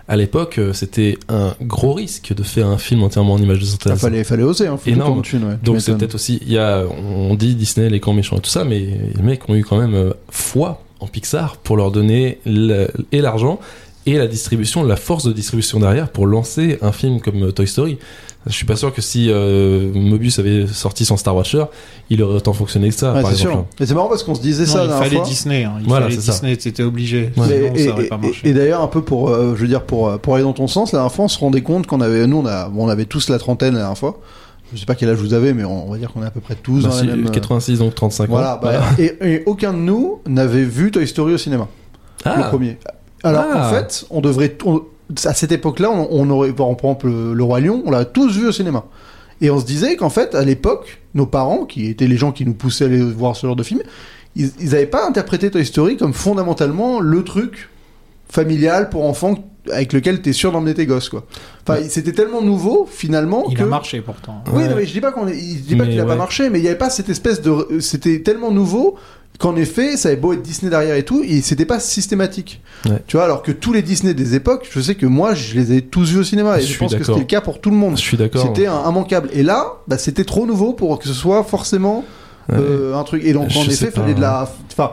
à l'époque, euh, c'était un gros risque de faire un film entièrement en images de il synthèse. fallait fallait oser hein, faut Énorme. thune, ouais, Donc c'est peut-être aussi, il y a, on dit Disney, les grands méchants et tout ça, mais les mecs ont eu quand même euh, foi en Pixar pour leur donner le- et l'argent et la distribution, la force de distribution derrière pour lancer un film comme euh, Toy Story. Je suis pas sûr que si euh, Mobius avait sorti son Star Watcher, il aurait autant fonctionné que ça, Ouais, par c'est exemple. sûr. Et c'est marrant parce qu'on se disait Non, ça il fallait fois. Disney. hein. Il Voilà, fallait c'est ça. Disney, c'était obligé. Ouais. Sinon, Et, ça aurait et- pas et- marché. et d'ailleurs un peu pour, euh, je veux dire pour euh, pour aller dans ton sens, la dernière fois on se rendait compte qu'on avait, nous on a, bon, on avait tous la trentaine la dernière fois. Je sais pas quel âge vous avez, mais on, va dire qu'on est à peu près tous Bah, dans la si, même. euh, 86 donc 35 Voilà. ans. bah, et, et aucun de nous n'avait vu Toy Story au cinéma, le Ah, premier. Alors Ah. en fait, on devrait, on- à cette époque-là, on, on aurait, par exemple le, le roi Lion, on l'a tous vu au cinéma. Et on se disait qu'en fait, à l'époque, nos parents, qui étaient les gens qui nous poussaient à aller voir ce genre de film, ils n'avaient pas interprété Toy Story comme fondamentalement le truc familial pour enfants avec lequel t'es sûr d'emmener tes gosses, quoi. Enfin, c'était tellement nouveau, finalement, Il que... a marché pourtant. Oui, Ouais. non, mais je dis pas qu'on est, je dis pas qu'il a pas ouais. marché, mais il y avait pas cette espèce de, c'était tellement nouveau qu'en effet, ça avait beau être Disney derrière et tout, et c'était pas systématique. Ouais. Tu vois, alors que tous les Disney des époques, je sais que moi, je les ai tous vus au cinéma, et Je pense que c'était le cas pour tout le monde. je suis d'accord. C'était un immanquable. Et là, bah, c'était trop nouveau pour que ce soit forcément Ouais. euh, un truc. Et donc, Je en effet, pas. fallait de la, enfin,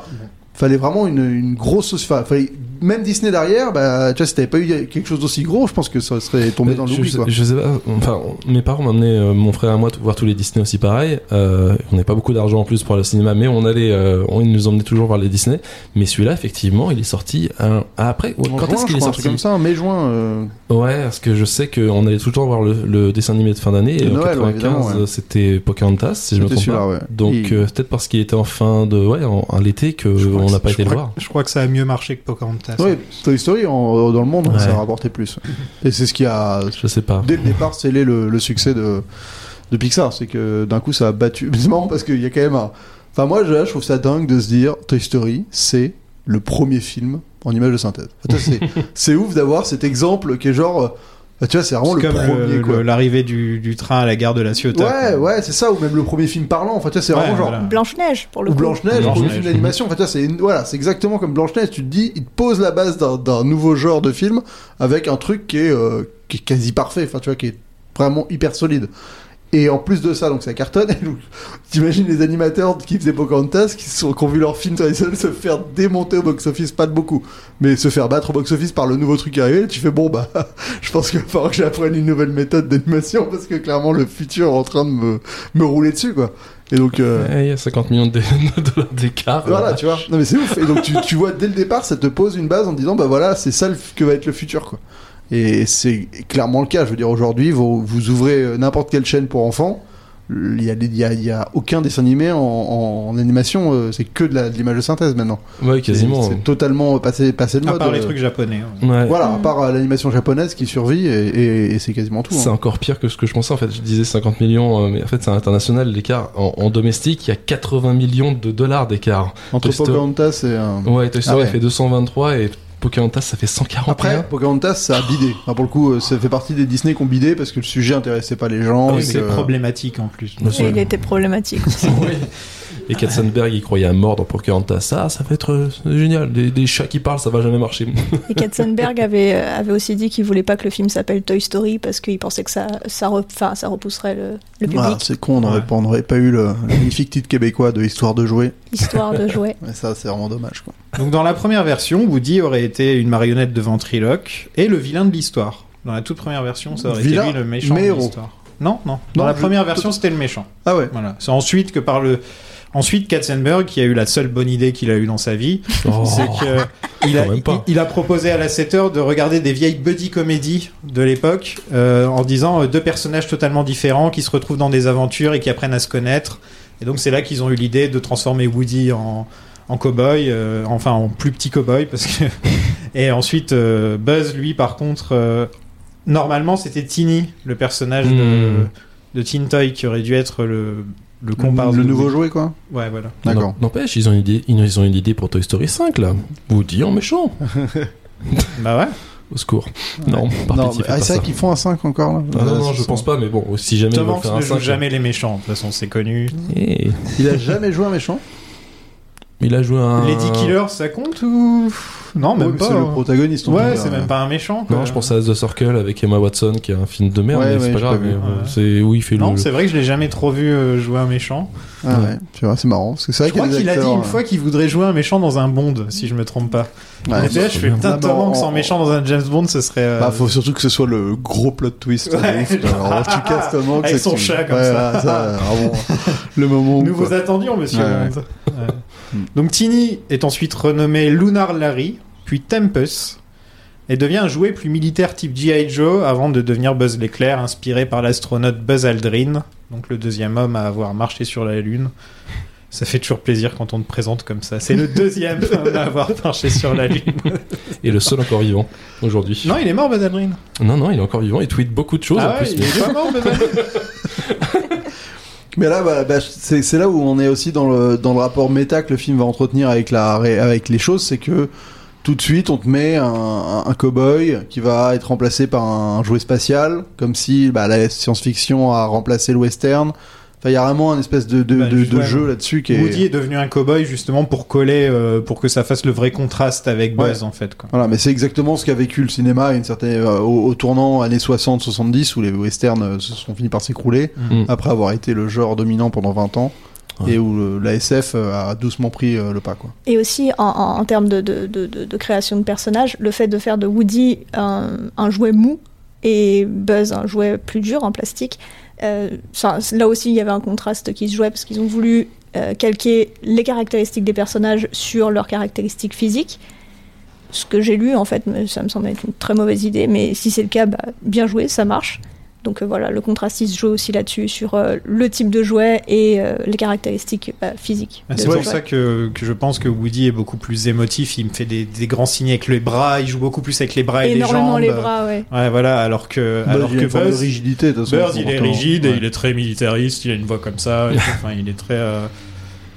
fallait vraiment une, une grosse, enfin, fallait même Disney derrière, bah, tu vois, si t'avais pas eu quelque chose d'aussi gros, je pense que ça serait tombé Mais dans l'oubli, je sais pas. Enfin, mes parents m'amenaient, euh, mon frère et moi, voir tous les Disney aussi pareil. Euh, on n'avait pas beaucoup d'argent en plus pour le cinéma, mais on allait, euh, on, ils nous emmenaient toujours voir les Disney. Mais celui-là, effectivement, il est sorti un- ah, après. En quand est-ce qu'il est sorti comme ça, en mai-juin. euh, Ouais, parce que je sais qu'on allait tout le temps voir le, le dessin animé de fin d'année. Et en Noël, ouais, 95, évidemment, ouais. euh, c'était Pocahontas, si je me trompe pas. celui-là, ouais. Donc euh, peut-être parce qu'il était en fin de, ouais, en, en l'été que on n'a pas été le voir. Je crois que ça a mieux marché que Pocahontas. Oui, Toy Story en- dans le monde, Ouais. ça a rapporté plus. Et c'est ce qui a, Je sais pas. dès le départ, scellé le, le succès de, de Pixar. C'est que d'un coup, ça a battu. [LAUGHS] C'est marrant parce qu'il y a quand même un. Enfin, moi, je, je trouve ça dingue de se dire Toy Story, c'est le premier film en image de synthèse. Enfin, [LAUGHS] c'est ouf d'avoir cet exemple qui est genre. euh, bah, tu vois, c'est vraiment le comme premier, le- quoi. le- l'arrivée du, du train à la gare de la Ciotat. Ouais, quoi. ouais, c'est ça, ou même le premier film parlant. Enfin, tu vois, c'est Ouais, vraiment genre. voilà. Blanche-Neige, pour le Ou coup. Blanche-Neige, Blanche-Neige. pour le film d'animation. En fait, tu vois, c'est voilà, c'est exactement comme Blanche-Neige. Tu te dis, il te pose la base d'un- d'un nouveau genre de film avec un truc qui est, euh, qui est quasi parfait. Enfin, tu vois, qui est vraiment hyper solide. Et en plus de ça, donc ça cartonne. [LAUGHS] T'imagines les animateurs qui faisaient Pocahontas, qui, sont, qui ont vu leur film traditionnel se faire démonter au box-office, pas de beaucoup, mais se faire battre au box-office par le nouveau truc. Et tu fais bon bah, [LAUGHS] je pense qu'il va falloir que j'apprenne une nouvelle méthode d'animation parce que clairement le futur est en train de me, me rouler dessus quoi. Et donc euh, Ouais, Il y a 50 millions [LAUGHS] de dollars d'écart. voilà, là. tu vois. Non mais c'est ouf. Et donc tu, tu vois dès le départ, ça te pose une base en te disant bah voilà, c'est ça le que va être le futur quoi. Et c'est clairement le cas. Je veux dire aujourd'hui, vous, vous ouvrez euh, n'importe quelle chaîne pour enfants, il y a, y a, il y a aucun dessin animé en, en- en animation. euh, c'est que de l'image de synthèse maintenant. Ouais, quasiment. C'est totalement passé passé de À mode. part les euh, trucs japonais. Ouais. Voilà, à part l'animation japonaise qui survit et, et- et c'est quasiment tout. C'est hein. encore pire que ce que je pensais en fait. Je disais 50 millions, mais en fait c'est international l'écart. En, en domestique, il y a 80 millions de dollars d'écart. Entre Toy Pocahontas et un... Ouais, Toy Story Ah ouais. fait 223 et Pocahontas ça fait 141. Après, Pocahontas, ça a bidé. Enfin, pour le coup, euh, ça fait partie des Disney qui ont bidé parce que le sujet intéressait pas les gens. Ah et oui, c'est que- problématique en plus. Et il était problématique aussi. [LAUGHS] Oui. Et Katzenberg il croyait à mort dans Pocahontas. Ça, ça va être euh, génial. Des, des chats qui parlent, ça va jamais marcher. Et Katzenberg avait, euh, avait aussi dit qu'il voulait pas que le film s'appelle Toy Story parce qu'il pensait que ça, ça, re- enfin, ça repousserait le, le public. Ah, c'est con, on n'aurait Ouais. pas, eu le, le magnifique titre québécois de Histoire de jouer. Histoire de jouer. [LAUGHS] Mais ça, c'est vraiment dommage. Quoi. Donc dans la première version, Woody aurait été une marionnette de ventriloque et le vilain de l'histoire. Dans la toute première version, ça aurait Vilain, été lui le méchant de l'histoire. Non, non. Dans Non, la je- première version, c'était le méchant. Ah ouais. Voilà. C'est ensuite que par le Ensuite, Katzenberg, qui a eu la seule bonne idée qu'il a eue dans sa vie, Oh. c'est que [LAUGHS] il a, il, il a proposé à la 7 heures de regarder des vieilles buddy comédies de l'époque, euh, en disant euh, deux personnages totalement différents qui se retrouvent dans des aventures et qui apprennent à se connaître. Et donc c'est là qu'ils ont eu l'idée de transformer Woody en en cowboy, euh, enfin en plus petit cowboy parce que [LAUGHS] et ensuite euh, Buzz lui par contre normalement c'était Teeny le personnage de, Hmm. de Teen Toy qui aurait dû être le le nouveau jouet, quoi. Ouais voilà. D'accord. N'empêche, ils ont une idée, ils ont une idée pour Toy Story 5 là. Woody en méchant. [LAUGHS] Bah ouais. Au secours. Non, par Non, pitié, mais- faites ah, pas c'est ça. vrai qu'ils font un 5 encore là. Ah non, non, je pense pas, mais bon, si jamais ils Tom veulent Hanks faire un ne joue 5, jamais les méchants, de toute façon c'est connu. eh, Il a jamais joué un méchant. il a joué un. Lady Killer ça compte ou? Non même Ouais, mais pas. C'est le hein. protagoniste. on Ouais c'est même pas un méchant. quoi. Non, je pense à The Circle avec Emma Watson, qui est un film de merde, Ouais, mais ouais, c'est pas grave. pas vu. mais, Ouais. C'est où il fait Non, le. c'est vrai que je l'ai jamais trop vu euh, jouer un méchant. Ah ouais, tu vois, c'est marrant. Parce que c'est vrai Je crois qu'il a dit une fois qu'il voudrait jouer un méchant dans un Bond, si je me trompe pas. ouais. Et là, je fais putain, Non, Tom mais Hanks en méchant dans un James Bond, ce serait. euh, Bah, faut surtout que ce soit le gros plot twist. Ouais, Alors, tu casses Tom Hanks Avec son chat comme Ouais, ça. [LAUGHS] le moment où. Nous vous attendions, monsieur. Bond. Ouais. Donc Tini est ensuite renommé Lunar Larry, puis Tempest, et devient un jouet plus militaire type G.I. Joe avant de devenir Buzz l'éclair, inspiré par l'astronaute Buzz Aldrin, donc le deuxième homme à avoir marché sur la Lune. Ça fait toujours plaisir quand on te présente comme ça. C'est le deuxième [LAUGHS] homme à avoir marché sur la Lune. Et le seul encore vivant aujourd'hui. Non, il est mort, Buzz Aldrin. non, non, il est encore vivant. Il tweet beaucoup de choses Ah en ouais, plus. il mais- est pas mort, Buzz Aldrin. [LAUGHS] Mais là, bah, bah, c'est là où on est aussi dans le, dans le rapport méta que le film va entretenir avec, la, avec les choses, c'est que tout de suite, on te met un, un, un cow-boy qui va être remplacé par un jouet spatial, comme si bah, la science-fiction a remplacé le western. Enfin, il y a vraiment un espèce de, de, Bah, de, jeu là-dessus qui est... Woody est devenu un cowboy justement pour coller, euh, pour que ça fasse le vrai contraste avec Buzz en fait. Quoi. Voilà, mais c'est exactement ce qu'a vécu le cinéma à une certaine, euh, au, au tournant années 60-70 où les westerns euh, se sont finis par s'écrouler Mm. après avoir été le genre dominant pendant 20 ans. Ouais. et où le- la SF euh, a doucement pris euh, le pas quoi. Et aussi, en, en- en termes de, de, de- de- de création de personnages, le fait de faire de Woody un, un jouet mou et Buzz un jouet plus dur en plastique, euh, ça- là aussi il y avait un contraste qui se jouait parce qu'ils ont voulu euh, calquer les caractéristiques des personnages sur leurs caractéristiques physiques. Ce que j'ai lu, en fait, ça me semble être une très mauvaise idée, mais si c'est le cas, bah, bien joué, ça marche. Donc euh, voilà, le contraste il se joue aussi là-dessus, sur euh, le type de jouet et euh, les caractéristiques bah, physiques. Ah, C'est ce pour jouet. ça que, que je pense que Woody est beaucoup plus émotif. Il me fait des, des grands signes avec les bras. Il joue beaucoup plus avec les bras et Énormément les les jambes. bras, ouais. Ouais, voilà. Alors que, alors il a que de Buzz, rigidité de toute façon, Buzz, il est rigide et Ouais. il est très militariste. Il a une voix comme ça. et enfin, il est très. euh,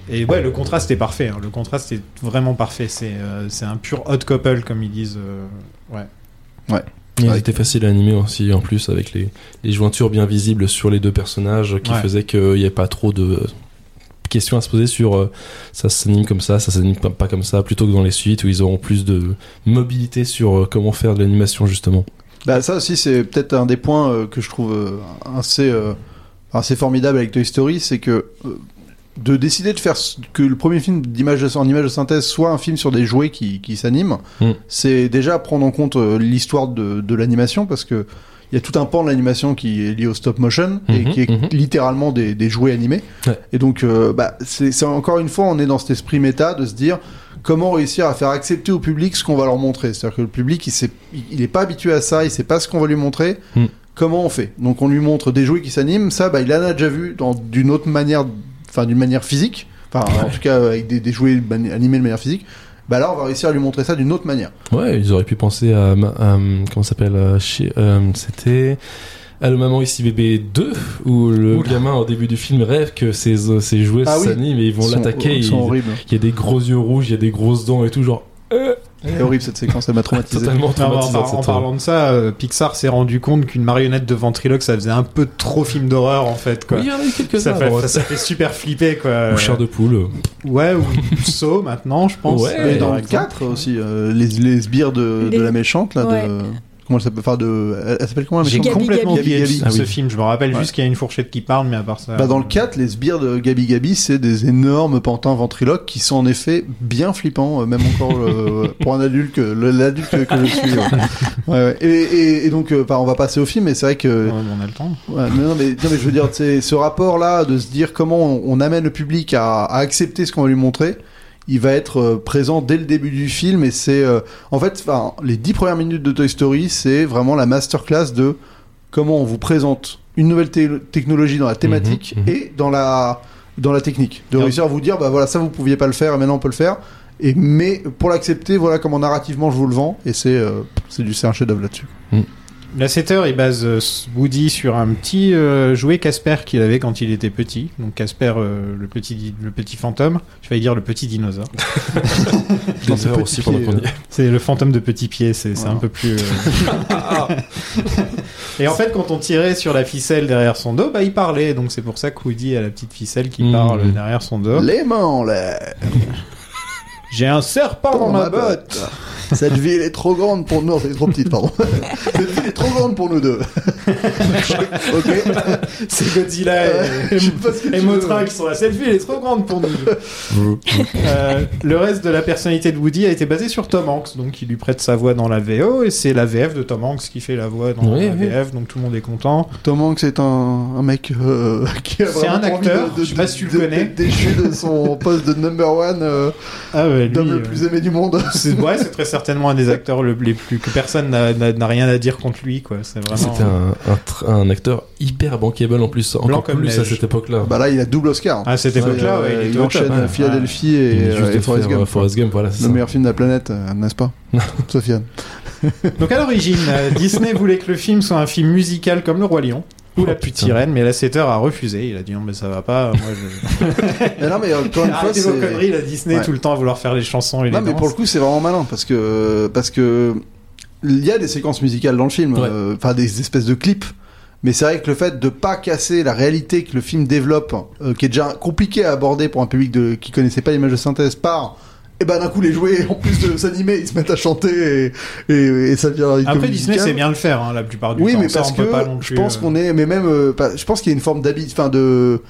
Et ouais, le contraste est parfait. hein. Le contraste est vraiment parfait. C'est euh, c'est un pur hot couple, comme ils disent. euh, Ouais. Ils Ouais. étaient faciles à animer aussi, en plus, avec les, les jointures bien visibles sur les deux personnages, qui Ouais. faisaient qu'il n'y ait pas trop de questions à se poser sur euh, ça s'anime comme ça, ça s'anime pas, pas comme ça, plutôt que dans les suites où ils auront plus de mobilité sur euh, comment faire de l'animation, justement. Bah, ça aussi, c'est peut-être un des points euh, que je trouve euh, assez, euh, assez formidable avec Toy Story, c'est que euh, de décider de faire que le premier film d'image en image de synthèse soit un film sur des jouets qui, qui s'animent, Mm. c'est déjà prendre en compte euh, l'histoire de, de l'animation parce que il y a tout un pan de l'animation qui est lié au stop motion et Mhm, qui est mhm. littéralement des, des jouets animés. Ouais. Et donc, euh, bah, c'est encore une fois, on est dans cet esprit méta de se dire comment réussir à faire accepter au public ce qu'on va leur montrer. C'est-à-dire que le public, il sait, il- pas habitué à ça, il sait pas ce qu'on va lui montrer. Mm. Comment on fait? Donc, on lui montre des jouets qui s'animent. Ça, bah, il en a déjà vu dans d'une autre manière, enfin d'une manière physique. Enfin, en tout cas, avec des, des jouets animés de manière physique. Bah là, on va réussir à lui montrer ça d'une autre manière. Ouais, ils auraient pu penser à. ma- à, comment ça s'appelle euh, euh, C'était. Allô Maman ici bébé 2 où le Oula. gamin au début du film rêve que ses, ses jouets Ah oui. s'animent et ils vont l'attaquer. Il-. Il y a des gros yeux rouges, il y a des grosses dents et tout, genre. euh, C'est horrible cette séquence, elle m'a traumatisé. [LAUGHS] totalement Non, en, en parlant de ça, euh, Pixar s'est rendu compte qu'une marionnette de ventriloque, ça faisait un peu trop film d'horreur en fait. Quoi. Oui, il y en a eu quelques-uns. ça, fait, droite. ça fait super flipper quoi. [LAUGHS] Ou chair de poule. Ouais, ou saut maintenant, je pense. Ouais, Et dans le exemple. 4 aussi, euh, les, les sbires de, Les- de la méchante, là, Ouais. de... Comment elle s'appelle Enfin, de... Elle, elle s'appelle comment J'ai Gabi, complètement Gabi. oublié Gabi. ce Ah oui. film. Je me rappelle Ouais. juste qu'il y a une fourchette qui parle, mais à part ça. Bah, dans le 4, les sbires de Gabi Gabi, c'est des énormes pantins ventriloques qui sont en effet bien flippants, euh, même encore euh, [LAUGHS] pour un adulte, l'adulte que, je suis. ouais. Ouais, ouais. Et, et- et donc, euh, bah, on va passer au film, mais c'est vrai que. Ouais, on a le temps. Ouais, mais non, mais, non, mais je veux dire, c'est ce rapport-là de se dire comment on, on amène le public à, à accepter ce qu'on va lui montrer, il va être euh, présent dès le début du film et c'est euh, en fait, enfin, les dix premières minutes de Toy Story, c'est vraiment la masterclass de comment on vous présente une nouvelle technologie dans la thématique Mhm, mhm. et dans la dans la technique, de réussir à vous dire bah voilà ça vous pouviez pas le faire et maintenant on peut le faire. Et mais pour l'accepter, voilà comment narrativement je vous le vends et c'est euh, c'est du c'est un chef-d'œuvre là-dessus. La 7 il base euh, Woody sur un petit euh, jouet Casper qu'il avait quand il était petit. Donc Casper, euh, le, petit, le petit fantôme. Je vais dire le petit dinosaure. [LAUGHS] Petits aussi pendant. C'est le fantôme de petit pied, c'est Voilà. un peu plus... euh, [LAUGHS] Et en fait, quand on tirait sur la ficelle derrière son dos, bah il parlait. Donc c'est pour ça que Woody a la petite ficelle qui Mhm. parle derrière son dos. Les mains en l'air. J'ai un serpent dans ma botte [LAUGHS] Cette ville est trop grande pour nous. C'est trop petite, pardon. [LAUGHS] Cette ville est trop grande pour nous deux. [LAUGHS] ok. C'est Godzilla et, ce que et Motra qui sont là. Cette ville est trop grande pour nous. Euh, le reste de la personnalité de Woody a été basé sur Tom Hanks, donc il lui prête sa voix dans la VO et c'est la VF de Tom Hanks qui fait la voix dans Oui, la oui. VF, donc tout le monde est content. Tom Hanks est un, un mec euh, qui a C'est vraiment un envie acteur, de, de, je sais pas si tu le de- connais. d'être déchu de son poste de number one euh, Ah ouais, lui, le euh, plus aimé du monde. [LAUGHS] c'est ouais, c'est très certainement un des acteurs le- les plus que personne n'a- rien à dire contre lui, quoi. C'est vraiment. C'était un, un, tr- un acteur hyper bankable en plus, encore comme plus à cette époque-là. Bah là, il a double Oscar. Ah, cette époque-là, ouais, euh, il il au top, enchaîne hein. Philadelphie Il et, vient euh, juste et Forrest faire, euh, Gump. Forrest Gump, voilà, c'est Le ça. meilleur film de la planète, euh, n'est-ce pas [LAUGHS] Sofiane. Donc à l'origine, euh, Disney voulait que le film soit un film musical comme Le Roi Lion ou Oh, La Petite putain. Sirène, mais la a refusé. Il a dit non, mais ça va pas. Moi, je... [LAUGHS] Mais non, mais encore une fois, Arrêtez vos c'est. conneries, la Disney, Ouais. tout le temps à vouloir faire les chansons et Non, les mais danses. pour le coup, c'est vraiment malin parce que parce que il y a des séquences musicales dans le film, Ouais. euh, enfin des espèces de clips. Mais c'est vrai que le fait de pas casser la réalité que le film développe, euh, qui est déjà compliqué à aborder pour un public de, qui connaissait pas l'image de synthèse, par et ben d'un coup les jouets en plus de s'animer, ils se mettent à chanter et, et, et ça devient Après, Disney sait bien le faire, hein, la plupart du Oui, temps. mais Ça, parce que je pense euh, qu'on est, mais même, euh, je pense qu'il y a une forme d'habit, enfin de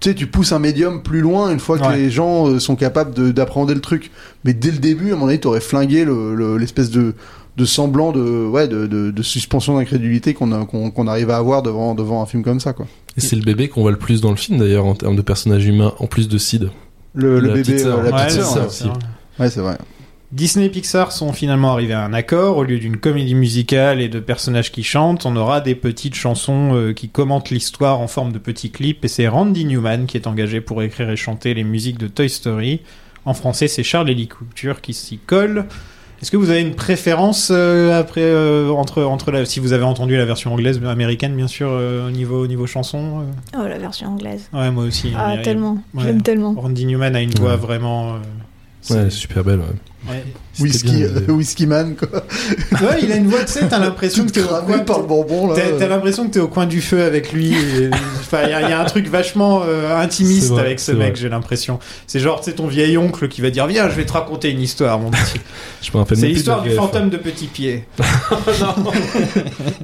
tu sais, tu pousses un médium plus loin une fois que Ouais. les gens euh, sont capables de- d'appréhender le truc. Mais dès le début, à mon avis, t'aurais flingué le- le- l'espèce de, de semblant de, ouais, de, de, de suspension d'incrédulité qu'on qu'on qu'on arrive à avoir devant, devant un film comme ça, quoi. Et c'est le bébé qu'on voit le plus dans le film d'ailleurs en termes de personnage humain, en plus de Sid. Le, le La bébé, petite sœur. euh, la Ouais, petite c'est sœur, ça ouais. aussi. Ouais, c'est vrai. Disney et Pixar sont finalement arrivés à un accord. Au lieu d'une comédie musicale et de personnages qui chantent, on aura des petites chansons euh, qui commentent l'histoire en forme de petits clips. Et c'est Randy Newman qui est engagé pour écrire et chanter les musiques de Toy Story. En français, c'est Charles Couture qui s'y colle. Est-ce que vous avez une préférence euh, après euh, entre entre la, si vous avez entendu la version anglaise, américaine bien sûr euh, au niveau au niveau chanson euh? Oh, la version anglaise. Ouais, moi aussi. Ah, tellement. ouais. L'aime tellement. Randy Newman a une voix Ouais. vraiment. Ouais, super belle. Ouais. ouais. Whisky, bien, euh, mais- Whisky Man, quoi. Ouais, il a une voix, tu sais, t'as l'impression que t'es par le bonbon, là. T'as t'as l'impression que t'es au coin du feu avec lui. [LAUGHS] il y, a- il y a un truc vachement euh, intimiste C'est vrai, avec ce c'est mec, vrai. j'ai l'impression. C'est genre, tu sais, ton vieil oncle qui va dire Viens, je vais te raconter une histoire, mon petit. Je me rappelle C'est même plus de la l'histoire du VF, fantôme de Petit Pied. [LAUGHS]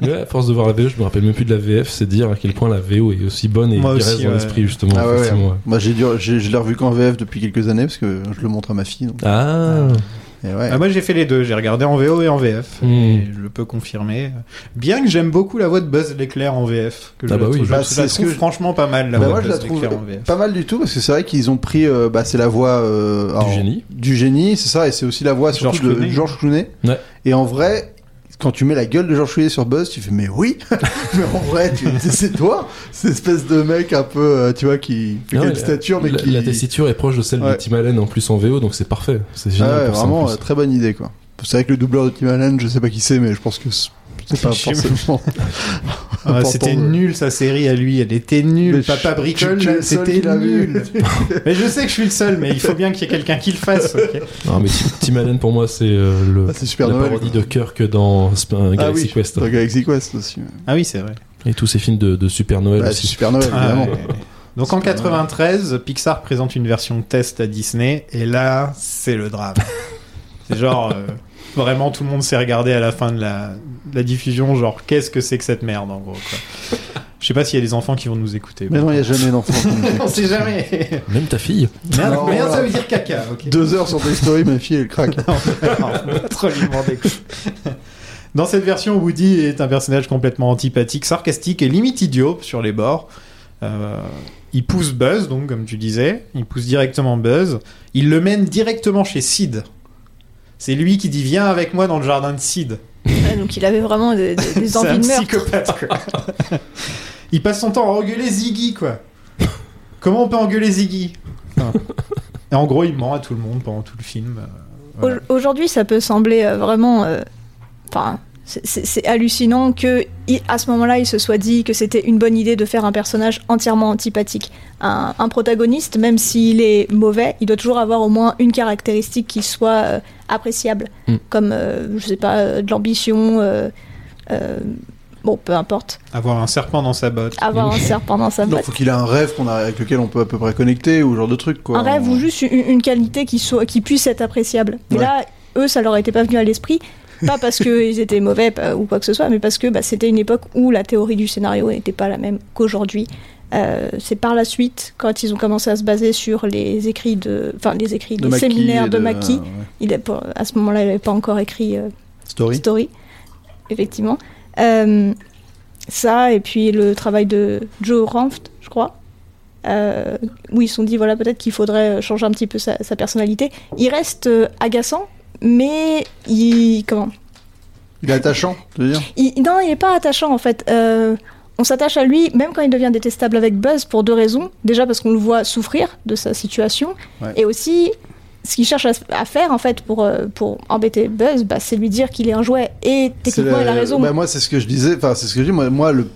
Mais ouais, à force de voir la VF, je me rappelle même plus de la VF, c'est dire à quel point la VO est aussi bonne et aussi, reste dans ouais. l'esprit justement. Ah ouais. Moi, j'ai dû, je l'ai revu qu'en VF depuis quelques années parce que je le montre à ma fille. Donc. Ah, Et ouais. Ah, moi, j'ai fait les deux. J'ai regardé en VO et en VF. Hmm. Et je le peux confirmer. Bien que j'aime beaucoup la voix de Buzz l'éclair en VF. Que je Ah la bah trouve, oui. je Bah, la c'est ce trouve que je- franchement pas mal, la Bah, voix moi, de je la Buzz trouve l'éclair en VF. pas mal du tout parce que c'est vrai qu'ils ont pris, euh, bah, c'est la voix euh, alors, génie. du génie, c'est ça, et c'est aussi la voix surtout George de Clooney. George Clooney. Ouais. Et en vrai, quand tu mets la gueule de George Clooney sur Buzz, tu fais mais oui, [LAUGHS] mais en vrai, tu- c'est c'est toi, cette espèce de mec un peu, euh, tu vois, qui fait la- stature, mais la, qui la tessiture est proche de celle Ouais. de Tim Allen en plus en VO, donc c'est parfait. C'est Ah génial ouais, pour ça, en vraiment plus. euh, très bonne idée quoi. C'est vrai que le doubleur de Tim Allen, je sais pas qui c'est, mais je pense que c'est pas forcément. [LAUGHS] Ah, c'était nul sa série à lui, elle était nulle. Mais Papa bricole, c'était nul. [LAUGHS] mais je sais que je suis le seul, mais il faut bien qu'il y ait quelqu'un qui le fasse. Non, mais Tim, Allen pour moi c'est euh, le Ah, Super la Noël, parodie quoi. de Kirk dans Sp- euh, Ah Galaxy oui, Quest dans Galaxy Quest aussi. ah oui, c'est vrai. et tous ces films de, de Super Noël Bah, c'est aussi. Super Noël, évidemment. ouais. Donc en 93, Pixar présente une version test à Disney, et là, c'est le drame. [LAUGHS] c'est genre, euh, vraiment, tout le monde s'est regardé à la fin de la, de la diffusion, genre, qu'est-ce que c'est que cette merde, en gros, quoi. Je sais pas s'il y a des enfants qui vont nous écouter. Mais non, il n'y a jamais d'enfant. [LAUGHS] On sait jamais. Même ta fille. Merde, Non, merde, voilà. ça veut dire caca. Deux heures sur Toy Story, ma fille, elle craque. [LAUGHS] Non, on va trop. Dans cette version, Woody est un personnage complètement antipathique, sarcastique et limite idiot sur les bords. Euh, il pousse Buzz, donc comme tu disais, il pousse directement Buzz. Il le mène directement chez Sid. C'est lui qui dit viens avec moi dans le jardin de Sid. Ouais, donc il avait vraiment des, [LAUGHS] envies de meurtre. psychopathe. quoi. [LAUGHS] il passe son temps à engueuler Ziggy, quoi. Comment on peut engueuler Ziggy Enfin, Et en gros, il ment à tout le monde pendant tout le film. euh, voilà. Aujourd'hui, ça peut sembler euh, vraiment. euh, Enfin, c'est hallucinant que à ce moment-là, il se soit dit que c'était une bonne idée de faire un personnage entièrement antipathique. Un, un protagoniste, même s'il est mauvais, il doit toujours avoir au moins une caractéristique qui soit euh, appréciable, Mm. comme euh, je sais pas, euh, de l'ambition. euh, euh, bon, peu importe. Avoir un serpent dans sa botte. Avoir un serpent dans sa botte. faut qu'il ait un rêve qu'on a, avec lequel on peut à peu près connecter ou ce genre de truc, quoi. un rêve ou juste une, une qualité qui, soit, qui puisse être appréciable. Mais là, eux, ça leur était pas venu à l'esprit. Pas parce qu'ils étaient mauvais pas- ou quoi que ce soit, mais parce que bah, c'était une époque où la théorie du scénario n'était pas la même qu'aujourd'hui. Euh, c'est par la suite, quand ils ont commencé à se baser sur les écrits de, enfin les écrits, De les séminaires de, de- ouais. Il est pas- à ce moment-là, il n'avait pas encore écrit euh, Story. Story, effectivement. Euh, ça, et puis le travail de Joe Ranft, je crois, où ils se sont dit, voilà, peut-être qu'il faudrait changer un petit peu sa, sa personnalité. Il reste agaçant, mais il. Comment Il est attachant, tu veux dire il, Non, il n'est pas attachant, en fait. Euh, on s'attache à lui, même quand il devient détestable avec Buzz, pour deux raisons. Déjà, parce qu'on le voit souffrir de sa situation, Ouais. et aussi. Ce qu'il cherche à, faire en fait pour, euh, pour embêter Buzz, bah, c'est lui dire qu'il est un jouet. Et techniquement, il a raison. Bah, moi, c'est ce que je disais. Enfin, c'est ce que je dis. Moi, moi, le,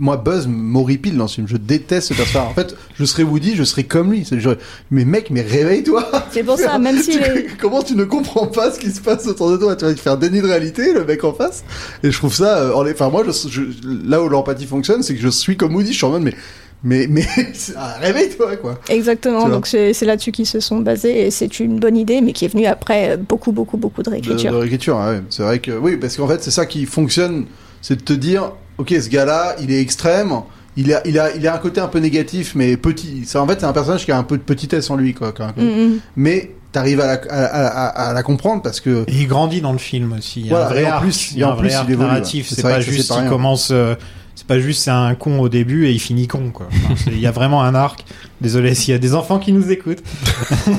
moi Buzz m'horripile dans ce film. Je déteste ce personnage. En fait, je serais Woody, je serais comme lui. Genre, mais mec, mais réveille-toi. C'est pour ça, [LAUGHS] même s'il est. [LAUGHS] Comment tu ne comprends pas ce qui se passe autour de toi? Tu vas te faire déni de réalité, le mec en face. Et je trouve ça. euh, en- Enfin, moi, je, je- là où l'empathie fonctionne, c'est que je suis comme Woody. Je suis en mode, mais, mais, mais, [LAUGHS] ah, réveille-toi, quoi. Exactement, Tu donc c'est là-dessus qu'ils se sont basés et c'est une bonne idée, mais qui est venue après euh, beaucoup, beaucoup, beaucoup de De, réécriture. de réécriture, ah ouais. C'est vrai que oui, parce qu'en fait, c'est ça qui fonctionne, c'est de te dire, ok, ce gars-là, il est extrême, il a, il a, il a un côté un peu négatif, mais petit. En fait, c'est un personnage qui a un peu de petitesse en lui, quoi. quand même. Mm, mm. Mais t'arrives à la, à, à- à- à la comprendre parce que Et il grandit dans le film aussi. Il y a Voilà, un vrai et en arc, plus- il y a un vrai plus, arc narratif. C'est pas juste il commence. euh, c'est pas juste c'est un con au début et il finit con quoi. Enfin, Il y a vraiment un arc. Désolé s'il y a des enfants qui nous écoutent. [LAUGHS]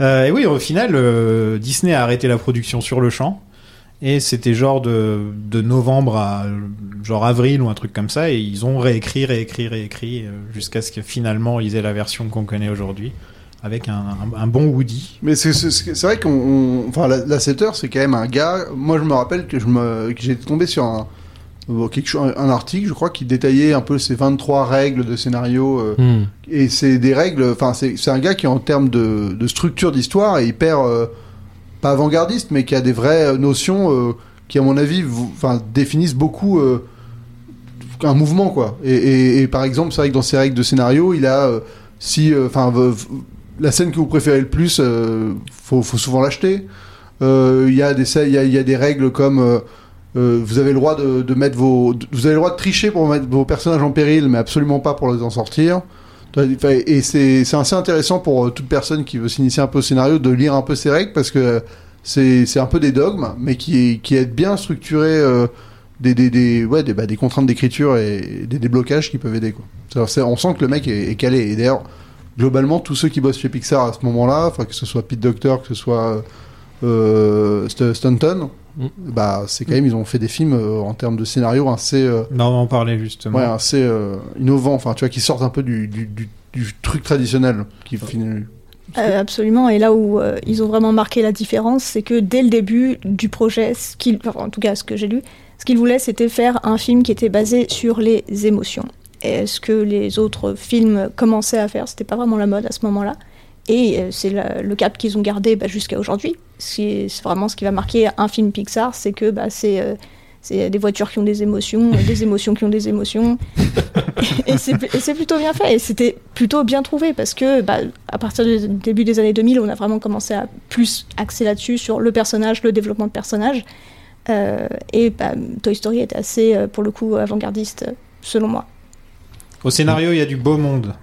Euh, et oui, au final, euh, Disney a arrêté la production sur le champ. Et c'était genre de, de novembre à genre avril ou un truc comme ça. Et ils ont réécrit, réécrit, réécrit euh, jusqu'à ce que finalement ils aient la version qu'on connaît aujourd'hui. Avec un, un- un bon Woody. Mais c'est vrai qu'on, on- enfin, la, la 7 heures, c'est quand même un gars. Moi, je me rappelle que je me, que j'ai tombé sur un, euh, quelque chose, un article, je crois, qui détaillait un peu ces 23 règles de scénario. euh, Hmm. et c'est des règles. Enfin, c'est c'est un gars qui, en termes de, de structure d'histoire, est hyper euh, pas avant-gardiste, mais qui a des vraies euh, notions euh, qui, à mon avis, définissent beaucoup. euh, un mouvement quoi et, par exemple c'est vrai que dans ses règles de scénario il a si enfin la scène que vous préférez le plus faut, faut souvent l'acheter il y a y a, des règles comme vous avez le droit de, mettre vos vous avez le droit de tricher pour mettre vos personnages en péril mais absolument pas pour les en sortir et c'est assez intéressant pour euh, toute personne qui veut s'initier un peu au scénario de lire un peu ces règles parce que c'est un peu des dogmes mais qui aident bien à structurer euh, bah, des contraintes d'écriture et des déblocages qui peuvent aider. Quoi. On sent que le mec est, calé. Et d'ailleurs, globalement, tous ceux qui bossent chez Pixar à ce moment-là, que ce soit Pete Docter, que ce soit euh, St- Stanton, Mm. bah, c'est quand même, ils ont fait des films euh, en termes de scénario assez, euh, on va en parler justement. ouais, assez euh, innovants, enfin, tu vois, qui sortent un peu du, du, du, du truc traditionnel. Qui, finit- Euh, absolument. Et là où euh, ils ont vraiment marqué la différence, c'est que dès le début du projet, ce qu'ils, enfin, en tout cas ce que j'ai lu, ce qu'ils voulaient, c'était faire un film qui était basé sur les émotions. Et ce que les autres films commençaient à faire, c'était pas vraiment la mode à ce moment-là. Et euh, c'est le cap qu'ils ont gardé bah, jusqu'à aujourd'hui. C'est vraiment ce qui va marquer un film Pixar, c'est que bah, c'est euh, c'est des voitures qui ont des émotions, euh, des émotions qui ont des émotions. [LAUGHS] et c'est et c'est plutôt bien fait. Et c'était plutôt bien trouvé parce que bah, à partir du début des années 2000, on a vraiment commencé à plus axer là-dessus, sur le personnage, le développement de personnage. Euh, et bah, Toy Story est assez, pour le coup, avant-gardiste, selon moi. Au scénario, il y a du beau monde.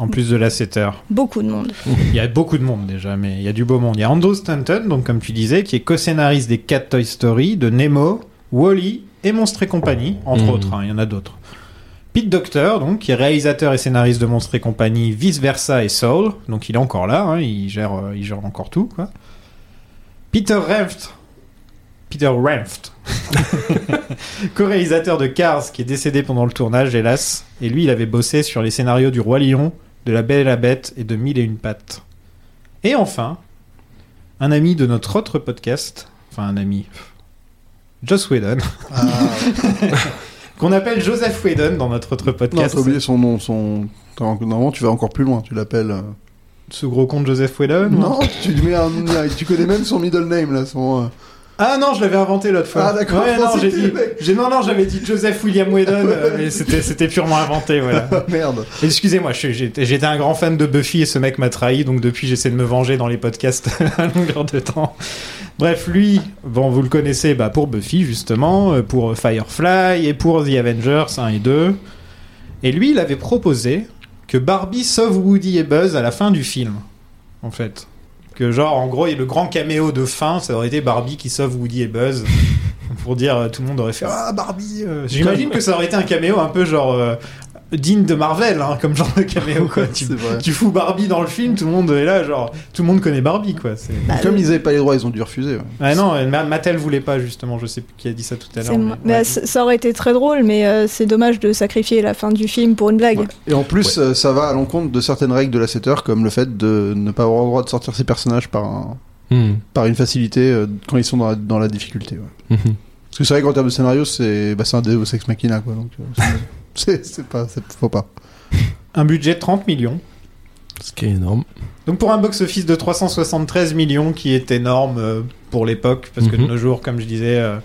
En plus de la 7 heures. Beaucoup de monde. Il y a beaucoup de monde déjà, mais il y a du beau monde. Il y a Andrew Stanton, donc comme tu disais, qui est co-scénariste des 4 Toy Story, de Nemo, Wally et Monstres et compagnie, entre Mhm. autres, hein, il y en a d'autres. Pete Docter, donc, qui est réalisateur et scénariste de Monstres et compagnie, Vice Versa et Soul, donc il est encore là, hein, il, gère, euh, il gère encore tout, quoi. Peter Renft, Peter Renft, [LAUGHS] co-réalisateur de Cars, qui est décédé pendant le tournage, hélas, et lui, il avait bossé sur les scénarios du Roi Lion, de La Belle et la Bête et de Mille et une pattes. Et enfin, un ami de notre autre podcast, enfin un ami, Joss Whedon, [LAUGHS] qu'on appelle Joseph Whedon dans notre autre Non, podcast. t'as oublié son nom. Son... Normalement, tu vas encore plus loin. Tu l'appelles. euh, Ce gros compte Joseph Whedon Non, tu lui mets un, tu connais même son middle name là, son. euh, Ah non, je l'avais inventé l'autre fois. Ah, d'accord, Ouais, non, j'ai dit, j'ai- non, non, j'avais dit Joseph William Whedon, euh, mais c'était, c'était purement inventé, voilà. [LAUGHS] Ah, merde. Excusez-moi, j'étais un grand fan de Buffy et ce mec m'a trahi, donc depuis j'essaie de me venger dans les podcasts [LAUGHS] à longueur de temps. Bref, lui, bon, vous le connaissez bah, pour Buffy justement, euh, pour Firefly et pour The Avengers 1 et 2. Et lui, il avait proposé que Barbie sauve Woody et Buzz à la fin du film, en fait. Que genre, en gros, le grand caméo de fin, ça aurait été Barbie qui sauve Woody et Buzz. [LAUGHS] Pour dire, euh, tout le monde aurait fait Ah, Barbie euh. J'imagine que ça aurait été un caméo un peu genre euh, digne de Marvel, hein, comme genre de caméo, quoi. tu, fous Barbie dans le film, tout le monde est là, genre, tout le monde connaît Barbie, quoi. C'est... Bah, Comme le- ils avaient pas les droits, ils ont dû refuser. ouais. Ah non, euh, Ma- Mattel voulait pas, justement, je sais plus qui a dit ça tout à l'heure. c'est mais- moi. Mais, ouais. c- ça aurait été très drôle, mais euh, c'est dommage de sacrifier la fin du film pour une blague. Ouais. Et en plus, euh, ça va à l'encontre de certaines règles de la 7 heures, comme le fait de ne pas avoir le droit de sortir ses personnages par, un- Hmm. par une facilité euh, quand ils sont dans la, dans la difficulté. ouais. Mhm. Parce que c'est vrai qu'en termes de scénario, c'est bah, c'est un Deus Ex Machina, quoi. Donc, euh, [LAUGHS] [LAUGHS] c'est pas, faut pas. Un budget de 30 millions. Ce qui est énorme. Donc pour un box-office de 373 millions, qui est énorme euh, pour l'époque, parce que de Mhm. nos jours, comme je disais, euh,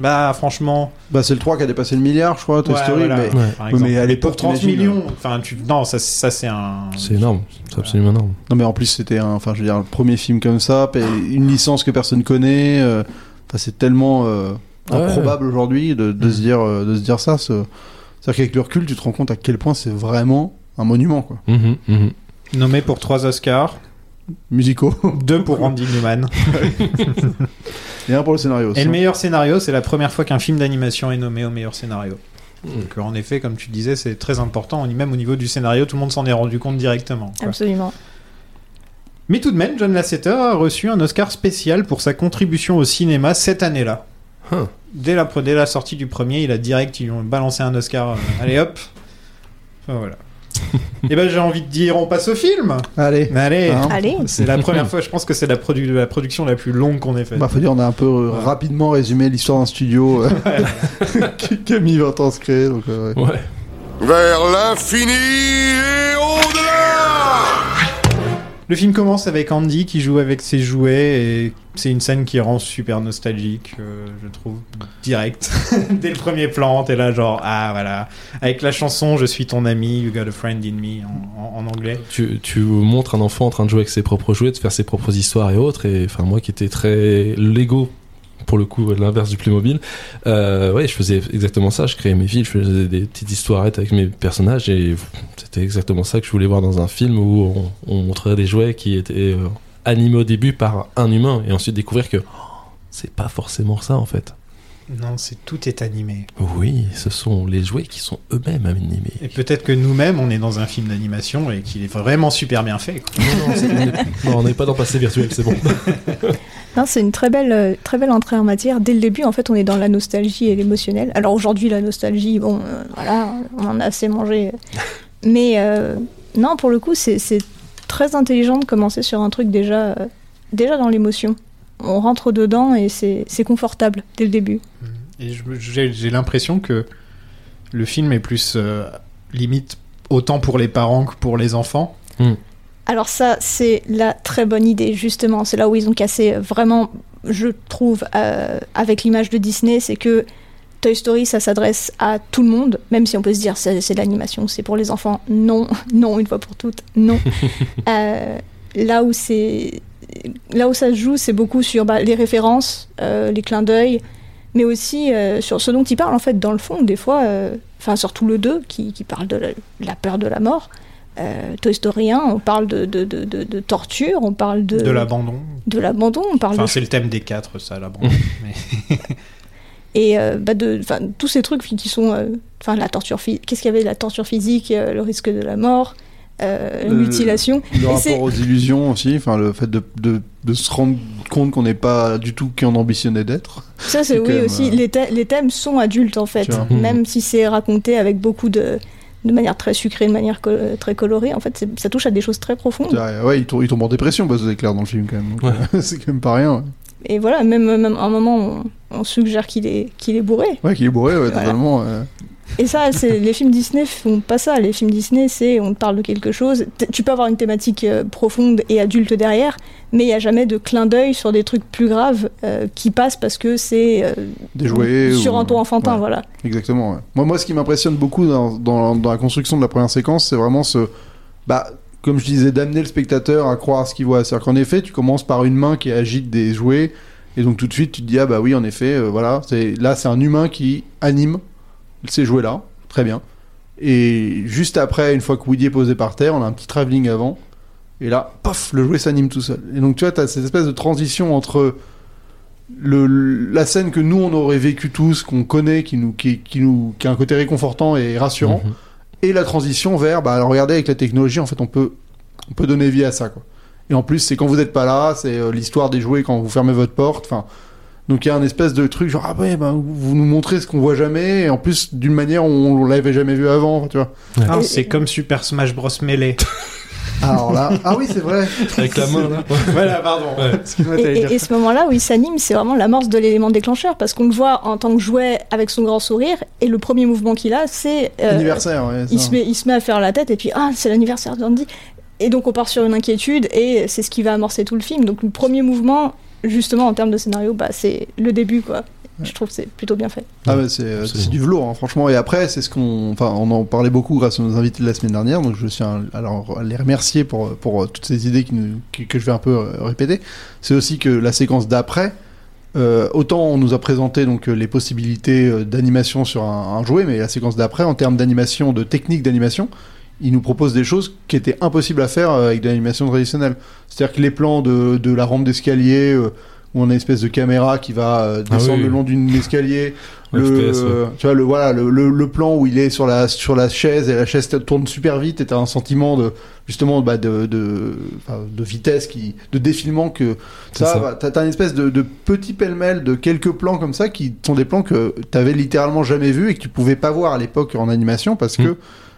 bah franchement... Bah, c'est le 3 qui a dépassé le milliard, je crois, Toy ouais, Story. voilà, mais... Ouais. par Oui, exemple. mais à l'époque, pour 30 t'imagines, millions, enfin, tu... non, ça, ça c'est un... C'est énorme. C'est absolument énorme. Non, mais en plus, c'était un, enfin, je veux dire, le premier film comme ça, une licence que personne connaît. euh, Enfin, c'est tellement euh, Ouais. improbable aujourd'hui de, de se dire, euh, de se dire ça. ce- C'est-à-dire qu'avec le recul, tu te rends compte à quel point c'est vraiment un monument, quoi. Mhm, mhm. Nommé pour trois Oscars, Musicaux. [LAUGHS] deux pour Randy Newman. [LAUGHS] Et un pour le scénario aussi. Et le meilleur scénario, c'est la première fois qu'un film d'animation est nommé au meilleur scénario. Donc en effet, comme tu disais, c'est très important. Même au niveau du scénario, tout le monde s'en est rendu compte directement. quoi. Absolument. Mais tout de même, John Lasseter a reçu un Oscar spécial pour sa contribution au cinéma cette année-là. Huh. Dès la, dès la sortie du premier, il a direct, ils lui ont balancé un Oscar. euh, allez hop. Enfin, voilà. [LAUGHS] Et ben j'ai envie de dire, on passe au film. Allez. Allez. Hein Allez. C'est la première fois, je pense que c'est la, produ- la production la plus longue qu'on ait faite. Bah, faut dire, on a un peu euh, rapidement résumé l'histoire d'un studio euh, qui, [LAUGHS] qui a mis 20 ans à se créer. Donc, euh, ouais. Ouais. Vers l'infini et au-delà Le film commence avec Andy qui joue avec ses jouets et c'est une scène qui rend super nostalgique, euh, je trouve, direct. [LAUGHS] Dès le premier plan, t'es là genre, ah voilà, avec la chanson Je suis ton ami, You got a friend in me en, anglais. Tu, tu montres un enfant en train de jouer avec ses propres jouets, de faire ses propres histoires et autres. Et enfin, moi qui étais très Lego, pour le coup, l'inverse du Playmobil, euh, ouais, je faisais exactement ça. Je créais mes villes, je faisais des petites histoirettes avec mes personnages. Et c'était exactement ça que je voulais voir dans un film où on, on montrerait des jouets qui étaient euh, animés au début par un humain et ensuite découvrir que oh, c'est pas forcément ça en fait. Non, c'est tout est animé. Oui, ce sont les jouets qui sont eux-mêmes animés. Et peut-être que nous-mêmes, on est dans un film d'animation et qu'il est vraiment super bien fait. quoi. Non, non, c'est- [LAUGHS] non, on n'est pas dans le passé virtuel, c'est bon. [LAUGHS] Non, c'est une très belle, euh, très belle entrée en matière. Dès le début, en fait, on est dans la nostalgie et l'émotionnel. Alors aujourd'hui, la nostalgie, bon, euh, voilà, on en a assez mangé. [LAUGHS] Mais euh, non, pour le coup, c'est très intelligent de commencer sur un truc déjà, euh, déjà dans l'émotion. On rentre dedans et c'est confortable dès le début. Et je- j'ai l'impression que le film est plus euh, limite autant pour les parents que pour les enfants. Alors ça, c'est la très bonne idée, justement. C'est là où ils ont cassé vraiment, je trouve, euh, avec l'image de Disney, c'est que Toy Story, ça s'adresse à tout le monde, même si on peut se dire c'est c'est de l'animation, c'est pour les enfants. Non, [LAUGHS] non, une fois pour toutes, non. [LAUGHS] Euh, là où c'est, là où ça se joue, c'est beaucoup sur bah, les références, euh, les clins d'œil, mais aussi euh, sur ce dont il parle en fait dans le fond. Des fois, euh, enfin surtout le 2 qui, qui parle de la, la peur de la mort. Euh, Toy Story 1, on parle de, de, de, de- de torture, on parle de, De l'abandon. de l'abandon, on parle Enfin, de c'est le thème des quatre, ça, l'abandon. [LAUGHS] Mais- [LAUGHS] et euh, bah de, enfin, tous ces trucs qui sont, euh, enfin la torture physique, qu'est-ce qu'il y avait, la torture physique, euh, le risque de la mort, euh, la Le- mutilation. Le Et c'est- rapport aux illusions aussi, enfin le fait de, de, de se rendre compte qu'on n'est pas du tout qui on ambitionnait d'être. Ça, c'est oui même, aussi. euh, Les, thè- les thèmes sont adultes en fait, vois. même si c'est raconté avec beaucoup de, de manière très sucrée, de manière co- très colorée. En fait, c'est- ça touche à des choses très profondes. C'est-à-dire, Ouais, il tombe, il tombe en dépression, parce que c'est clair dans le film quand même. Ouais. [LAUGHS] c'est quand même pas rien. Ouais, Et voilà, même, même à un moment, on, on suggère qu'il est, qu'il est bourré. ouais qu'il est bourré, ouais, Voilà. totalement. ouais. Et ça, c'est les films Disney font pas ça. Les films Disney, c'est on te parle de quelque chose. T- Tu peux avoir une thématique euh, profonde et adulte derrière, mais il y a jamais de clin d'œil sur des trucs plus graves euh, qui passent parce que c'est euh, Des jouets. sur ou- un ton enfantin, ouais. voilà. Exactement. ouais. Moi, moi, ce qui m'impressionne beaucoup dans, dans, dans la construction de la première séquence, c'est vraiment ce, bah, comme je disais, d'amener le spectateur à croire ce qu'il voit. C'est-à-dire qu'en effet, tu commences par une main qui agite des jouets, et donc tout de suite, tu te dis ah bah oui, en effet, euh, voilà, c'est là, c'est un humain qui anime ces jouets-là, très bien. Et juste après, une fois que Woody est posé par terre, on a un petit travelling avant, et là, paf, le jouet s'anime tout seul. Et donc tu vois, t'as cette espèce de transition entre le, la scène que nous on aurait vécu tous, qu'on connaît, qui nous, qui, qui nous, qui a un côté réconfortant et rassurant, Mhm. et la transition vers, bah alors regardez avec la technologie, en fait on peut, on peut donner vie à ça quoi. Et en plus c'est quand vous n'êtes pas là, c'est euh, l'histoire des jouets quand vous fermez votre porte, enfin. Donc il y a un espèce de truc genre ah ouais bah, vous nous montrez ce qu'on voit jamais et en plus d'une manière où on l'avait jamais vu avant tu vois. Ah, Et- c'est comme Super Smash Bros Melee. [LAUGHS] Alors là ah oui c'est vrai. Avec la main, là. [LAUGHS] voilà, pardon. Ouais. Et, ce moment-là où il s'anime, c'est vraiment l'amorce de l'élément déclencheur parce qu'on le voit en tant que jouet avec son grand sourire et le premier mouvement qu'il a, c'est euh, Anniversaire ouais. il se, met, il se met à faire la tête et puis ah c'est l'anniversaire d'Andy et donc on part sur une inquiétude et c'est ce qui va amorcer tout le film donc le premier mouvement justement en termes de scénario bah c'est le début quoi je trouve que c'est plutôt bien fait Ah ouais, c'est euh, du velours, hein, franchement. Et après, c'est ce qu'on, enfin, on en parlait beaucoup grâce à nos invités de la semaine dernière. Donc, je tiens à à les remercier pour pour euh, toutes ces idées qui nous, qui- que je vais un peu euh, répéter. C'est aussi que la séquence d'après euh, autant on nous a présenté donc les possibilités d'animation sur un, un jouet, mais la séquence d'après, en termes d'animation, de technique d'animation, il nous propose des choses qui étaient impossibles à faire euh, avec de l'animation traditionnelle. C'est-à-dire que les plans de, de la rampe d'escalier, euh, où on a une espèce de caméra qui va euh, Ah descendre oui. le long d'une escalier, le, FPS, ouais. tu vois le voilà le, le, le plan où il est sur la sur la chaise et la chaise tourne super vite et t'as un sentiment de justement bah, de de, de vitesse qui de défilement que ça, ça. bah, t'as une espèce de, de petit pêle-mêle de quelques plans comme ça qui sont des plans que t'avais littéralement jamais vus et que tu pouvais pas voir à l'époque en animation parce Mm. que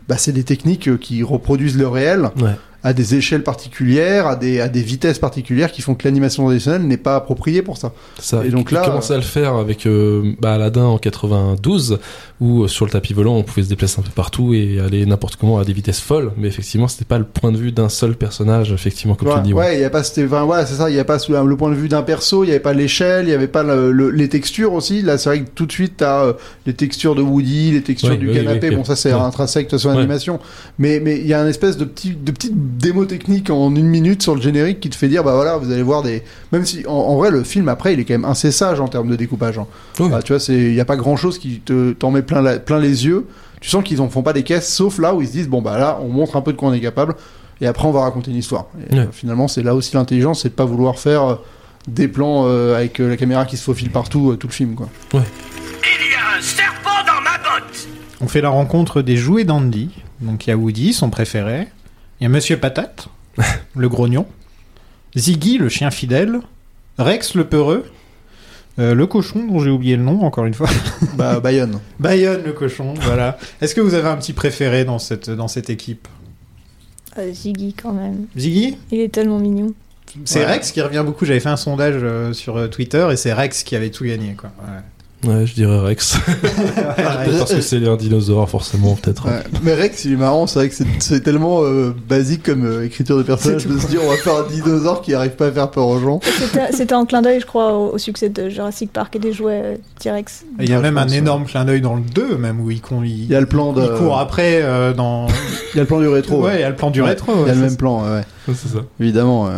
bah, c'est des techniques euh, qui reproduisent le réel Ouais. à des échelles particulières, à des, à des vitesses particulières qui font que l'animation traditionnelle n'est pas appropriée pour ça. Ça, Et donc là, commençait à le faire avec euh, bah, Aladdin en 92, où euh, sur le tapis volant, on pouvait se déplacer un peu partout et aller n'importe comment à des vitesses folles. Mais effectivement, c'était pas le point de vue d'un seul personnage, effectivement, comme ouais, tu le dis. ouais. ouais, il y a pas, c'était, enfin, voilà, c'est ça, il y a pas le point de vue d'un perso, il y avait pas l'échelle, il y avait pas le- le- les textures aussi. Là, c'est vrai que tout de suite, t'as euh, les textures de Woody, les textures du canapé. bon, ça, c'est ouais. intrinsèque de toute façon Ouais. l'animation. Mais, mais il y a un espèce de petit, de petite démo technique en une minute sur le générique qui te fait dire, bah voilà, vous allez voir des, même si, en, en vrai, le film après, il est quand même assez sage en termes de découpage. hein. Bah, tu vois, c'est, il y a pas grand chose qui te, t'en met plein, la- plein les yeux. Tu sens qu'ils en font pas des caisses, sauf là où ils se disent, bon, bah là, on montre un peu de quoi on est capable. Et après, on va raconter une histoire. Et, Ouais. euh, finalement, c'est là aussi l'intelligence, c'est de pas vouloir faire euh, des plans euh, avec euh, la caméra qui se faufile partout, euh, tout le film, quoi. Il y a un serpent dans ma botte On fait la rencontre des jouets d'Andy. Donc il y a Woody, son préféré. Il y a Monsieur Patate, [LAUGHS] le grognon. Ziggy, le chien fidèle. Rex, le peureux. Euh, le cochon, dont j'ai oublié le nom, encore une fois. [LAUGHS] bah, Bayonne. Bayonne, le cochon, voilà. Est-ce que vous avez un petit préféré dans cette, dans cette équipe? Euh, Ziggy quand même. Ziggy? Il est tellement mignon. C'est Ouais. Rex qui revient beaucoup. J'avais fait un sondage euh, sur Twitter et c'est Rex qui avait tout gagné, quoi. Ouais. Ouais, je dirais Rex. [LAUGHS] Ouais, Parce que c'est un dinosaure, forcément, peut-être. Ouais. Mais Rex, il est marrant, c'est vrai que c'est, tellement euh, basique comme euh, écriture de personnage de se dire on va faire un dinosaure qui arrive pas à faire peur aux gens. C'était en clin d'œil, je crois, au, au succès de Jurassic Park et des jouets euh, T-Rex. Il y a Ouais, même un énorme clin d'œil dans le 2, même, où il, con- il, Il y a le plan de. il court après euh, dans. [LAUGHS] Il y a le plan du rétro. ouais, il y a le plan du Ouais. rétro. Il y a le même plan, ouais, ouais. C'est ça. Évidemment, ouais.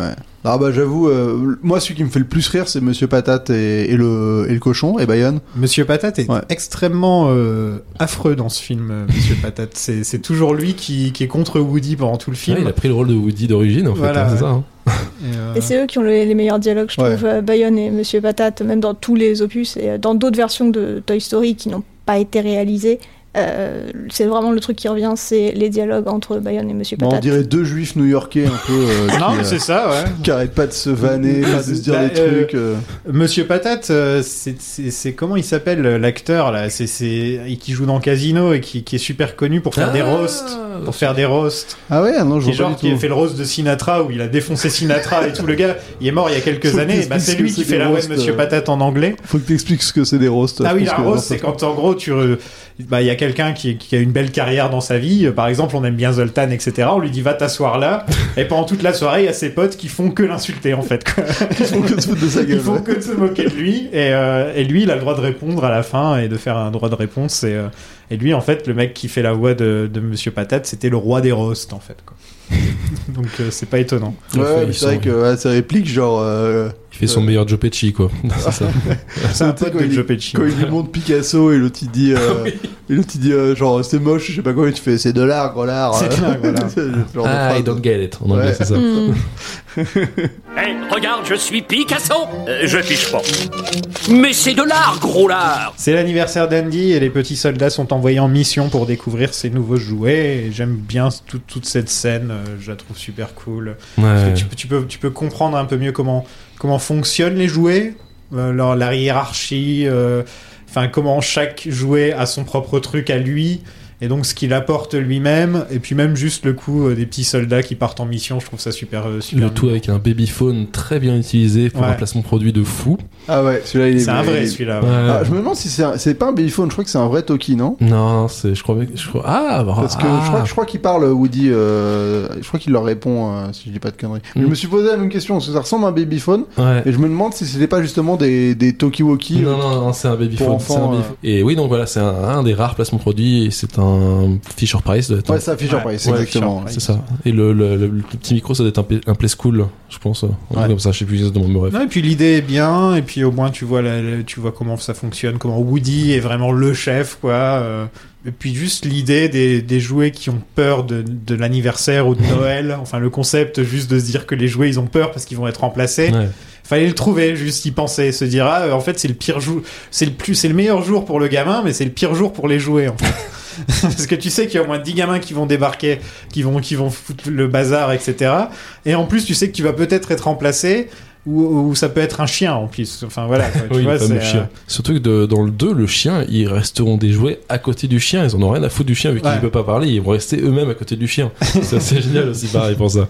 Ah bah j'avoue, euh, moi celui qui me fait le plus rire c'est Monsieur Patate et, et le, et le cochon et Bayonne. Monsieur Patate est Ouais. extrêmement euh, affreux dans ce film, euh, Monsieur Patate. C'est c'est toujours lui qui, qui est contre Woody pendant tout le Ouais, film. il a pris le rôle de Woody d'origine, en fait. Voilà, hein, c'est ouais. ça. hein. Et, euh, Et c'est eux qui ont le- les meilleurs dialogues, je Ouais. trouve, Bayonne et Monsieur Patate, même dans tous les opus et dans d'autres versions de Toy Story qui n'ont pas été réalisées. Euh, c'est vraiment le truc qui revient, c'est les dialogues entre Bayonne et Monsieur Bon, on Patate. dirait deux juifs new-yorkais un peu euh, Non, qui, euh, c'est ça, ouais. qui arrêtent pas de se vanner, pas de se dire Bah, des euh, trucs. euh. Monsieur Patate, c'est- comment il s'appelle l'acteur là? C'est qui joue dans Casino et qui, qui est super connu pour faire des Ah, roasts, pour faire des roasts. Ah ouais, non, je genre du qui a tout. fait le roast de Sinatra où il a défoncé Sinatra et tout. Le gars, il est mort il y a quelques Faut années. Bah, c'est ce lui qui fait la voix de roasts, Monsieur. Patate en anglais. Faut que t'expliques ce que c'est des roasts. Ah oui, la roast, c'est quand en gros tu, bah il y a quelqu'un qui, qui a une belle carrière dans sa vie. Euh, Par exemple, on aime bien Zoltan, etc. On lui dit va t'asseoir là, et pendant toute la soirée, il y a ses potes qui font que l'insulter en fait. [LAUGHS] quoi. Ils font que se de sa Ils gueule. font ouais. que de se moquer de lui, et, euh, et lui, il a le droit de répondre à la fin et de faire un droit de réponse. Et, euh, et lui, en fait, le mec qui fait la voix de, de Monsieur Patate, c'était le roi des roasts en fait. Quoi. [LAUGHS] Donc euh, c'est pas étonnant. Ouais, c'est vrai que ça réplique genre. euh, Il fait son Euh. meilleur Joe Pesci, quoi. [LAUGHS] c'est ça. C'est un pote quand de il- Joe Pesci. Quand il lui montre Picasso et l'autre il dit, euh, [LAUGHS] et l'autre il dit euh, genre c'est moche, je sais pas quoi, et tu fais c'est de l'art, gros l'art. C'est de l'art, de Ah. I don't get it. En anglais, Ouais. c'est ça. Hmm. Hé, regarde, je suis Picasso Euh, Je fiche pas. Mais c'est de l'art, gros lard C'est l'anniversaire d'Andy et les petits soldats sont envoyés en mission pour découvrir ses nouveaux jouets. Et j'aime bien toute, toute cette scène, euh, je la trouve super cool. Parce que Ouais. tu, peux- tu peux, tu peux comprendre un peu mieux comment, comment fonctionnent les jouets, euh, leur, la hiérarchie, euh, enfin comment chaque jouet a son propre truc à lui. Et donc ce qu'il apporte lui-même, et puis même juste le coup euh, des petits soldats qui partent en mission, je trouve ça super, euh, super Le tout avec un babyphone très bien utilisé pour Ouais. un placement produit de fou. Ah ouais, celui-là il est. C'est un vrai il celui-là. ouais. Ouais. Ah, je me demande si c'est un- pas un babyphone, je crois que c'est un vrai Toki, non? Non, c'est, je crois, je crois, ah, bah, Parce que ah. je crois, je crois qu'il parle Woody, euh, je crois qu'il leur répond euh, si je dis pas de conneries. Mm. Je me suis posé la même question parce que ça ressemble à un babyphone Ouais. et je me demande si c'était pas justement des des Tokiwoki. Non, non, non, c'est un babyphone. Babyphone. Et oui, donc voilà, c'est un, un des rares placements produits et c'est un, un Fisher Price. doit être un- Ouais, ça, Fisher Ouais, Price, ouais, exactement. Fisher C'est ça. Et le, le, le- le petit micro, ça doit être un, Play- un Play School, je pense. Un comme ça, je sais plus exactement, bref. Non, et puis l'idée est bien, et puis au moins tu vois, la- la- tu vois comment ça fonctionne, comment Woody est vraiment le chef, quoi. euh, et puis juste l'idée des, des jouets qui ont peur de, de l'anniversaire ou de [LAUGHS] Noël, enfin le concept juste de se dire que les jouets ils ont peur parce qu'ils vont être remplacés. Fallait le trouver, juste y penser, se dire ah en fait c'est le pire jour, c'est le plus, c'est le meilleur jour pour le gamin, mais c'est le pire jour pour les jouets en fait. [LAUGHS] Parce que tu sais qu'il y a au moins 10 gamins qui vont débarquer, qui vont, qui vont foutre le bazar, etc. Et en plus, tu sais que tu vas peut-être être remplacé, ou, ou ça peut être un chien en plus. Enfin voilà, quoi, [LAUGHS] tu Oui, vois, euh. Surtout que de- dans le 2, le chien, ils resteront des jouets à côté du chien. Ils en ont rien à foutre du chien vu qu'il ne peut pas parler. Ils vont rester eux-mêmes à côté du chien. [LAUGHS] C'est assez génial aussi, pareil pour ça.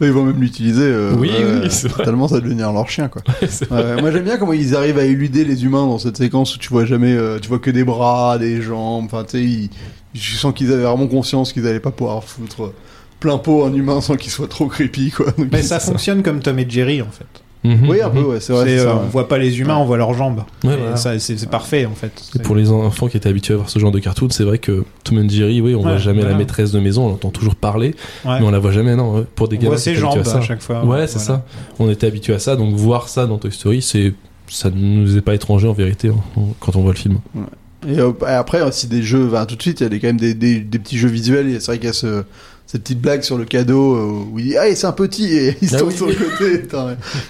Mais Ils vont même l'utiliser. euh, Oui, oui. Tellement ça va devenir leur chien, quoi. [LAUGHS] Ouais, moi j'aime bien comment ils arrivent à éluder les humains dans cette séquence où tu vois jamais, euh, tu vois que des bras, des jambes. Enfin, tu sais, ils- je sens qu'ils avaient vraiment conscience qu'ils allaient pas pouvoir foutre plein pot un humain sans qu'il soit trop creepy, quoi. Donc, Mais ça fonctionne comme Tom et Jerry en fait. Mhm, Oui, un peu, ouais, c'est vrai. Euh, ouais. on voit pas les humains, on voit leurs jambes. Ouais, voilà. c'est, parfait en fait. Et pour les enfants qui étaient habitués à voir ce genre de cartoon, c'est vrai que Tom and Jerry, oui, on Ouais, voit jamais voilà. la maîtresse de maison, on l'entend toujours parler, Ouais. mais on la voit jamais, non. Pour des on gamins voit ses jambes à à ça. chaque fois. Ouais, c'est Voilà. ça. On était habitué à ça, donc voir ça dans Toy Story, c'est ça ne nous est pas étranger en vérité hein, quand on voit le film. Et, euh, et après, aussi des jeux, tout de suite, il y a des, quand même des, des, des petits jeux visuels. et C'est vrai qu'il y a ce, cette petite blague sur le cadeau euh, où il dit Ah, c'est un petit, et il se Ah tourne oui. sur le côté.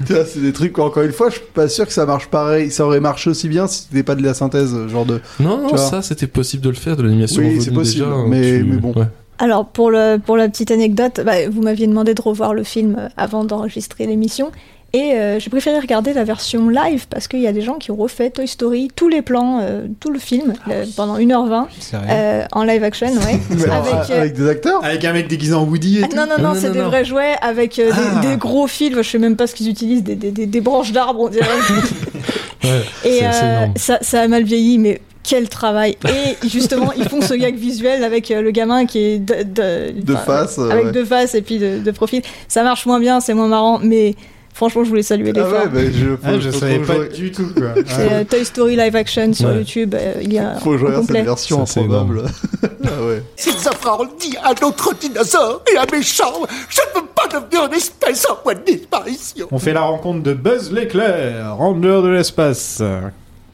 [LAUGHS] C'est des trucs, encore une fois, je suis pas sûr que ça marche pareil. Ça aurait marché aussi bien si c'était pas de la synthèse, genre de. Non, non, ça c'était possible de le faire, de l'animation. Oui, c'est possible, déjà, hein, mais- tu- mais bon. ouais. Alors pour, le, pour la petite anecdote, bah, vous m'aviez demandé de revoir le film euh, avant d'enregistrer l'émission. Et euh, j'ai préféré regarder la version live parce qu'il y a des gens qui ont refait Toy Story, tous les plans, euh, tout le film, le- pendant 1h20, Sérieux euh, en live action, ouais. [LAUGHS] Avec, euh, avec des acteurs Avec un mec déguisé en Woody et Ah, tout. non, non, non, Non, c'est des non. vrais jouets avec euh, des, Ah. des gros fils. Je sais même pas ce qu'ils utilisent, des, des, des, des branches d'arbres, on dirait. [LAUGHS] Ouais, Et euh, ça, ça a mal vieilli, mais quel travail Et justement, ils font ce gag visuel avec euh, le gamin qui est de, de, de enfin, face. euh, avec ouais. deux faces et puis de, de profil. Ça marche moins bien, c'est moins marrant, mais franchement, je voulais saluer Ah l'effort. ouais, bah, je, Ah, je faut- savais pas faut- du tout quoi. [LAUGHS] C'est euh, Toy Story live action sur Ouais. YouTube. euh, il y a Faut je en regarde cette version Ça, c'est improbable. [LAUGHS] ah ouais. S'ils affranchissent un autre dinosaure et un méchant, je ne veux pas devenir une espèce en voie de disparition. On fait la rencontre de Buzz l'éclair, ranger de l'espace.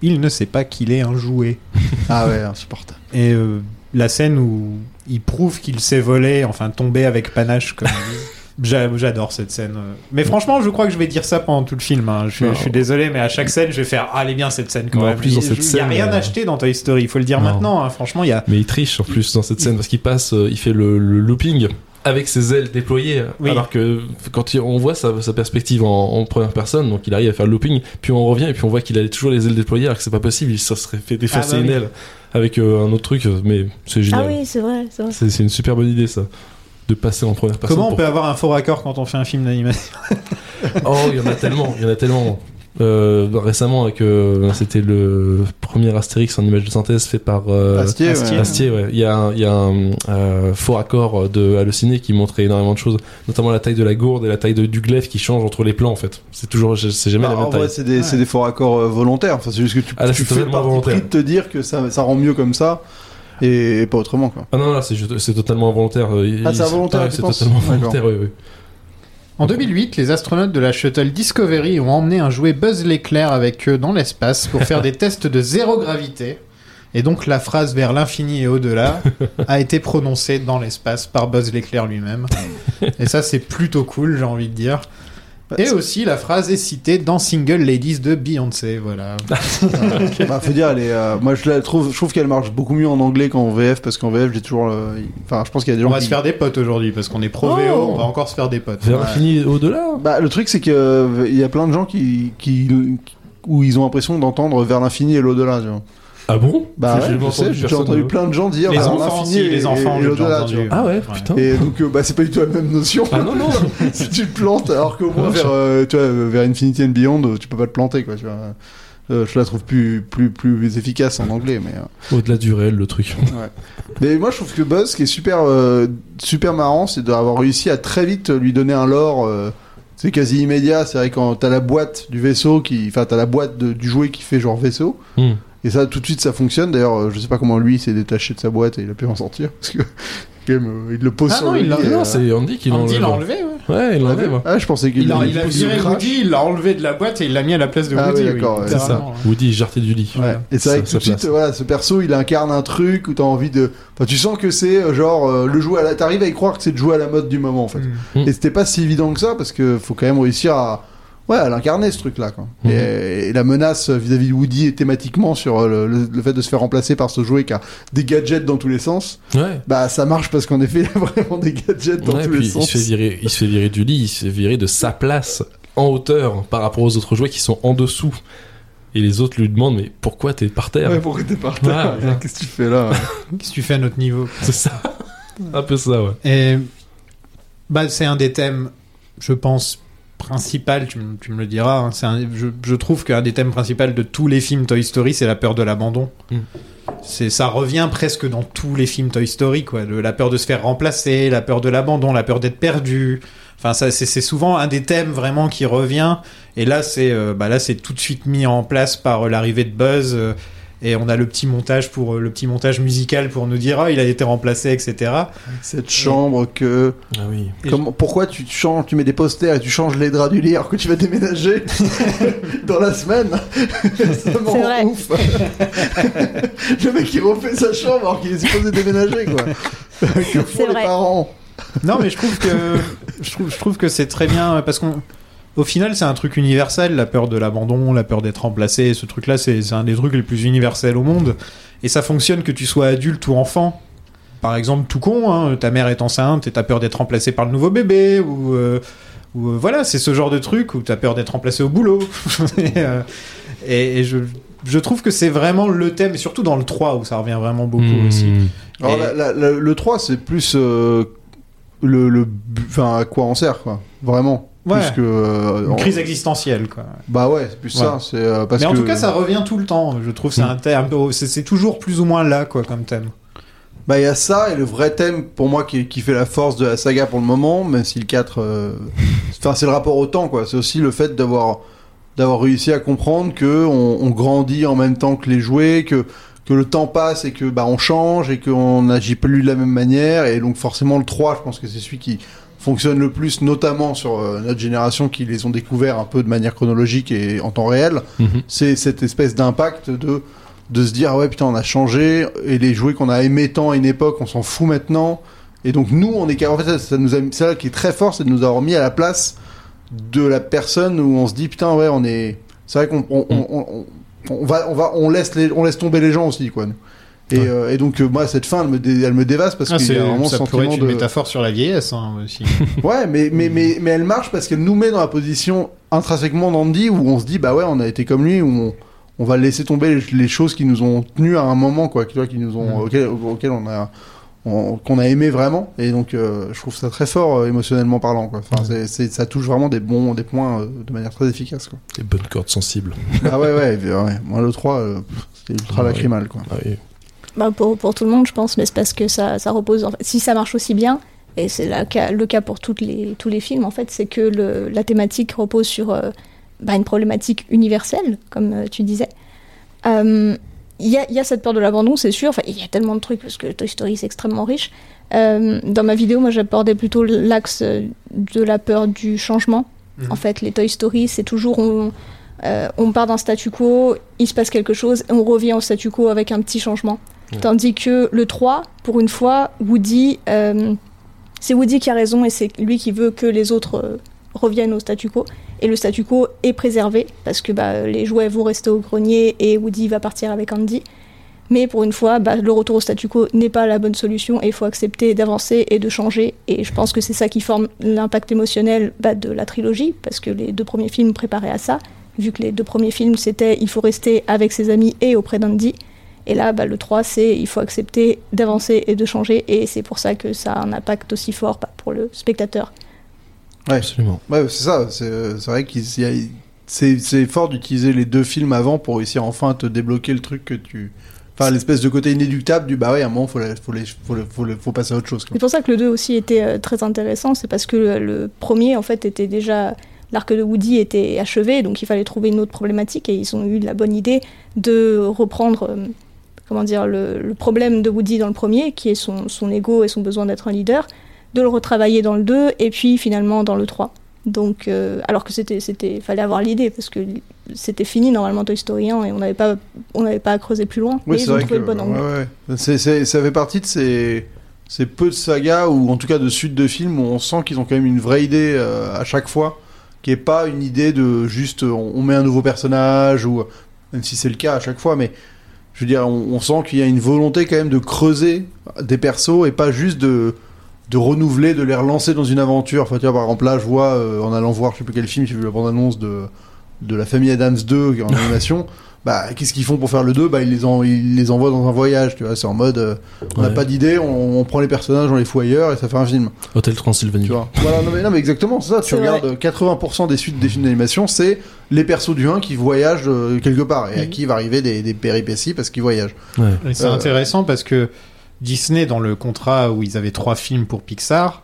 Il ne sait pas qu'il est un jouet. [LAUGHS] Ah ouais, insupportable. Et euh, la scène où il prouve qu'il s'est volé, enfin tombé avec panache, comme on dit. J'a- J'adore cette scène. Mais franchement, je crois que je vais dire ça pendant tout le film. hein. Je, suis, Non. je suis désolé, mais à chaque scène, je vais faire Ah, elle est bien cette scène quand même. plus, dans Il- cette Il n'y a rien euh, acheté dans Toy Story, il faut le dire Non. maintenant. hein. Franchement, il y a. Mais il triche en plus dans cette scène parce qu'il passe, euh, il fait le, le looping avec ses ailes déployées, Oui. alors que quand on voit sa, sa perspective en, en première personne, donc il arrive à faire le looping, puis on revient et puis on voit qu'il a toujours les ailes déployées, alors que c'est pas possible, il se serait fait défoncer Ah bah une oui. aile avec euh, un autre truc, mais c'est génial. Ah oui, c'est vrai, c'est une super bonne idée ça, de passer en première personne. Comment on pour- peut avoir un faux raccord quand on fait un film d'animation [LAUGHS] Oh, il y en a tellement, il y en a tellement. Euh, récemment, avec, euh, c'était le premier Astérix en image de synthèse fait par euh, Astier, Astier. ouais. Astier, ouais. Il y a un, il y a un euh, faux accord de Halluciné qui montrait énormément de choses, notamment la taille de la gourde et la taille de- du glaive qui change entre les plans en fait. C'est toujours, c'est jamais Bah, la même en taille. vrai, c'est des, c'est des faux raccords volontaires. Enfin, c'est juste que tu, Ah, là, tu fais volontaire. de te dire que ça, ça rend mieux comme ça et, et pas autrement, quoi. Ah non, là, c'est juste- c'est totalement involontaire. Euh, Ah, c'est involontaire, C'est totalement D'accord. volontaire, oui, oui. En 2008, les astronautes de la shuttle Discovery ont emmené un jouet Buzz l'éclair avec eux dans l'espace pour faire des [LAUGHS] tests de zéro gravité. Et donc la phrase vers l'infini et au-delà [LAUGHS] a été prononcée dans l'espace par Buzz l'éclair lui-même. Et ça c'est plutôt cool, j'ai envie de dire. Et aussi la phrase est citée dans Single Ladies de Beyoncé, voilà. [LAUGHS] bah, faut dire, elle est, euh, moi, je la trouve, je trouve qu'elle marche beaucoup mieux en anglais qu'en VF parce qu'en VF, j'ai toujours, euh, enfin, je pense qu'il y a des gens On va qui- se faire des potes aujourd'hui parce qu'on est pro Oh. VO, on va encore se faire des potes. Vers Ouais. l'infini et au-delà. Bah, le truc, c'est que euh, il y a plein de gens qui, qui, où ils ont l'impression d'entendre vers l'infini et l'au-delà, tu vois. Ah bon Bah, ouais, je entendu sais, j'ai entendu plein de gens dire Les vers enfants et- les enfants, et, tu vois. Ah ouais, Ouais. putain. Et donc, euh, bah, c'est pas du tout la même notion. Ah non, non. [LAUGHS] si tu te plantes, alors qu'au moins Ah, vers, euh, tu vois, vers Infinity and Beyond, tu peux pas te planter, quoi, tu vois. Euh, je la trouve plus, plus, plus efficace en anglais, mais. euh, Au-delà du réel, le truc. Mais moi, je trouve que Buzz, ce qui est super, euh, super marrant, c'est d'avoir réussi à très vite lui donner un lore. euh, c'est quasi immédiat. C'est vrai quand t'as la boîte du vaisseau qui, enfin, t'as la boîte de- du jouet qui fait genre vaisseau. Hmm. Et ça, tout de suite, ça fonctionne. D'ailleurs, euh, je sais pas comment lui s'est détaché de sa boîte et il a pu en sortir. Parce que, [LAUGHS] quand même, euh, il le pose Ah sur non, le il lit. l'a- et, Non, euh, c'est Andy qui Andy l'enlève. l'a enlevé, ouais. Ouais, il ah, l'enlève. ouais. Ah, je pensais qu'il Il a, il il a viré. Woody, il l'a enlevé de la boîte et il l'a mis à la place de Ah Woody. oui, d'accord. C'est ça. ouais. Woody est jarté du lit. Ouais. Et c'est vrai que Ça- tout de suite, voilà, ce perso, il incarne un truc où t'as envie de. Enfin, tu sens que c'est genre euh, le jouet. À la... T'arrives à y croire que c'est le jouet à la mode du moment, en fait. Mm. Mm. Et c'était pas si évident que ça parce que faut quand même réussir à. Ouais, à l'incarner ce truc-là. Quoi. Mhm. Et, et la menace vis-à-vis de Woody est thématiquement sur euh, le, le- le fait de se faire remplacer par ce jouet qui a des gadgets dans tous les sens. Ouais. Bah ça marche parce qu'en effet, [LAUGHS] il a vraiment des gadgets dans Ouais, tous les il sens. se, fait virer, il se fait virer du lit, il se fait virer de sa place en hauteur par rapport aux autres jouets qui sont en dessous. Et les autres lui demandent mais pourquoi t'es par terre? Ouais, pourquoi t'es par terre? Ouais. Qu'est-ce que tu fais là? [LAUGHS] Qu'est-ce que tu fais à notre niveau? C'est ça. Un peu ça, ouais. Et bah, c'est un des thèmes, je pense, principal, tu, me- tu me le diras. hein. Un- je, je trouve qu'un des thèmes principaux de tous les films Toy Story, c'est la peur de l'abandon. Mm. C'est, ça revient presque dans tous les films Toy Story, quoi. Le- la peur de se faire remplacer, la peur de l'abandon, la peur d'être perdu. Enfin, ça, c'est, c'est souvent un des thèmes vraiment qui revient. Et là, c'est, euh, bah là, c'est tout de suite mis en place par euh, l'arrivée de Buzz. Et on a le petit montage pour euh, le petit montage musical pour nous dire ah il a été remplacé etc. Cette chambre que. Ah oui. Et Comment- pourquoi tu changes, tu mets des posters et tu changes les draps du lit alors que tu vas déménager [LAUGHS] dans la semaine? Ça me C'est vrai. ouf. [LAUGHS] le mec il refait sa chambre alors qu'il est supposé déménager quoi. [LAUGHS] que font C'est les vrai. parents? Non, mais je trouve que je trouve, je trouve que c'est très bien parce qu'on au final c'est un truc universel, la peur de l'abandon, la peur d'être remplacé. Ce truc-là, c'est c'est un des trucs les plus universels au monde et ça fonctionne que tu sois adulte ou enfant. Par exemple, tout con, hein, ta mère est enceinte et t'as peur d'être remplacé par le nouveau bébé ou euh, ou, euh, voilà, c'est ce genre de truc où t'as peur d'être remplacé au boulot. [LAUGHS] et, euh, et- et je je trouve que c'est vraiment le thème, et surtout dans le 3 où ça revient vraiment beaucoup Mmh. aussi. Alors Et- la- la- la- le 3 c'est plus euh, le, enfin à quoi on sert quoi vraiment Ouais. plus que euh, Une crise existentielle, quoi. bah ouais c'est plus Ouais. ça c'est euh, parce Mais en que tout cas, ça revient tout le temps. Je trouve c'est Mm. un thème. C'est c'est toujours plus ou moins là, quoi, comme thème. Bah il y a ça et le vrai thème pour moi qui, qui fait la force de la saga pour le moment, même si le 4 euh, enfin c'est le rapport au temps quoi, c'est aussi le fait d'avoir d'avoir réussi à comprendre que on, on grandit en même temps que les jouets, que que le temps passe et que bah on change et qu'on n'agit plus de la même manière et donc forcément le 3, je pense que c'est celui qui fonctionne le plus notamment sur euh, notre génération qui les ont découverts un peu de manière chronologique et en temps réel Mhm. c'est cette espèce d'impact de de se dire ah ouais putain on a changé et les jouets qu'on a aimés tant à une époque on s'en fout maintenant et donc nous on est en fait ça, ça nous a ça qui est très fort c'est de nous avoir mis à la place de la personne où on se dit putain ouais on est c'est vrai qu'on on, on, on- on va on va on laisse les on laisse tomber les gens aussi quoi nous. Et, Ouais. euh, et donc euh, moi cette fin elle me dé- elle me dévaste parce Ah, qu'il y c'est- a vraiment ça pourrait sentiment être une de métaphore sur la vieillesse hein, aussi. [LAUGHS] Ouais, mais, mais, mais, mais elle marche parce qu'elle nous met dans la position intrinsèquement d'Andy où on se dit, bah ouais, on a été comme lui, où on, on va laisser tomber les, les choses qui nous ont tenus à un moment, quoi, qui, qui nous ont, Mm. auxquelles, auxquelles on a, on- qu'on a aimé vraiment. Et donc, euh, je trouve ça très fort euh, émotionnellement parlant, quoi. Enfin, c'est- ça touche vraiment des bons, des points euh, de manière très efficace, quoi. Des bonnes cordes sensibles. ah ouais, ouais, ouais, ouais. Moi, le 3, euh, pff, c'était ultra Ah ouais. lacrymal, quoi. Ah oui. Bah, pour, pour tout le monde, je pense, mais c'est parce que ça, ça repose. En fait, si ça marche aussi bien, et c'est le cas pour toutes les, tous les films, en fait, c'est que le, la thématique repose sur euh, bah, une problématique universelle, comme euh, tu disais. Euh, Il y, a, il y a cette peur de l'abandon, c'est sûr. Enfin, il y a tellement de trucs parce que Toy Story c'est extrêmement riche. Dans ma vidéo, moi, j'abordais plutôt l'axe de la peur du changement. Mhm. En fait, les Toy Story, c'est toujours on, on part d'un statu quo, il se passe quelque chose, et on revient au statu quo avec un petit changement. Tandis que le 3, pour une fois, Woody, euh, c'est Woody qui a raison et c'est lui qui veut que les autres euh, reviennent au statu quo. Et le statu quo est préservé parce que bah, les jouets vont rester au grenier et Woody va partir avec Andy. Mais pour une fois, bah, le retour au statu quo n'est pas la bonne solution et il faut accepter d'avancer et de changer. Et je pense que c'est ça qui forme l'impact émotionnel bah, de la trilogie, parce que les deux premiers films préparaient à ça, vu que les deux premiers films c'était il faut rester avec ses amis et auprès d'Andy. Et là, bah, le 3, c'est il faut accepter d'avancer et de changer, et c'est pour ça que ça a un impact aussi fort bah, pour le spectateur. Ouais. Absolument. Ouais, c'est ça. C'est vrai qu'il y a- c'est fort d'utiliser les deux films avant pour réussir enfin à te débloquer le truc que tu. Enfin, l'espèce de côté inéluctable du bah ouais, à un moment, faut, la- faut, les, faut, le- faut, le- faut passer à autre chose. C'est pour ça que le 2 aussi était euh, très intéressant, c'est parce que le, le premier, en fait, était déjà l'arc de Woody était achevé, donc il fallait trouver une autre problématique et ils ont eu la bonne idée de reprendre euh, comment dire, le, le problème de Woody dans le premier, qui est son, son ego et son besoin d'être un leader, de le retravailler dans le 2 et puis finalement dans le 3. Donc, euh, alors que c'était, c'était, fallait avoir l'idée parce que c'était fini normalement Toy Story 1 et on n'avait pas, on n'avait pas à creuser plus loin. Oui, mais c'est ils ont trouvé que le bon angle. ouais, ouais. C'est- c'est- ça fait partie de ces, ces peu de sagas ou en tout cas de suites de films où on sent qu'ils ont quand même une vraie idée euh, à chaque fois, qui est pas une idée de juste on, on met un nouveau personnage ou même si c'est le cas à chaque fois, mais je veux dire on, on sent qu'il y a une volonté quand même de creuser des persos et pas juste de de renouveler, de les relancer dans une aventure. Enfin, tu vois, par exemple, là, je vois, euh, en allant voir, je sais plus quel film, j'ai vu la bande-annonce de, de la famille Adams 2 en [LAUGHS] animation. Bah, qu'est-ce qu'ils font pour faire le 2 Bah, ils les, en- ils les envoient dans un voyage, tu vois. C'est en mode, euh, on n'a Ouais. pas d'idée, on, on prend les personnages, on les fout ailleurs et ça fait un film. Hôtel Transylvanie. Tu vois. Voilà, non mais, non, mais exactement, c'est ça. Tu vrai. regardes euh, 80% des suites des films d'animation, c'est les persos du 1 qui voyagent euh, quelque part et à Mhm. qui va arriver des, des péripéties parce qu'ils voyagent. Ouais. C'est Euh, intéressant parce que Disney, dans le contrat où ils avaient trois films pour Pixar,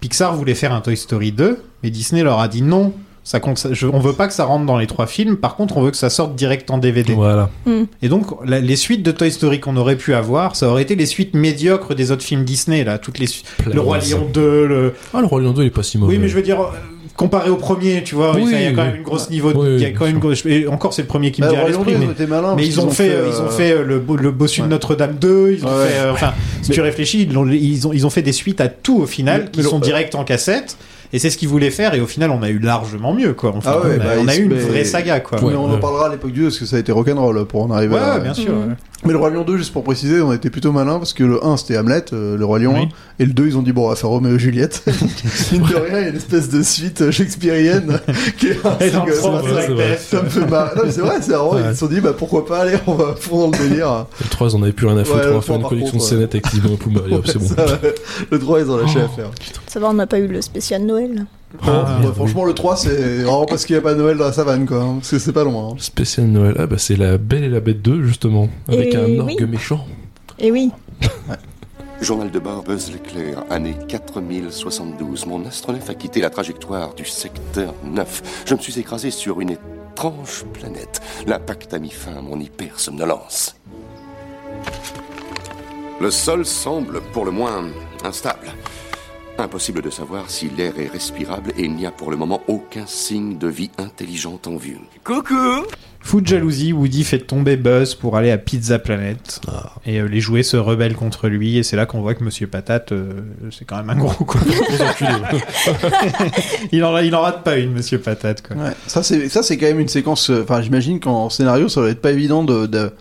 Pixar voulait faire un Toy Story 2, mais Disney leur a dit non. Ça compte, je- on veut pas que ça rentre dans les trois films. Par contre, on veut que ça sorte direct en DVD. Voilà. Et donc, la- les suites de Toy Story qu'on aurait pu avoir, ça aurait été les suites médiocres des autres films Disney, là. Toutes les Plein Le Roi Lion 2, le. Ah, le Roi Lion 2, il est pas si mauvais. Oui, mais je veux dire, euh, comparé au premier, tu vois, Oui, il y a quand oui. même une grosse niveau. de- Oui, il y a oui, quand même une bien grosse. Et encore, c'est le premier qui me Bah, vient à Roi Lion l'esprit. 2, mais- ils ont été malins mais ils ont, fait, euh, ils ont fait euh, le, beau- le bossu Ouais. de Notre-Dame 2, ils ont Ouais. fait, euh, enfin, si Mais- tu réfléchis, ils ont, ils, ont, ils ont fait des suites à tout au final, Mais- qui mais sont directs en cassette, et c'est ce qu'ils voulaient faire, et au final, on a eu largement mieux, quoi. Enfin, Ah ouais, on a, bah, on a eu une vraie saga, quoi. mais Ouais, on en ouais. parlera à l'époque du 2 parce que ça a été rock'n'roll pour en arriver là. ouais, bien sûr. Mhm. Mais le Roi Lion 2, juste pour préciser, on a été plutôt malin parce que le 1 c'était Hamlet, euh, le Roi Lion Oui. 1, et le 2 ils ont dit bon on va faire Roméo et Juliette. [LAUGHS] Mine de rien, il y a une espèce de suite euh, shakespearienne [LAUGHS] qui est vrai. PF, ça me fait marrer. Non, mais c'est vrai, c'est vraiment, Ouais. ils se sont dit bah pourquoi pas aller, on va fondre dans le délire. Le 3, ils en avaient plus rien à foutre. Ouais, on le va faire une 3, par collection de scénettes avec Timon et Pumba. Allez, [LAUGHS] hop, c'est bon. Ça, le 3 ils ont lâché Oh. à faire. Ça va, on n'a pas eu le spécial Noël. Ah, Ouais, franchement le 3 c'est vraiment parce qu'il n'y a pas Noël dans la savane quoi, hein, parce que c'est pas loin. hein. Spécial Noël. Ah, bah, c'est la Belle et la Bête 2, justement. Avec Et un orgue oui. méchant. Et oui, [LAUGHS] Journal de bord Buzz l'éclair, année 4072. Mon astronef a quitté la trajectoire du secteur 9. Je me suis écrasé sur une étrange planète. L'impact a mis fin à mon hyper-somnolence. Le sol semble pour le moins instable. Impossible de savoir si l'air est respirable et il n'y a pour le moment aucun signe de vie intelligente en vue. Coucou Fou de jalousie, Woody fait tomber Buzz pour aller à Pizza Planet. Ah. Et euh, les jouets se rebellent contre lui, et c'est là qu'on voit que Monsieur Patate, euh, c'est quand même un gros quoi. [LAUGHS] [LAUGHS] il, en, il en rate pas une, Monsieur Patate, quoi. Ouais, ça c'est ça c'est quand même une séquence. euh, Enfin, j'imagine qu'en scénario, ça doit être pas évident de, de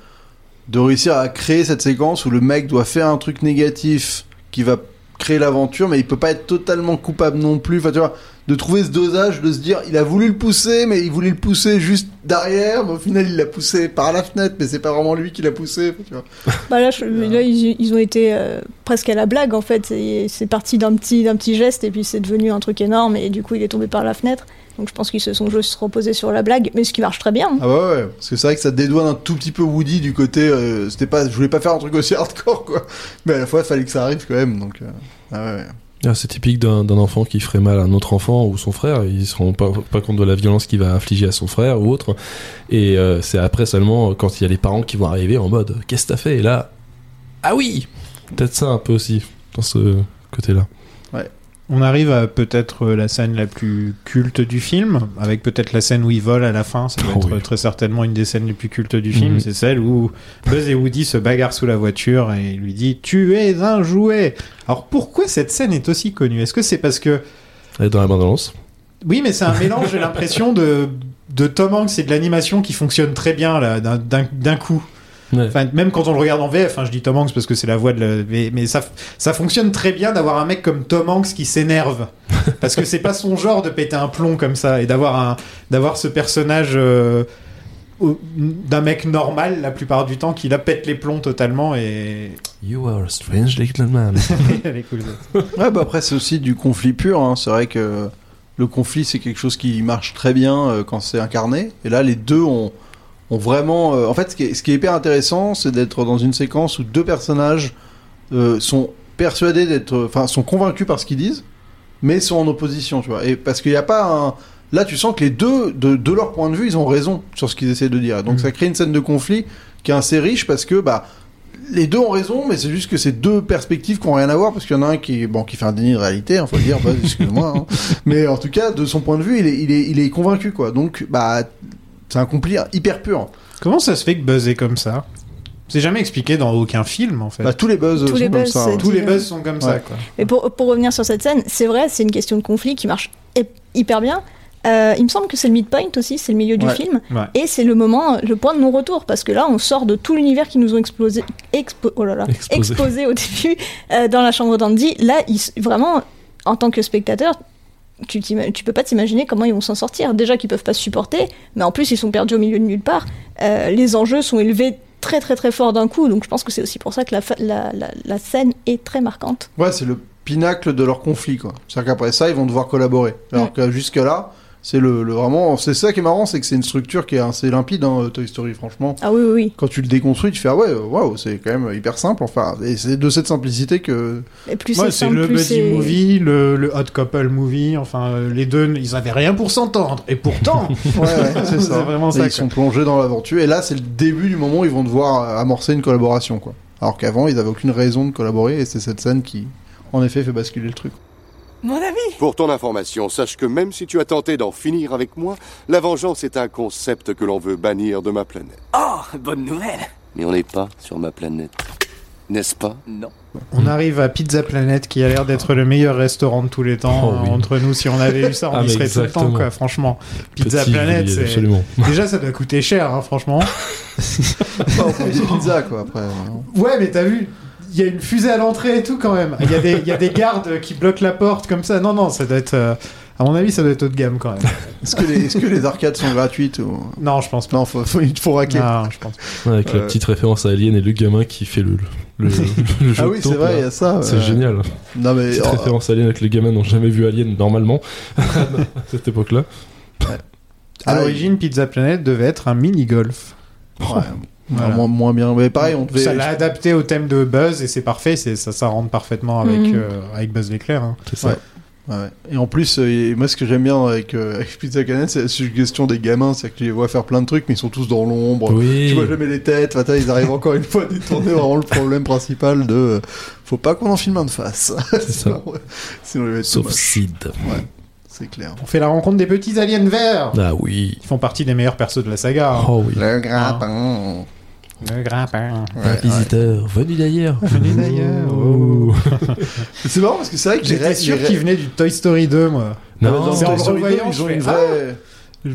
de réussir à créer cette séquence où le mec doit faire un truc négatif qui va créer l'aventure, mais il peut pas être totalement coupable non plus. Enfin, tu vois, de trouver ce dosage, de se dire, il a voulu le pousser, mais il voulait le pousser juste derrière, mais au final, il l'a poussé par la fenêtre, mais c'est pas vraiment lui qui l'a poussé. Tu vois. [LAUGHS] bah là, je- là ils, ils ont été euh, presque à la blague en fait. C'est c'est parti d'un petit, d'un petit geste et puis c'est devenu un truc énorme et du coup il est tombé par la fenêtre. Donc je pense qu'ils se sont juste reposés sur la blague, mais ce qui marche très bien. Ah ouais, ouais, parce que c'est vrai que ça dédouane un tout petit peu Woody du côté. euh, c'était pas, je voulais pas faire un truc aussi hardcore, quoi. Mais à la fois, il fallait que ça arrive quand même, donc. euh, ah ouais, ouais. Ah, c'est typique d'un enfant qui ferait mal à un autre enfant ou son frère. Ils se rendent pas, pas compte de la violence qu'il va infliger à son frère ou autre. Et euh, c'est après seulement quand il y a les parents qui vont arriver en mode Qu'est-ce que t'as fait Et là, ah oui Peut-être ça un peu aussi, dans ce côté-là. On arrive à peut-être euh, la scène la plus culte du film, avec peut-être la scène où il vole à la fin. Ça doit Oh être oui. très certainement une des scènes les plus cultes du film. Mhm. C'est celle où Buzz et Woody se bagarrent sous la voiture et lui dit Tu es un jouet. Alors pourquoi cette scène est aussi connue? Est-ce que c'est parce que Elle est dans la bande-annonce. oui, mais c'est un mélange. J'ai l'impression de de Tom Hanks et de l'animation qui fonctionne très bien là d'un coup. Ouais. Enfin, même quand on le regarde en VF, hein, je dis Tom Hanks parce que c'est la voix de la... Mais, mais ça, ça fonctionne très bien d'avoir un mec comme Tom Hanks qui s'énerve. [LAUGHS] parce que c'est pas son genre de péter un plomb comme ça et d'avoir un, d'avoir ce personnage euh, d'un mec normal la plupart du temps qui la pète les plombs totalement et... You are a strange little man. [LAUGHS] Elle est cool. Ouais, bah après, c'est aussi du conflit pur. hein. C'est vrai que le conflit, c'est quelque chose qui marche très bien euh, quand c'est incarné. Et là, les deux ont, ont vraiment. euh, en fait, ce qui est, ce qui est hyper intéressant, c'est d'être dans une séquence où deux personnages euh, sont persuadés d'être. Enfin, sont convaincus par ce qu'ils disent, mais sont en opposition, tu vois. Et parce qu'il n'y a pas un. Là, tu sens que les deux, de, de leur point de vue, ils ont raison sur ce qu'ils essaient de dire. Donc, Mm. ça crée une scène de conflit qui est assez riche parce que, bah, les deux ont raison, mais c'est juste que c'est deux perspectives qui ont rien à voir parce qu'il y en a un qui, bon, qui fait un déni de réalité, hein, faut le dire, [LAUGHS] bah, excuse-moi, hein. Mais en tout cas, de son point de vue, il est, il est, il est convaincu, quoi. Donc, bah, c'est un conflit hyper pur. Comment ça se fait que Buzz est comme ça? C'est jamais expliqué dans aucun film en fait. Bah, tous les buzz Tous sont les comme ça. Tous les dit, Buzz sont comme ça Ouais. quoi. Mais pour, pour revenir sur cette scène, c'est vrai, c'est une question de conflit qui marche hy- hyper bien. Euh, il me semble que c'est le midpoint aussi, c'est le milieu du Ouais. film. Ouais. Et c'est le moment, le point de non-retour, parce que là, on sort de tout l'univers qui nous ont explosé, expo- oh là là, Exposé. exposé au début euh, dans la chambre d'Andy. Là, vraiment, en tant que spectateur, tu, tu peux pas t'imaginer comment ils vont s'en sortir. Déjà qu'ils peuvent pas se supporter, mais en plus, ils sont perdus au milieu de nulle part. Euh, les enjeux sont élevés très très très fort d'un coup, donc je pense que c'est aussi pour ça que la, fa- la, la, la scène est très marquante. Ouais, c'est le pinacle de leur conflit, quoi. C'est-à-dire qu'après ça, ils vont devoir collaborer. Alors Ouais. que jusque-là, c'est le, le vraiment. C'est ça qui est marrant, c'est que c'est une structure qui est assez limpide, hein, Toy Story, franchement. Ah oui, oui, oui. Quand tu le déconstruis, tu fais ah ouais, waouh, c'est quand même hyper simple. Enfin, et c'est de cette simplicité que. Et plus Ouais, c'est le buddy movie, le, le hot couple movie. Enfin, euh, les deux, ils avaient rien pour s'entendre. Et pourtant, [LAUGHS] Ouais, ouais, [LAUGHS] c'est ça. Vraiment Et ça, Ils sont plongés dans l'aventure. Et là, c'est le début du moment où ils vont devoir amorcer une collaboration, quoi. Alors qu'avant, ils avaient aucune raison de collaborer, et c'est cette scène qui, en effet, fait basculer le truc. Mon ami Pour ton information, sache que même si tu as tenté d'en finir avec moi, la vengeance est un concept que l'on veut bannir de ma planète. Oh, bonne nouvelle Mais on n'est pas sur ma planète. N'est-ce pas? Non. on arrive à Pizza Planet qui a l'air d'être le meilleur restaurant de tous les temps. Oh, oui. Entre nous, si on avait eu ça, on Ah, y serait tout le temps, quoi. Franchement, Pizza Petit, Planet, c'est. absolument. [LAUGHS] Déjà, ça doit coûter cher, hein, franchement. [LAUGHS] On fait des pizzas, quoi, après. vraiment. Ouais, mais t'as vu, y a une fusée à l'entrée et tout quand même. Il y, a des- il y a des gardes qui bloquent la porte comme ça. Non, non, ça doit être. euh, À mon avis, ça doit être haut de gamme quand même. Est-ce que, les, est-ce que les arcades sont gratuites ou... Non, je pense pas. Non, faut, faut, il faut raquer. Non, je pense pas. Avec la Euh. petite référence à Alien et le gamin qui fait le, le, le [LAUGHS] jeu Ah oui, c'est vrai, il y a ça. C'est génial. Non, mais. Petite oh, référence à Alien avec les gamins n'ont jamais vu Alien normalement [LAUGHS] à cette époque-là. À Ah, l'origine, Pizza Planet devait être un mini-golf. ouais. Voilà. Moins, moins bien. Mais pareil, on devait. Ça l'a adapté au thème de Buzz et c'est parfait. C'est ça, ça rentre parfaitement avec Mhm. euh, avec Buzz l'éclair. hein. C'est ça. Ouais. Ouais. Et en plus, euh, et moi, ce que j'aime bien avec, euh, avec Pizza Canet, c'est la suggestion des gamins, c'est que tu les vois faire plein de trucs, mais ils sont tous dans l'ombre. Oui. Tu vois jamais les têtes. Enfin, ils arrivent encore une fois à détourner vraiment le problème principal de. euh, faut pas qu'on en filme un de face. [LAUGHS] C'est ça. Sinon, ouais, Sauf. Sid. C'est clair. On fait la rencontre des petits aliens verts. Ah oui. Ils font partie des meilleurs persos de la saga. hein. Oh oui. Le grappin. Le grappin. Ouais, Un ouais. visiteur venu d'ailleurs. Venez d'ailleurs. Oh. C'est marrant parce que c'est vrai que J'étais sûr qu'il venait du Toy Story 2, moi. Non, dans c'est en Toy le Story 2, revoyant, ils ont je une fais, vraie.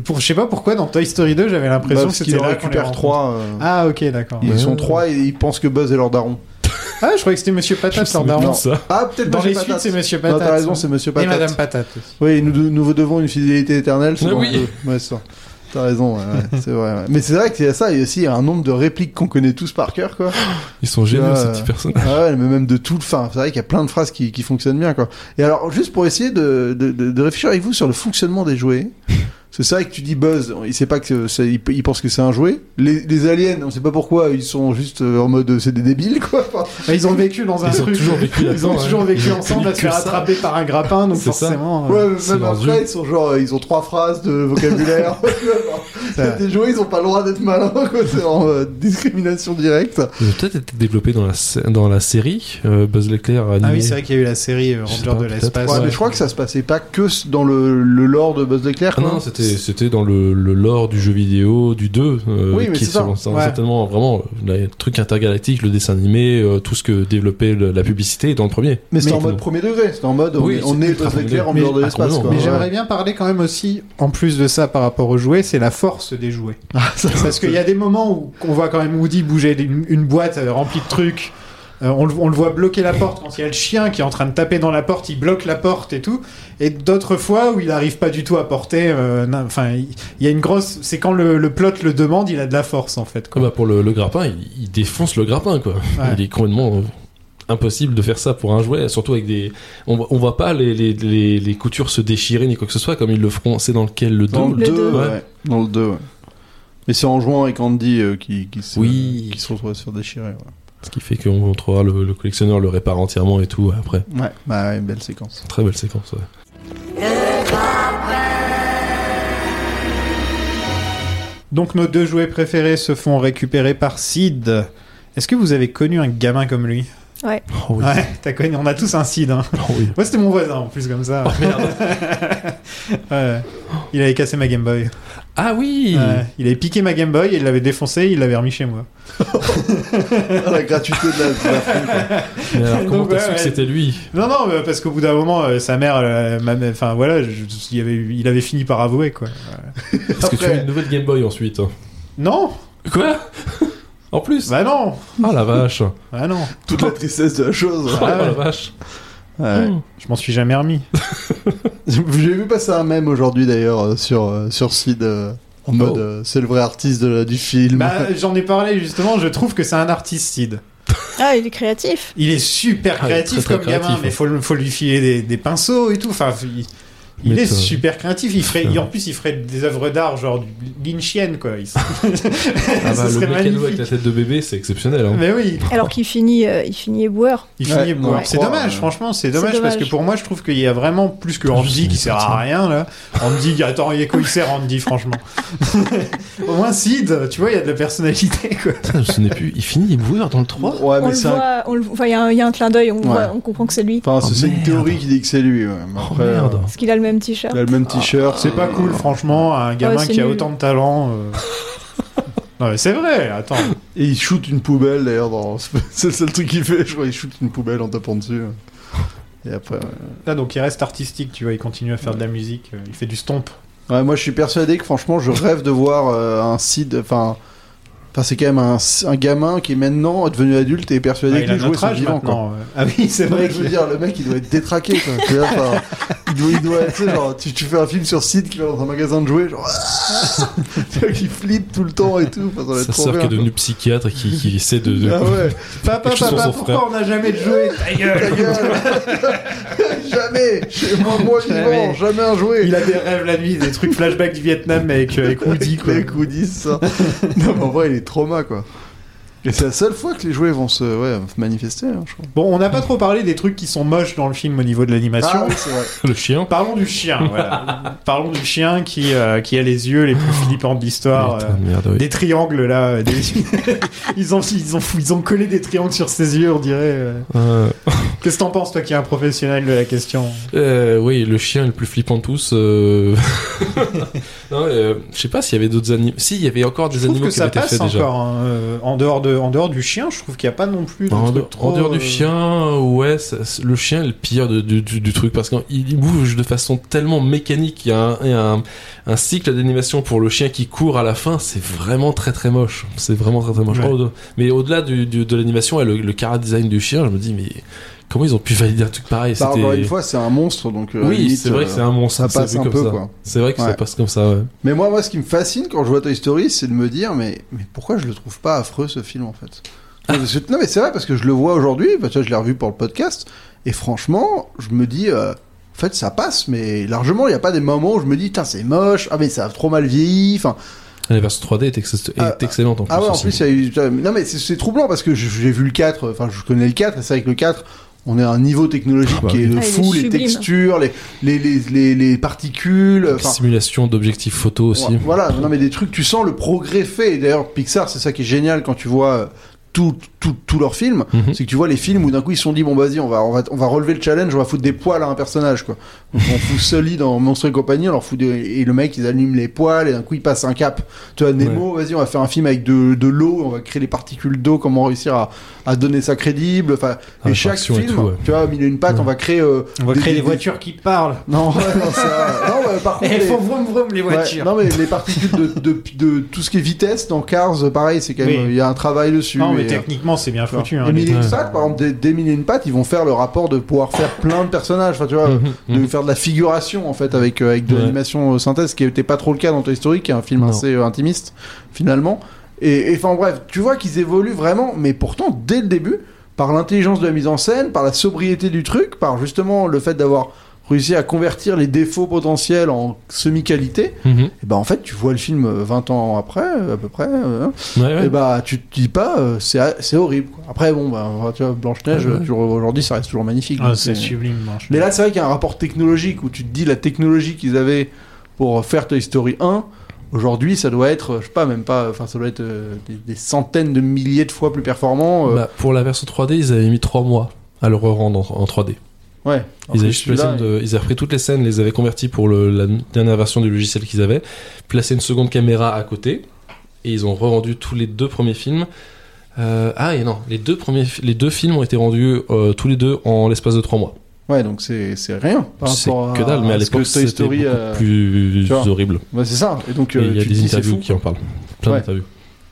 Pour, je sais pas pourquoi dans Toy Story 2, j'avais l'impression Bah, que c'était rencontre. trois. euh, Ah, ok, d'accord. Ils Ouais. sont trois et ils pensent que Buzz est leur daron. Ah, je croyais que c'était Monsieur Patate, leur Non, daron. ça. Ah, peut-être Dans les suites, c'est Monsieur Non, Patate. t'as raison, c'est Monsieur Et Patate. Madame Patate aussi. Oui, nous, nous vous devons une fidélité éternelle. c'est Ah oui. Ouais, c'est ça. T'as raison, ouais, ouais, c'est vrai. ouais. Mais c'est vrai qu'il y a ça, et aussi il y a un nombre de répliques qu'on connaît tous par cœur, quoi. Ils sont géniaux ces petits personnages. Ah ouais, mais même de tout le fin. C'est vrai qu'il y a plein de phrases qui, qui fonctionnent bien, quoi. Et alors, juste pour essayer de, de, de, de réfléchir avec vous sur le fonctionnement des jouets. C'est vrai que tu dis Buzz, il sait pas que c'est, il, il pense que c'est un jouet. Les, les aliens, on sait pas pourquoi, ils sont juste euh, en mode c'est des débiles, quoi. Enfin, ils ont vécu dans un Ils ont truc. toujours vécu Ils ont toujours vécu ensemble à se faire attraper par un grappin, donc C'est ça. forcément. ouais, euh, c'est même après, ils sont genre, ils ont trois phrases de vocabulaire. [LAUGHS] [LAUGHS] Ça- des jouets, ils ont pas le droit d'être malins, [LAUGHS] quoi. C'est en euh, discrimination directe. Ils ont peut-être été développés dans la, dans la série euh, Buzz l'éclair animé. Ah oui, c'est vrai qu'il y a eu la série euh, Ranger de l'espace. Ouais, Ouais. mais je crois que ça se passait pas que dans le, le lore de Buzz l'éclair, Ah non, c'était c'était dans le, le lore du jeu vidéo du 2 euh, Oui, mais qui c'est ça. Ouais. certainement vraiment euh, le truc intergalactique, le dessin animé, euh, tout ce que développait le- la publicité est dans le premier. Mais c'était Mais- en mode premier degré, c'était en mode Oui, on, est- est Buzz l'éclair en premier dehors de degré. l'espace, Ah, quoi. Mais Ouais. j'aimerais bien parler quand même aussi, en plus de ça par rapport aux jouets, c'est la force des jouets. Parce qu'il y a des moments où on voit quand même Woody bouger une, une boîte remplie de trucs. Euh, on, le- on le voit bloquer la porte quand il y a le chien qui est en train de taper dans la porte, il bloque la porte et tout. Et d'autres fois où il n'arrive pas du tout à porter. euh, Enfin, il il y a une grosse. C'est quand le, le plot le demande, il a de la force en fait. Ah bah pour le, le grappin, il, il défonce le grappin quoi. Ouais. Il est complètement euh, impossible de faire ça pour un jouet, surtout avec des. On, voit- on voit pas les, les, les, les coutures se déchirer ni quoi que ce soit comme ils le feront. C'est dans lequel le 2 Dans le Le 2, deux. ouais. Dans le 2, ouais. Mais c'est en jouant avec Andy euh, qui, qui, se, Oui. qui se retrouve à se faire déchirer. Ouais, Ce qui fait qu'on trouvera le, le collectionneur le répare entièrement et tout après. ouais. bah ouais, belle séquence. Très belle séquence. Ouais. Donc nos deux jouets préférés se font récupérer par Sid. Est-ce que vous avez connu un gamin comme lui? Ouais. Oh oui. Ouais, t'as connu, on a tous un Sid. Hein. [LAUGHS] Oh oui. Moi c'était mon voisin en plus comme ça. Oh merde. [LAUGHS] Ouais. Il avait cassé ma Game Boy. Ah oui. Ouais. Il avait piqué ma Game Boy, il l'avait défoncé, il l'avait remis chez moi. [LAUGHS] Ah, la gratuité de la, de la fin, quoi. Mais alors, comment t'as ouais, su que c'était lui? Non, non, parce qu'au bout d'un moment, euh, sa mère, euh, ma mère- enfin voilà, je- il, avait, il avait fini par avouer quoi. Parce que tu as une nouvelle Game Boy ensuite. Non, Quoi? En plus? Bah non, Ah la vache. Bah non, Toute la tristesse de la chose. Oh la vache Ouais. Hmm. je m'en suis jamais remis. [LAUGHS] J'ai vu passer un mème aujourd'hui d'ailleurs euh, sur, euh, sur Sid euh, en mode Oh. euh, c'est le vrai artiste de du film. Bah j'en ai parlé justement, je trouve que c'est un artiste Sid. [LAUGHS] Ah, il est créatif. Il est super Ah, est créatif très, très comme gamin, créatif, mais hein. faut, lui filer des, des pinceaux et tout. Enfin, il, il Mais est toi- super créatif. Il ferait, il- en plus, il ferait des œuvres d'art genre du lynchienne quoi. Il- Ah bah, [LAUGHS] le mécano avec la tête de bébé, c'est exceptionnel. Hein. Mais oui, Alors qu'il finit, euh, il finit éboueur. il Ouais, finit. je c'est dommage, euh, franchement, c'est dommage, parce que pour moi, je trouve qu'il y a vraiment plus que Andy qui sert à rien là. Andy, attends, il y a quoi il sert Andy, franchement. [LAUGHS] Au moins Sid, tu vois, il y a de la personnalité quoi. Putain, je ne sais plus. Il finit éboueur dans le 3 Ouais, on mais enfin, il y, a un- clin d'œil, on, comprend que c'est lui. Enfin, c'est Oh, une théorie qui dit que c'est lui. Oh après, merde Parce qu'il a le même t-shirt. il a le même t-shirt. C'est pas cool, franchement, un gamin qui a nul. autant de talent. euh. [LAUGHS] Non mais c'est vrai, attends. Et il shoot une poubelle d'ailleurs. Dans... [LAUGHS] C'est le seul truc qu'il fait. Je crois il shoot une poubelle en tapant dessus. Et après. Là, donc il reste artistique, tu vois, il continue à faire de la musique, euh, il fait du stomp. Ouais, moi je suis persuadé que franchement je rêve de voir euh, un Sid. Enfin. Enfin, c'est quand même un, un gamin qui est maintenant devenu adulte et est persuadé Ah, que les jouets sont vivants. Quoi. Ah oui, c'est vrai. mais je veux dire, le mec il doit être détraqué quoi. Tu vois, enfin, [LAUGHS] il doit, il doit tu sais, genre, tu, tu fais un film sur Sid qui va dans un magasin de jouets, genre, [LAUGHS] qui flippe tout le temps et tout. Enfin, ça Sa sœur qui est devenue psychiatre et qui, qui essaie de. de- Ah ouais, Papa, papa, pourquoi frère. on n'a jamais de jouet Ta ta gueule gueule [LAUGHS] Jamais Chez moi, moi Jamais. vivant, jamais un jouet Il a des rêves la nuit, des trucs flashback du Vietnam avec, euh, avec Woody, quoi. Avec Woody, ça. non, mais en vrai, il est trauma, quoi. Et c'est la seule fois que les jouets vont se ouais, manifester, hein, je crois. Bon, on n'a pas trop parlé des trucs qui sont moches dans le film au niveau de l'animation. Ah oui, c'est vrai. Le chien. Parlons du chien, voilà. [LAUGHS] Parlons du chien qui, euh, qui a les yeux les plus flippants de l'histoire. Putain, euh, merde, oui. Des triangles là, des- [LAUGHS] ils, ont, ils, ont, ils ont collé des triangles sur ses yeux, on dirait. euh. Euh, Qu'est-ce que t'en penses, toi qui es un professionnel de la question? Euh, oui, le chien le plus flippant de tous. euh, [LAUGHS] non, euh, je sais pas s'il y avait d'autres animaux. Si, il y avait encore des Je trouve animaux que qui ça avaient été passe faits déjà. encore. hein, euh, en, dehors de, en dehors du chien, je trouve qu'il n'y a pas non plus de En, trop, en dehors du euh, chien, ouais, ça- le chien est le pire du, du- du truc parce qu'il il bouge de façon tellement mécanique. Il y a un, il y a un, un cycle d'animation pour le chien qui court à la fin, c'est vraiment très très moche. C'est vraiment très très moche. Ouais. Mais au-delà du, de l'animation et le, le design du chien, je me dis, mais comment ils ont pu valider un truc pareil Bah, encore une fois, c'est un monstre, donc. euh, Oui, c'est vrai euh, que c'est un monstre. ça passe un comme peu, ça. quoi. C'est vrai que ça passe comme ça, ouais. Mais moi, moi, ce qui me fascine quand je vois Toy Story, c'est de me dire, mais, mais pourquoi je le trouve pas affreux ce film en fait? Non, que- Non, mais c'est vrai parce que je le vois aujourd'hui. Bah, je l'ai revu pour le podcast, et franchement, je me dis, euh, en fait, ça passe, mais largement, il n'y a pas des moments où je me dis, putain, c'est moche, ah mais ça a trop mal vieilli, enfin. La version 3D est, ex- est Ah, excellente en plus. Ah ouais, en plus, il y a eu. putain, Non, mais c'est- troublant parce que j'ai vu le 4, enfin, je connais le 4, et c'est vrai que le 4, on est à un niveau technologique Ah bah qui est oui. de Ah, fou, les textures, les, les, les, les, les particules. enfin, Simulation d'objectifs photo aussi. Voilà, non mais des trucs, tu sens le progrès fait. Et d'ailleurs, Pixar, c'est ça qui est génial quand tu vois euh, tout- tous leurs films, Mhm. c'est que tu vois les films où d'un coup ils se sont dit bon vas-y on va, on va on va relever le challenge, on va foutre des poils à un personnage quoi. Donc, on fout [LAUGHS] Sully dans Monstre et compagnie, on leur fout des... et le mec ils allument les poils et d'un coup il passe un cap. Tu vois Nemo, vas-y on va faire un film avec de, de l'eau, on va créer les particules d'eau, comment réussir à, à donner ça crédible. Enfin, Ah, et chaque et film, tout, ouais. tu vois, mille et une pattes, Ouais. on va créer. euh, On va créer des, des- voitures qui parlent. Non, ouais, non, [LAUGHS] ça... non, ouais, par contre. Elles les- font vroom vroom les Ouais, voitures. non mais les [LAUGHS] particules de, de, de tout ce qui est vitesse dans Cars, pareil, c'est quand même Oui. il y a un travail dessus. non, mais et, euh, techniquement, c'est bien foutu. hein, par exemple, et une pattes, ils vont faire le rapport de pouvoir faire plein de personnages, enfin tu vois, [LAUGHS] de faire de la figuration en fait avec euh, avec de Ouais. l'animation euh, synthèse, ce qui n'était pas trop le cas dans Toy Story, qui est un film Non. assez euh, intimiste finalement. Et et, enfin bref, tu vois qu'ils évoluent vraiment, mais pourtant dès le début, par l'intelligence de la mise en scène, par la sobriété du truc, par justement le fait d'avoir réussi à convertir les défauts potentiels en semi-qualité, Mhm. et ben en fait tu vois le film euh, 20 ans après euh, à peu près euh, Ouais, ouais. et bah tu te dis pas euh, c'est horrible quoi. après bon bah tu vois Blanche Neige Ouais, ouais. aujourd'hui ça reste toujours magnifique Ah, c'est c'est- sublime. Blanche. mais là c'est vrai qu'il y a un rapport technologique où tu te dis la technologie qu'ils avaient pour faire Toy Story 1 Aujourd'hui, ça doit être, je sais pas, même pas, enfin, ça doit être euh, des, des centaines de milliers de fois plus performant. euh, Bah, pour la version 3D, ils avaient mis 3 mois à le re-rendre en, en 3D. Ouais. Ils avaient, juste de- ils avaient repris toutes les scènes, les avaient converties pour le- la dernière version du logiciel qu'ils avaient, placé une seconde caméra à côté, et ils ont re-rendu tous les deux premiers films. Euh, ah et non, les deux premiers, les deux films ont été rendus euh, tous les deux en l'espace de 3 mois. Ouais, donc c'est rien. C'est que dalle, mais à l'époque c'était beaucoup euh, plus horrible. Ouais, c'est ça. Et donc, euh, il y a des interviews qui en parlent. Plein Ouais. d'interviews.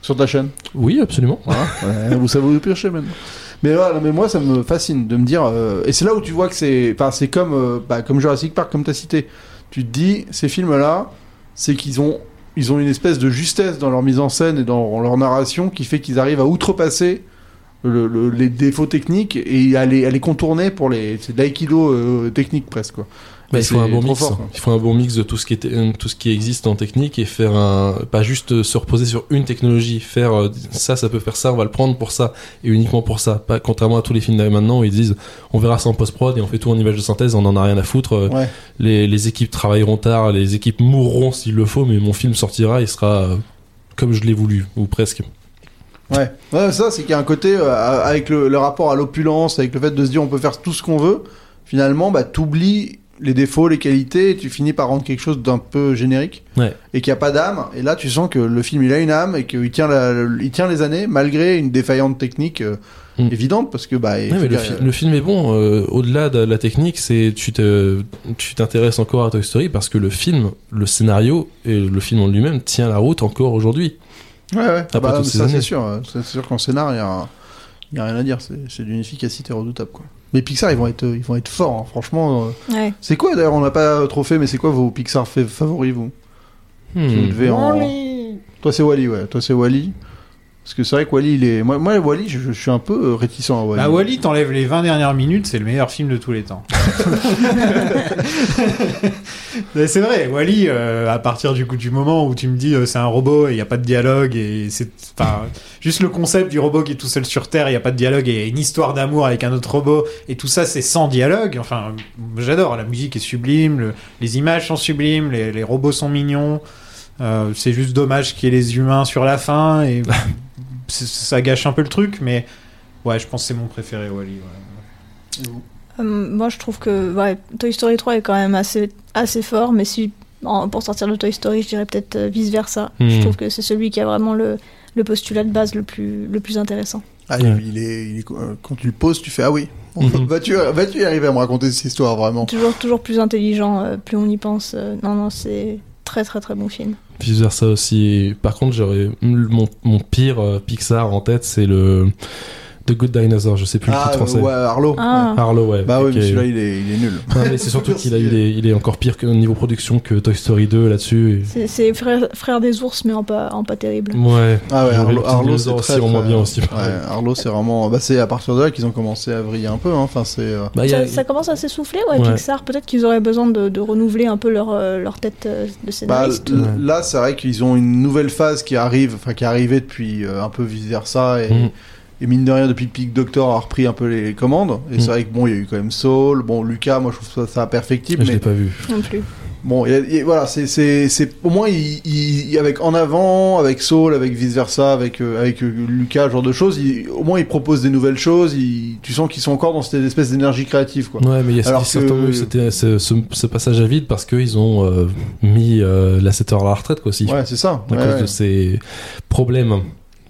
Sur ta chaîne. Oui, absolument. Ouais, vous savez où piocher maintenant. Mais, non, mais moi, ça me fascine de me dire. euh, et c'est là où tu vois que c'est. C'est comme, euh, bah, comme Jurassic Park, comme tu as cité. Tu te dis, ces films-là, c'est qu'ils ont, ils ont une espèce de justesse dans leur mise en scène et dans leur narration qui fait qu'ils arrivent à outrepasser le- le- les défauts techniques et à les, contourner pour les. C'est de l'aïkido euh, technique presque. Il faut un bon mix. fort, quoi. il faut un bon mix de tout ce qui est euh, tout ce qui existe en technique et faire un pas juste se reposer sur une technologie, faire euh, ça ça peut faire ça, on va le prendre pour ça et uniquement pour ça. Pas contrairement à tous les films d'avant maintenant où ils disent on verra ça en post prod et on fait tout en image de synthèse, on en a rien à foutre. Euh, Ouais. Les, les équipes travailleront tard, les équipes mourront s'il le faut, mais mon film sortira, il sera comme je l'ai voulu ou presque. Ouais, ouais ça, c'est qu'il y a un côté euh, avec le, le rapport à l'opulence, avec le fait de se dire on peut faire tout ce qu'on veut. Finalement, bah, t'oublies les défauts, les qualités, et tu finis par rendre quelque chose d'un peu générique Ouais. et qu'il n'y a pas d'âme. Et là, tu sens que le film il a une âme et qu'il tient, la, il tient les années malgré une défaillante technique euh, Mm. évidente parce que bah. il Ouais, faut mais le, dire, fi- euh, le film est bon. euh, Au-delà de la technique, c'est tu te tu t'intéresses encore à Toy Story parce que le film, le scénario et le film en lui-même tient la route encore aujourd'hui. Ouais, ouais. Après bah, toutes mais ces ça, c'est sûr. C'est sûr qu'en scénar, il y a, y a rien à dire. C'est c'est d'une efficacité redoutable, quoi. Mais Pixar, ils vont être, ils vont être forts. hein. Franchement, euh, Ouais. c'est quoi d'ailleurs On n'a pas trop fait, mais c'est quoi vos Pixar fa- favoris, vous? Hmm. Si vous devez en- Toi, c'est Wally, ouais. Toi, c'est Wally. Parce que c'est vrai que Wally, il est. Moi, moi Wally, je, je suis un peu euh, réticent à Wally. Bah, Wally, t'enlèves les 20 dernières minutes, c'est le meilleur film de tous les temps. [LAUGHS] Mais c'est vrai, Wally, euh, à partir du coup du moment où tu me dis euh, c'est un robot et il n'y a pas de dialogue et c'est enfin juste le concept du robot qui est tout seul sur Terre, il n'y a pas de dialogue et une histoire d'amour avec un autre robot et tout ça c'est sans dialogue. Enfin, j'adore, la musique est sublime, le- les images sont sublimes, les, les robots sont mignons. Euh, c'est juste dommage qu'il y ait les humains sur la fin et [LAUGHS] ça gâche un peu le truc, mais ouais, je pense que c'est mon préféré, Wally. ouais. Euh, moi, je trouve que ouais, Toy Story 3 est quand même assez, assez fort, mais si, en- pour sortir de Toy Story, je dirais peut-être euh, vice versa. Hmm. Je trouve que c'est celui qui a vraiment le, le postulat de base le plus, le plus intéressant. Ah, Ouais. il est, il est- euh, Quand tu le poses, tu fais Ah oui. Mhm. Vas-tu vas-tu y arriver à me raconter cette histoire, vraiment Toujours, toujours plus intelligent, euh, plus on y pense. euh, non, non, c'est très très très bon film. Vice versa aussi. Par contre, j'aurais mon, mon pire euh, Pixar en tête, c'est le The Good Dinosaur. Je sais plus le Ah, titre français. ouais, Arlo. Ah. ouais. Arlo, ouais. Bah oui, mais celui-là, il est, il est nul. Non, mais c'est surtout [LAUGHS] qu'il a, il est, il est encore pire que niveau production que Toy Story 2 là-dessus. et- C'est- frère, frère des ours, mais en pas, en pas terrible. Ouais. Ah ouais, Arlo, le Arlo, c'est très, très- bien aussi. Ouais, Arlo, c'est vraiment. Bah, c'est à partir de là qu'ils ont commencé à vriller un peu. Hein. Enfin, c'est. euh, Bah, il y a- Ça, ça commence à s'essouffler, ouais, Ouais. Pixar. Peut-être qu'ils auraient besoin de, de renouveler un peu leur, euh, leur tête euh, de Bah, scénariste. là, c'est vrai qu'ils ont une nouvelle phase qui arrive, enfin qui est arrivée depuis euh, un peu vice versa et, Mhm. Et mine de rien depuis Peak Doctor a repris un peu les commandes. Et c'est vrai que bon, il y a eu quand même Saul, bon Lucas, moi je trouve ça, ça perfectible, je mais l'ai pas vu. Non plus. bon, il y a- il y a- voilà, c'est c'est c'est au moins il, il- il- avec en avant, avec Saul, avec vice versa, avec euh, avec euh, Lucas, ce genre de choses, il- au moins ils proposent des nouvelles choses. il- tu sens qu'ils sont encore dans cette espèce d'énergie créative, quoi. Ouais, mais il y a Alors que- eu c'était ce, ce, ce passage à vide parce qu'ils ont euh, mis euh, la 7 heures à la retraite quoi aussi. Ouais, c'est ça. à Ouais, cause ouais. de ces problèmes.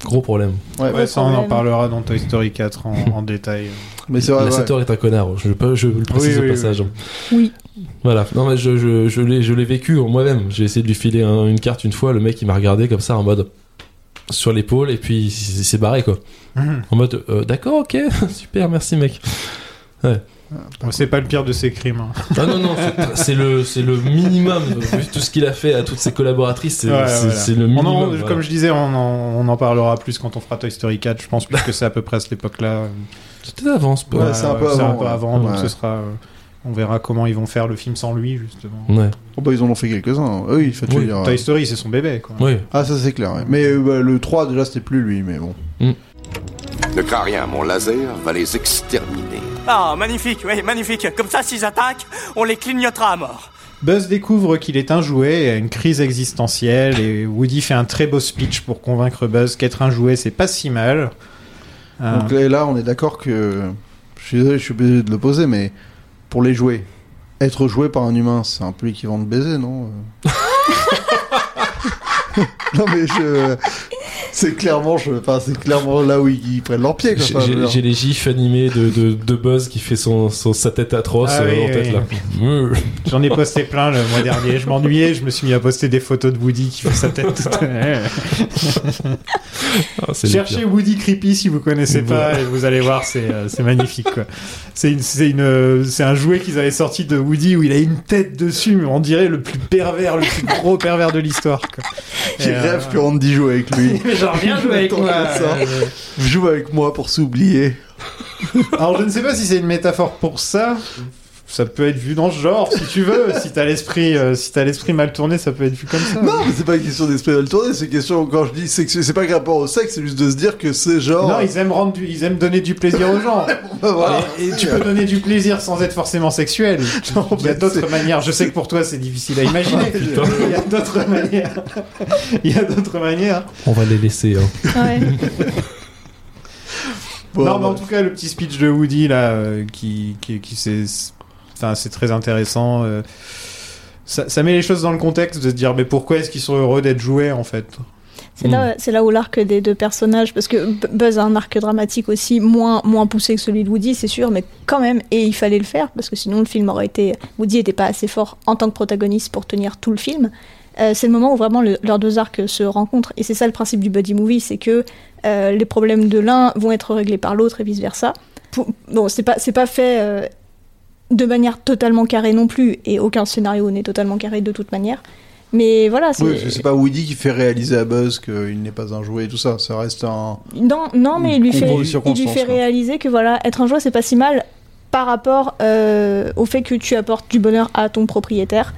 Gros problème. Ouais, Ouais, ça, on en parlera dans Toy Story 4 en, [LAUGHS] en détail. Mais c'est vrai. la ouais. 7 heures est un connard, je, peux, je le précise Oui, au oui, passage. Oui. Voilà, non mais je, je, je l'ai je l'ai vécu moi-même. J'ai essayé de lui filer un- une carte une fois, le mec il m'a regardé comme ça en mode sur l'épaule et puis il s'est barré quoi. Mhm. En mode euh, d'accord, ok, [LAUGHS] super, merci mec. Bon, c'est pas le pire de ses crimes. hein. Ah non, non, c'est- le, c'est le minimum. Vu tout ce qu'il a fait à toutes ses collaboratrices, c'est Ouais, voilà. le minimum. en- voilà. Comme je disais, on en, on en parlera plus quand on fera Toy Story 4, je pense, puisque c'est à peu près à cette époque-là. C'était d'avance, Ouais, c'est un peu c'est avant, ouais. avant, donc Ouais. ce sera. euh, on verra comment ils vont faire le film sans lui, justement. Ouais. Oh, bah, ils en ont fait quelques-uns. hein. Oui, dire, Toy Story, c'est son bébé, quoi. Oui. Ah, ça c'est clair. ouais. Mais euh, bah, le 3, déjà, c'était plus lui, mais bon. Ne crains rien, mon laser va les exterminer. Ah, magnifique, oui, magnifique. Comme ça, s'ils attaquent, on les clignotera à mort. Buzz découvre qu'il est un jouet et a une crise existentielle et Woody fait un très beau speech pour convaincre Buzz qu'être un jouet c'est pas si mal. Euh, Donc là, là, on est d'accord que. Je suis désolé, je suis obligé de le poser, mais pour les jouets, être joué par un humain, c'est un peu l'équivalent de baiser, non? [LAUGHS] Non, mais je. C'est clairement, je... enfin, c'est clairement là où ils, ils prennent leur pied. quoi. J'ai les gifs animés de, de, de Buzz qui fait son, son- sa tête atroce Ah euh, oui, en tête oui. là. [LAUGHS] J'en ai posté plein le mois dernier. Je m'ennuyais, je me suis mis à poster des photos de Woody qui fait sa tête. toute- Ah, Cherchez. Woody Creepy si vous connaissez pas et vous allez voir, c'est euh, c'est magnifique quoi. C'est une, c'est une, euh, c'est un jouet qu'ils avaient sorti de Woody où il a une tête dessus, mais on dirait le plus pervers, le plus gros pervers de l'histoire. quoi. J'ai Et, euh, rêve que Randy joue avec lui. [LAUGHS] Genre bien joué avec moi. Joue avec moi pour s'oublier. Alors je ne sais pas si c'est une métaphore pour ça. Ça peut être vu dans ce genre, si tu veux. si t'as l'esprit, euh, si t'as l'esprit mal tourné, ça peut être vu comme ça. Non, mais c'est pas une question d'esprit mal tourné, c'est une question, quand je dis sexuel, c'est pas que rapport au sexe, c'est juste de se dire que c'est genre. Non, ils aiment rendre, du- ils aiment donner du plaisir aux gens. [LAUGHS] Bah, voilà. Et, et tu peux donner du plaisir sans être forcément sexuel. [LAUGHS] Non, Il y a d'autres manières. Je sais que pour toi c'est difficile à [LAUGHS] imaginer. Il y a d'autres manières. Il y a d'autres manières. On va les laisser. Hein. Ouais. Bon, non, mais en bah, tout cas, le petit speech de Woody là, euh, qui, qui, qui c'est, enfin, c'est très intéressant. euh, ça, ça met les choses dans le contexte de se dire, mais pourquoi est-ce qu'ils sont heureux d'être joués en fait C'est là, c'est là où l'arc des deux personnages, parce que Buzz a un arc dramatique aussi moins, moins poussé que celui de Woody, c'est sûr, mais quand même, et il fallait le faire, parce que sinon le film aurait été. Woody n'était pas assez fort en tant que protagoniste pour tenir tout le film. Euh, c'est le moment où vraiment le- leurs deux arcs se rencontrent, et c'est ça le principe du buddy movie, c'est que euh, les problèmes de l'un vont être réglés par l'autre et vice versa. Bon, c'est pas, c'est pas fait euh, de manière totalement carrée non plus, et aucun scénario n'est totalement carré de toute manière. Mais voilà, c'est. Oui, c'est pas Woody qui fait réaliser à Buzz qu'il n'est pas un jouet et tout ça. Ça reste un. Non, non, mais il lui fait, il lui fait réaliser que voilà, être un jouet c'est pas si mal par rapport euh, au fait que tu apportes du bonheur à ton propriétaire.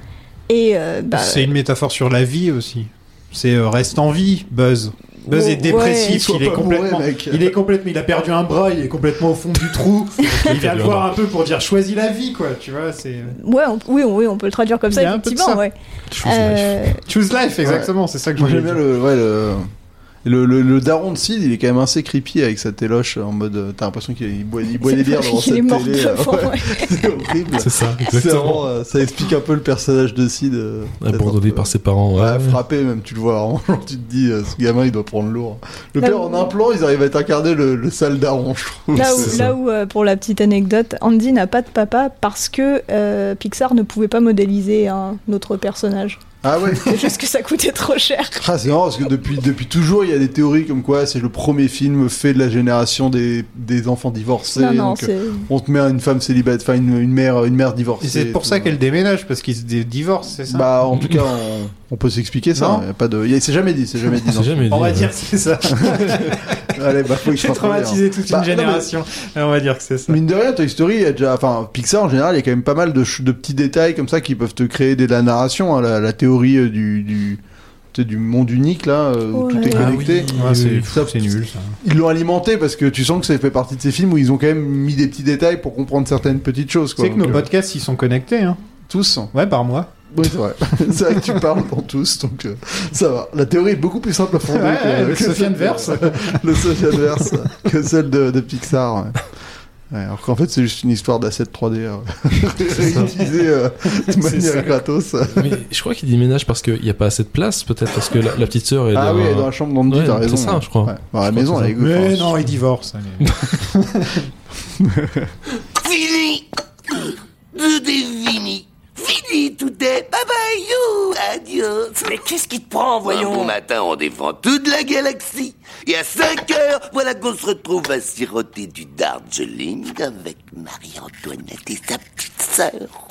Et euh, bah, C'est une métaphore sur la vie aussi. C'est euh, reste en vie, Buzz. Buzz est dépressif, ouais. il est complètement, bourré, il est complètement, il a perdu un bras, il est complètement au fond du trou. [LAUGHS] il vient le voir un peu pour dire choisis la vie, quoi. Tu vois, c'est ouais, on, oui, on- oui, on peut le traduire comme Il ça effectivement. ça. Ouais. Choose life. Euh, choose life, exactement. C'est ça que je j'aime bien dire. le, ouais, le, le, le, le daron de Sid, il est quand même assez creepy avec sa téloche en mode. euh, T'as l'impression qu'il boit, il boit des bières devant cette est mort télé. ouais. [LAUGHS] C'est horrible. C'est ça, C'est exactement. vraiment, euh, ça explique un peu le personnage de Sid. euh, Abandonné par ses parents. Ouais. Ouais, frappé même, tu le vois vraiment. genre, tu te dis, ce gamin il doit prendre lourd. Le Là père, où- en un plan, ils arrivent à t'incarner le, le sale daron, je trouve. Là où, là où, euh, pour la petite anecdote, Andy n'a pas de papa parce que euh, Pixar ne pouvait pas modéliser un autre personnage. Ah ouais [LAUGHS] C'est juste que ça coûtait trop cher. Ah, c'est marrant parce que depuis, depuis toujours, il y a des théories comme quoi c'est le premier film fait de la génération des, des enfants divorcés. Non, non, donc, euh, c'est. on te met une femme célibataire, enfin une, une mère, une mère divorcée. Et c'est pour tout. ça qu'elle déménage parce qu'ils se dé- divorcent, c'est ça? Bah, en tout cas, on, on peut s'expliquer ça. Non. y a pas de, c'est jamais dit, c'est jamais dit. [LAUGHS] C'est non. jamais On dit, va ouais. dire que c'est ça. [LAUGHS] Allez, bah, faut que je traumatisé dire. toute Bah, une non, mais- génération. On va dire que c'est ça. Mine de rien, Toy Story, il y a déjà, enfin, Pixar en général, il y a quand même pas mal de, ch- de petits détails comme ça qui peuvent te créer de la narration. hein, la, la théorie euh, du, du, monde unique là, euh, où tout est Ah connecté. oui. Ouais, c'est c'est nul ça. Ils l'ont alimenté parce que tu sens que ça fait partie de ces films où ils ont quand même mis des petits détails pour comprendre certaines petites choses. Sais que nos euh, podcasts ils sont connectés, hein. tous. Ouais, par mois. Oui, c'est vrai. c'est vrai que tu parles dans tous, donc euh, ça va. La théorie est beaucoup plus simple à fonder Ouais, que, ouais, le que Sofiane celle de- Verse. [LAUGHS] le Sofiane Verse [LAUGHS] que celle de, de Pixar. ouais. Ouais, alors qu'en fait, c'est juste une histoire d'assets 3D euh, [LAUGHS] réutilisés euh, de C'est manière ça. gratos. Mais je crois qu'il déménage parce qu'il n'y a pas assez de place, peut-être parce que la, la petite sœur est Ah dans- oui, elle est dans la chambre d'Andy, Ouais, t'as c'est raison. ça, je crois. Ouais. La maison, elle est Mais enfin, non, ils divorcent. allez. Fini Tout est fini Fini, tout est bye bye you Adieu Mais qu'est-ce qui te prend, Un voyons bon matin, on défend toute la galaxie. Et à 5 heures, voilà qu'on se retrouve à siroter du Darjeeling avec Marie-Antoinette et sa petite sœur.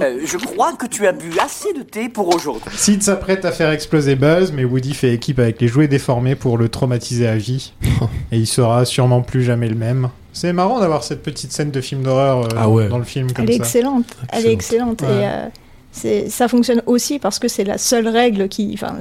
Euh, Je crois que tu as bu assez de thé pour aujourd'hui. Sid s'apprête à faire exploser Buzz, mais Woody fait équipe avec les jouets déformés pour le traumatiser à vie. [LAUGHS] Et il sera sûrement plus jamais le même. C'est marrant d'avoir cette petite scène de film d'horreur euh, Ah ouais. dans le film comme Elle est ça. excellente. Elle est excellente. Ouais. Et, euh, ça fonctionne aussi parce que c'est la seule règle qui, enfin,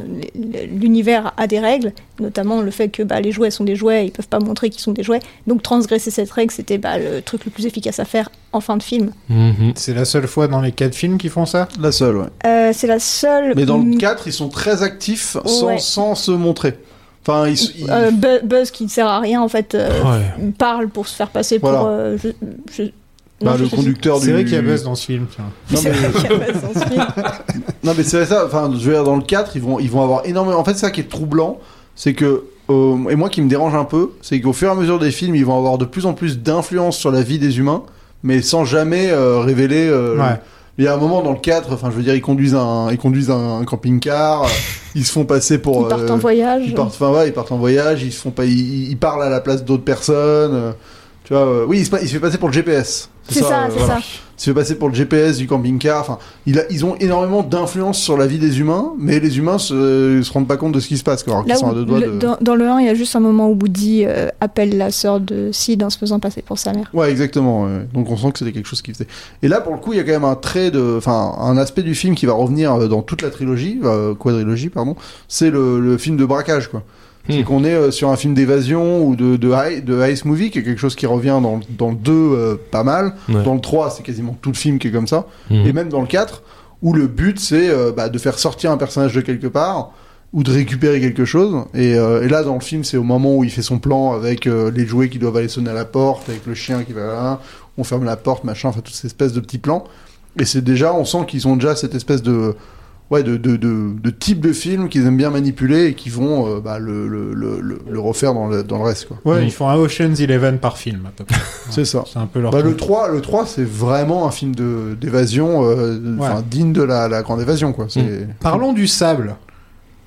l'univers a des règles, notamment le fait que bah, les jouets sont des jouets, ils peuvent pas montrer qu'ils sont des jouets. Donc transgresser cette règle, c'était bah, le truc le plus efficace à faire en fin de film. Mhm. C'est la seule fois dans les quatre films qu'ils font ça? La seule, ouais. Euh, c'est la seule. Mais dans le Mm, 4, ils sont très actifs sans, Ouais. sans se montrer. Enfin, euh, Bu- Buzz qui ne sert à rien en fait euh, Ouais. parle pour se faire passer Voilà. pour euh, je, je- bah, le conducteur du. C'est vrai qu'il y a Buzz dans ce film. tiens. Non, C'est mais-. [LAUGHS] Non mais c'est ça, enfin je veux dire dans le 4 ils vont, ils vont avoir énormément... En fait c'est ça qui est troublant, c'est que... euh, et moi qui me dérange un peu, c'est qu'au fur et à mesure des films ils vont avoir de plus en plus d'influence sur la vie des humains, mais sans jamais euh, révéler... euh, Ouais. Il y a un moment dans le 4, enfin je veux dire ils conduisent un, ils conduisent un, un camping-car, [LAUGHS] ils se font passer pour... Ils partent euh, en voyage. Ils partent, enfin, ouais, ils partent en voyage, ils se font pas, ils, ils parlent à la place d'autres personnes. euh, tu vois, euh, oui, il se, il se fait passer pour le GPS. C'est ça, euh, c'est ça. Il se fait passer pour le GPS du camping-car. Enfin, il a- ils ont énormément d'influence sur la vie des humains, mais les humains se, se rendent pas compte de ce qui se passe. Quoi, alors sont à deux doigts le- de. dans, dans le 1, il y a juste un moment où Woody euh, appelle la sœur de Sid en se faisant passer pour sa mère. Ouais, exactement. ouais. Donc on sent que c'était quelque chose qui faisait. Et là, pour le coup, il y a quand même un trait de, enfin, un aspect du film qui va revenir euh, dans toute la trilogie, euh, quadrilogie, pardon. C'est le, le film de braquage, quoi. C'est Hmm. qu'on est euh, sur un film d'évasion ou de, de, high- de Ice Movie, qui est quelque chose qui revient dans, dans le 2 euh, pas mal. Ouais. Dans le 3, c'est quasiment tout le film qui est comme ça. Mhm. Et même dans le 4, où le but c'est euh, bah, de faire sortir un personnage de quelque part ou de récupérer quelque chose. Et, euh, et là, dans le film, c'est au moment où il fait son plan avec les jouets qui doivent aller sonner à la porte, avec le chien qui va là, on ferme la porte, machin, enfin, toutes ces espèces de petits plans. Et c'est déjà, on sent qu'ils ont déjà cette espèce de. Ouais, de, de, de, de type de film qu'ils aiment bien manipuler et qui vont euh, bah, le, le, le, le- le refaire dans le, dans le reste. Quoi. Ouais, Mm. ils font un Ocean's Eleven par film, à peu près. [LAUGHS] C'est ça. C'est un peu leur. Bah, le truc. 3, le 3 c'est vraiment un film de- d'évasion, euh, Ouais. digne de la, la grande évasion. Quoi. C'est... Parlons du sable.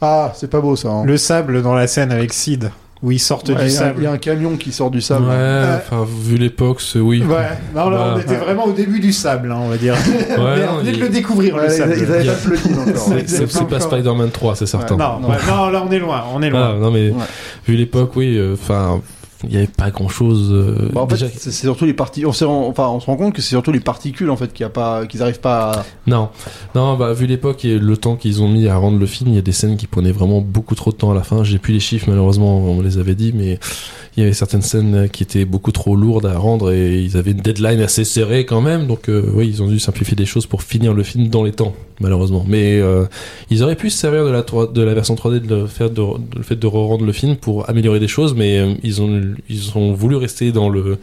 Ah, c'est pas beau ça. hein. Le sable dans la scène avec Sid, où ils sortent Ouais, du il y a- sable. Il y a un camion qui sort du sable. Ouais, enfin, vu l'époque, c'est oui. Ouais, non, là, on Bah, était vraiment au début du sable, hein, on va dire. [LAUGHS] Ouais, Mais non, on venait de le découvrir, Ouais, le sable. ils avaient pas encore. C'est- pas Spider-Man 3, c'est certain. Non, Non. ouais, non, là, on est loin, on est loin. Ah, non, mais Ouais. vu l'époque, oui, euh, enfin, il n'y avait pas grand chose. Bah, en fait, déjà, c'est c'est surtout les parties. On, enfin, on se rend compte que c'est surtout les particules en fait qu'il y a pas, qu'ils arrivent pas. À... non, non, bah, vu l'époque et le temps qu'ils ont mis à rendre le film, il y a des scènes qui prenaient vraiment beaucoup trop de temps à la fin. J'ai plus les chiffres, malheureusement, on les avait dit, mais il y avait certaines scènes qui étaient beaucoup trop lourdes à rendre et ils avaient une deadline assez serrée quand même. Donc, euh, oui, ils ont dû simplifier des choses pour finir le film dans les temps, malheureusement. Mais euh, ils auraient pu se servir de la, 3 de la version 3D, de le, faire de, de le fait de re-rendre le film pour améliorer des choses, mais euh, ils, ont, ils ont voulu rester dans le,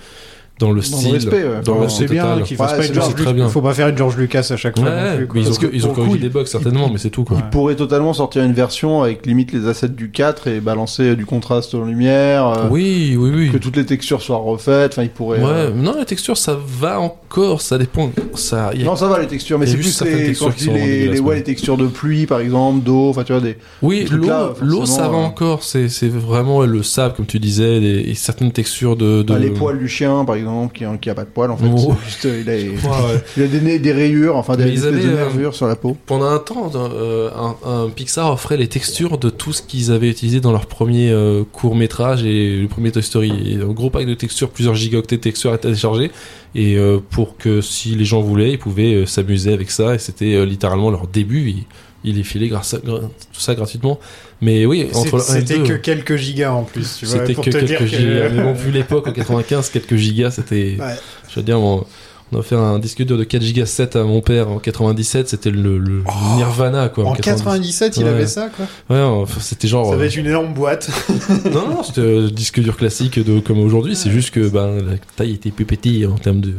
dans le Dans le style. respect, ouais. dans le respect C'est bien qu'ils fassent Ouais, pas une George Lucas. Faut pas faire une George Lucas à chaque fois. Ouais, non plus, quoi. mais ils ont, que ils ont corrigé coup, des bugs certainement, mais c'est tout quoi. Ouais. Ils pourraient totalement sortir une version avec limite les assets du 4 et balancer du contraste en lumière. euh, Oui, oui, oui. Que toutes les textures soient refaites. Enfin, ils pourraient. Ouais, euh, non, la texture, ça va encore, ça dépend. Ça, y a- Non, ça va les textures, mais c'est plus les, textures quand je qui dis sont les, les, ouais, les textures de pluie, par exemple, d'eau, enfin, tu vois, des. Oui, l'eau, ça va euh, encore. C'est, vraiment le sable, comme tu disais, et certaines textures de. de... Bah, les poils du chien, par exemple, qui, qui a pas de poils, en fait. Oh. Juste, euh, il a, [LAUGHS] il a des, des rayures, enfin, des, espèces avaient, de euh, nervures sur la peau. Pendant un temps, euh, un, un Pixar offrait les textures de tout ce qu'ils avaient utilisé dans leur premier court métrage et le premier Toy Story. Et un gros pack de textures, plusieurs gigaoctets de textures à télécharger. Et pour que si les gens voulaient, ils pouvaient s'amuser avec ça. Et c'était littéralement leur début. Ils, ils les filaient grâce à, gra- tout ça gratuitement. Mais oui, entre le 1 et le C'était 2, que quelques gigas en plus, tu vois, C'était que te quelques que- gigas. Mais bon, vu l'époque, en 95, quelques gigas, c'était. Ouais. Je veux dire, on, on a offert un disque dur de 4 gigas 7 à mon père en 97, c'était le, le Nirvana, quoi. Oh. En 97, il Ouais. avait ça, quoi. Ouais, enfin, c'était genre. Ça euh, va être une énorme boîte. [LAUGHS] non, non, c'était un disque dur classique de, comme aujourd'hui, c'est juste que ben, la taille était plus petite en termes de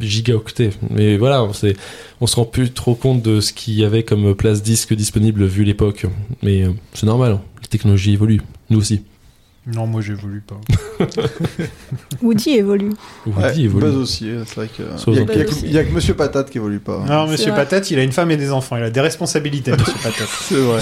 gigaoctets. Mais voilà, on, s'est- on se rend plus trop compte de ce qu'il y avait comme place disque disponible vu l'époque. Mais euh, c'est normal, les technologies évoluent, nous aussi. Non, moi j'évolue pas. [LAUGHS] Woody évolue. Woody Ouais, évolue. Buzz aussi, c'est vrai que. Il y, a- que- a Monsieur Patate qui évolue pas. Non, Monsieur vrai. Patate, il a une femme et des enfants. Il a des responsabilités, [LAUGHS] Monsieur Patate. C'est vrai.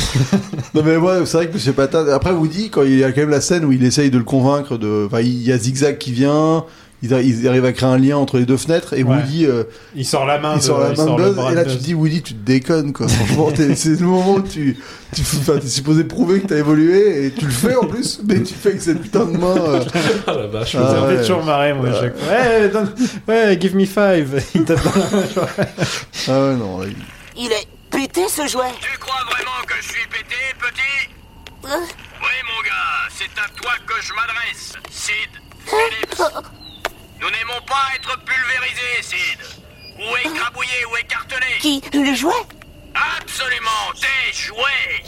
non mais ouais, c'est vrai que Monsieur Patate. Après Woody, quand il y a quand même la scène où il essaye de le convaincre de, enfin, il y a Zigzag qui vient. Ils, ils arrivent à créer un lien entre les deux fenêtres et Ouais. Woody, euh, Il sort la main il de, sort la main de sort Buzz et là tu te dis Woody, tu te déconnes quoi. Franchement, [LAUGHS] c'est le moment où tu, tu t'es supposé prouver que t'as évolué et tu le fais en plus, mais tu fais avec cette putain de main. euh, [LAUGHS] Ah la vache. Ah, Ça fait ouais. toujours marrer, moi, à chaque fois. Ouais, donne- ouais, give me five. [LAUGHS] Il tape dans la main, genre. Ah ouais non. il- Il est pété ce jouet Tu crois vraiment que je suis pété, petit? Hein? Oui, mon gars, c'est à toi que je m'adresse. Sid, Phillips. Nous n'aimons pas être pulvérisés, Sid. Ou écrabouillés ou écartelés. Qui Le jouet Absolument, des jouets.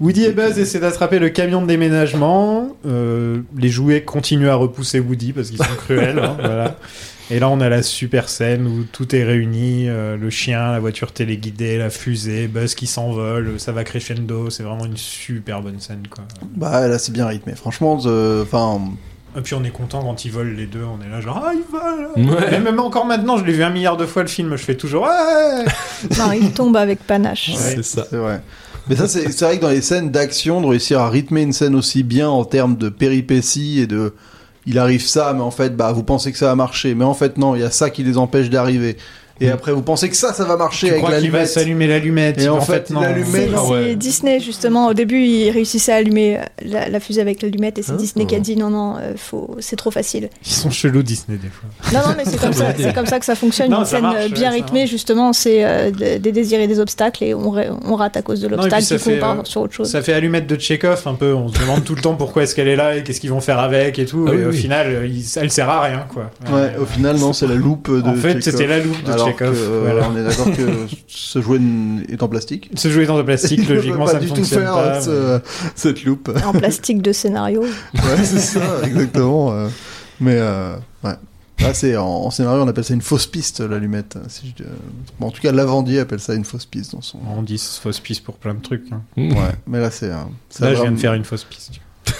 Woody et Buzz essaient d'attraper le camion de déménagement. Euh, les jouets continuent à repousser Woody parce qu'ils sont [LAUGHS] cruels. hein, voilà. Et là, on a la super scène où tout est réuni euh, le chien, la voiture téléguidée, la fusée, Buzz qui s'envole, ça va crescendo. C'est vraiment une super bonne scène. Quoi. Bah là, c'est bien rythmé. Franchement, euh, enfin. Et puis on est content quand ils volent les deux. On est là, genre, ah, ils volent Ouais. Et même encore maintenant, je l'ai vu un milliard de fois le film. Je fais toujours, ouais [LAUGHS] Non, il tombe avec panache. C'est ça. C'est vrai. Mais ça, c'est c'est vrai que dans les scènes d'action, de réussir à rythmer une scène aussi bien en termes de péripéties et de. Il arrive ça, mais en fait, bah, vous pensez que ça va marcher. Mais en fait, non, il y a ça qui les empêche d'arriver. Et après, vous pensez que ça, ça va marcher Tu avec crois la qu'il va l'allumette. s'allumer l'allumette Et il- en fait, non. l'allumette, C'est Ah c'est ouais. Disney justement. Au début, il réussissait à allumer la, la fusée avec l'allumette et c'est Ah. Disney qui a dit non non, euh, faut, c'est trop facile. Ils sont chelous Disney des fois. Non non, mais c'est [LAUGHS] comme ça, c'est comme ça que ça fonctionne. Non, Une ça scène marche, euh, ouais, bien rythmée justement, c'est euh, de- des désirs et des obstacles et on, on rate à cause de et puis l'obstacle. ça Du coup, on fait, part euh, sur autre chose. Ça fait allumette de Tchekhov un peu. On se demande tout le temps pourquoi est-ce qu'elle est là et qu'est-ce qu'ils vont faire avec et tout. Ah et oui, au oui. final, elle sert à rien quoi. Ouais, au final, non, c'est la loupe de En fait, c'était la loupe de Chekhov, que, euh, voilà. On est d'accord que ce jouet est en plastique. Se jouer dans le plastique, [LAUGHS] logiquement, peut ça pas ne du tout fonctionne faire pas. ce- cette loupe. [LAUGHS] En plastique de scénario. Ouais, c'est ça, exactement. euh. Mais euh, ouais. Là, c'est en, en scénario, on appelle ça une fausse piste, l'allumette. Si je- euh, bon, en tout cas, Lavandier appelle ça une fausse piste dans son. On dit fausse piste pour plein de trucs. hein. Ouais, mais là, c'est. euh, Là, je viens de faire une fausse piste.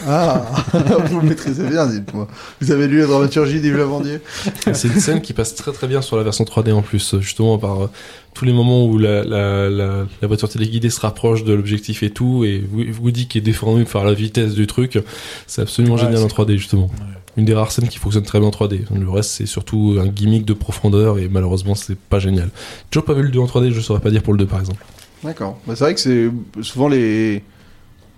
Ah, [LAUGHS] vous le maîtrisez bien, dites-moi. Vous avez lu la dramaturgie d'Yves Lavandier [LAUGHS] C'est une scène qui passe très très bien sur la version 3D en plus, justement par euh, tous les moments où la, la, la, la voiture téléguidée se rapproche de l'objectif et tout, et Wo- Woody qui est déformé par la vitesse du truc, c'est absolument Ouais, génial en 3D justement. Une des rares scènes qui fonctionne très bien en 3D. Le reste c'est surtout un gimmick de profondeur et malheureusement c'est pas génial. Toujours pas vu le 2 en 3D, je saurais pas dire pour le 2 par exemple. D'accord. Bah, c'est vrai que c'est souvent les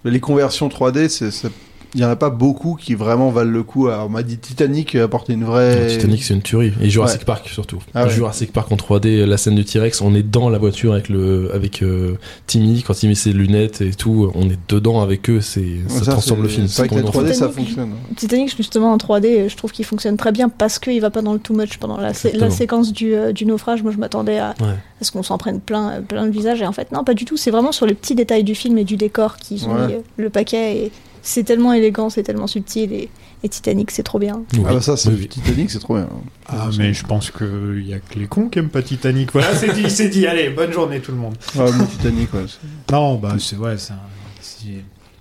les conversions 3D, c'est il y en a pas beaucoup qui vraiment valent le coup. Alors, on m'a dit Titanic apportait une vraie. Titanic c'est une tuerie et Jurassic Ouais. Park surtout. Ah ouais. Jurassic Park en 3D, la scène du T-Rex, on est dans la voiture avec le avec euh, Timmy quand il met ses lunettes et tout, on est dedans avec eux, c'est ça, Ça, transforme c'est- le film. C'est vrai que la complètement 3D, ça Titanic. fonctionne. Titanic, justement, en 3D, je trouve qu'il fonctionne très bien parce qu'il va pas dans le too much pendant la, sé- la Exactement. séquence du, euh, du naufrage. Moi, je m'attendais à, Ouais. à ce qu'on s'en prenne plein, plein le visage. Et en fait, non, pas du tout. C'est vraiment sur les petits détails du film et du décor qu'ils ont Ouais. mis le paquet. Et c'est tellement élégant, c'est tellement subtil. Et, et Titanic, c'est trop bien. Oui. Ah bah ça, c'est Oui. Titanic, c'est trop bien. Ah, mais je pense qu'il y a que les cons qui aiment pas Titanic. Voilà, c'est dit, c'est dit. Allez, bonne journée tout le monde. Ouais, mais Titanic, ouais. Non, bah, c'est ouais, c'est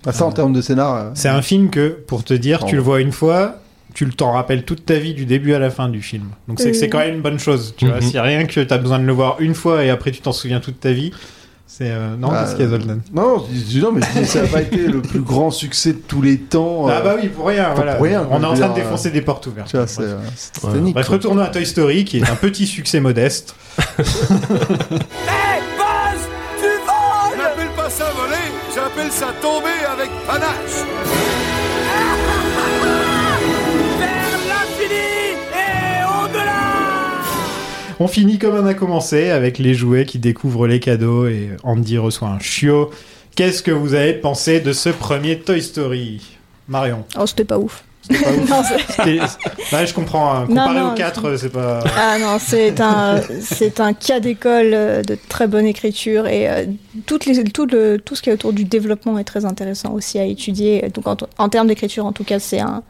Ah, ça, en termes de scénar. euh, C'est un film que, pour te dire, tu le vois une fois, tu le t'en rappelles toute ta vie du début à la fin du film. Donc c'est que c'est quand même une bonne chose, tu vois. Mhm. Si rien que t'as besoin de le voir une fois et après tu t'en souviens toute ta vie, c'est euh, non, bah, qu'est-ce qu'il y a Zoltan Non, je dis- non, mais je dis, ça n'a pas été le plus grand succès de tous les temps. Ah euh, bah oui, pour rien, pour voilà. rien, On est en train de défoncer des portes ouvertes. C'est euh, Titanic. Bref, retournons à Toy Story, qui est un petit succès modeste. Hé, [LAUGHS] Buzz Tu voles J'appelle pas ça voler, j'appelle ça tomber avec panache. On finit comme on a commencé, avec les jouets qui découvrent les cadeaux et Andy reçoit un chiot. Qu'est-ce que vous avez pensé de ce premier Toy Story Marion? Oh, c'était pas ouf. C'était pas [LAUGHS] ouf. Non, Ouais, je comprends. hein. Comparé non, aux 4, c'est pas. Ah non, c'est un, c'est un cas d'école euh, de très bonne écriture et euh, toutes les, tout, le, tout ce qui est autour du développement est très intéressant aussi à étudier. Donc en, en termes d'écriture, en tout cas, c'est un,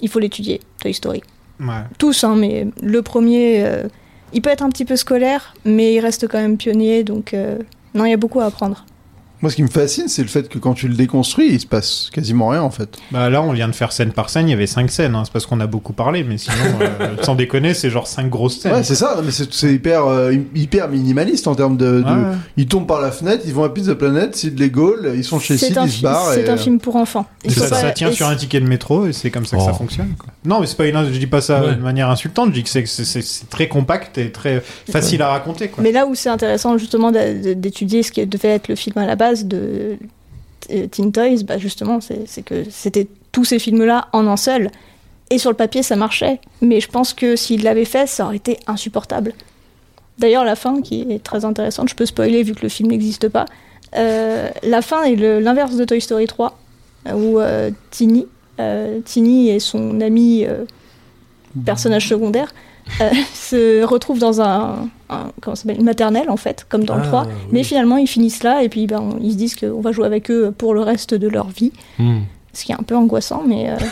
il faut l'étudier, Toy Story. Ouais. Tous, hein, mais le premier, euh, il peut être un petit peu scolaire, mais il reste quand même pionnier, donc euh, non, il y a beaucoup à apprendre. Moi, ce qui me fascine, c'est le fait que quand tu le déconstruis, il se passe quasiment rien en fait. Bah là, on vient de faire scène par scène. Il y avait 5 scènes. hein. C'est parce qu'on a beaucoup parlé, mais sinon, [LAUGHS] euh, sans déconner, c'est genre 5 grosses scènes. Ouais, c'est ça, mais c'est c'est hyper, euh, hyper minimaliste en termes de, de- Ouais. Ils tombent par la fenêtre, ils vont à Pizza Planet, Sid les Gaules, ils sont chez C'est Sid, ils se barrent. c'est et, un film pour enfants. Ça, pas- ça tient et sur un ticket de métro et c'est comme ça que ça Oh. fonctionne. quoi. Non, mais c'est pas une. Je dis pas ça Ouais. de manière insultante. Je dis que c'est- c'est c'est- c'est très compact et très facile à raconter. Quoi. Mais là où c'est intéressant justement de- d'étudier ce qui devait être le film à la base de euh, Teen Toys, bah justement, c'est que c'était tous ces films-là en un seul. Et sur le papier, ça marchait. Mais je pense que s'il l'avait fait, ça aurait été insupportable. D'ailleurs, la fin, qui est très intéressante, je peux spoiler vu que le film n'existe pas. Euh, la fin est l'inverse de Toy Story 3, euh, où euh, Tini, euh, Tini et son ami euh, personnage secondaire [LAUGHS] se retrouvent dans un, un- comment ça s'appelle, une maternelle en fait, comme dans le Ah, 3. oui. Mais finalement, ils finissent là et puis ben, ils se disent qu'on va jouer avec eux pour le reste de leur vie, Hmm. ce qui est un peu angoissant, mais. euh, [LAUGHS]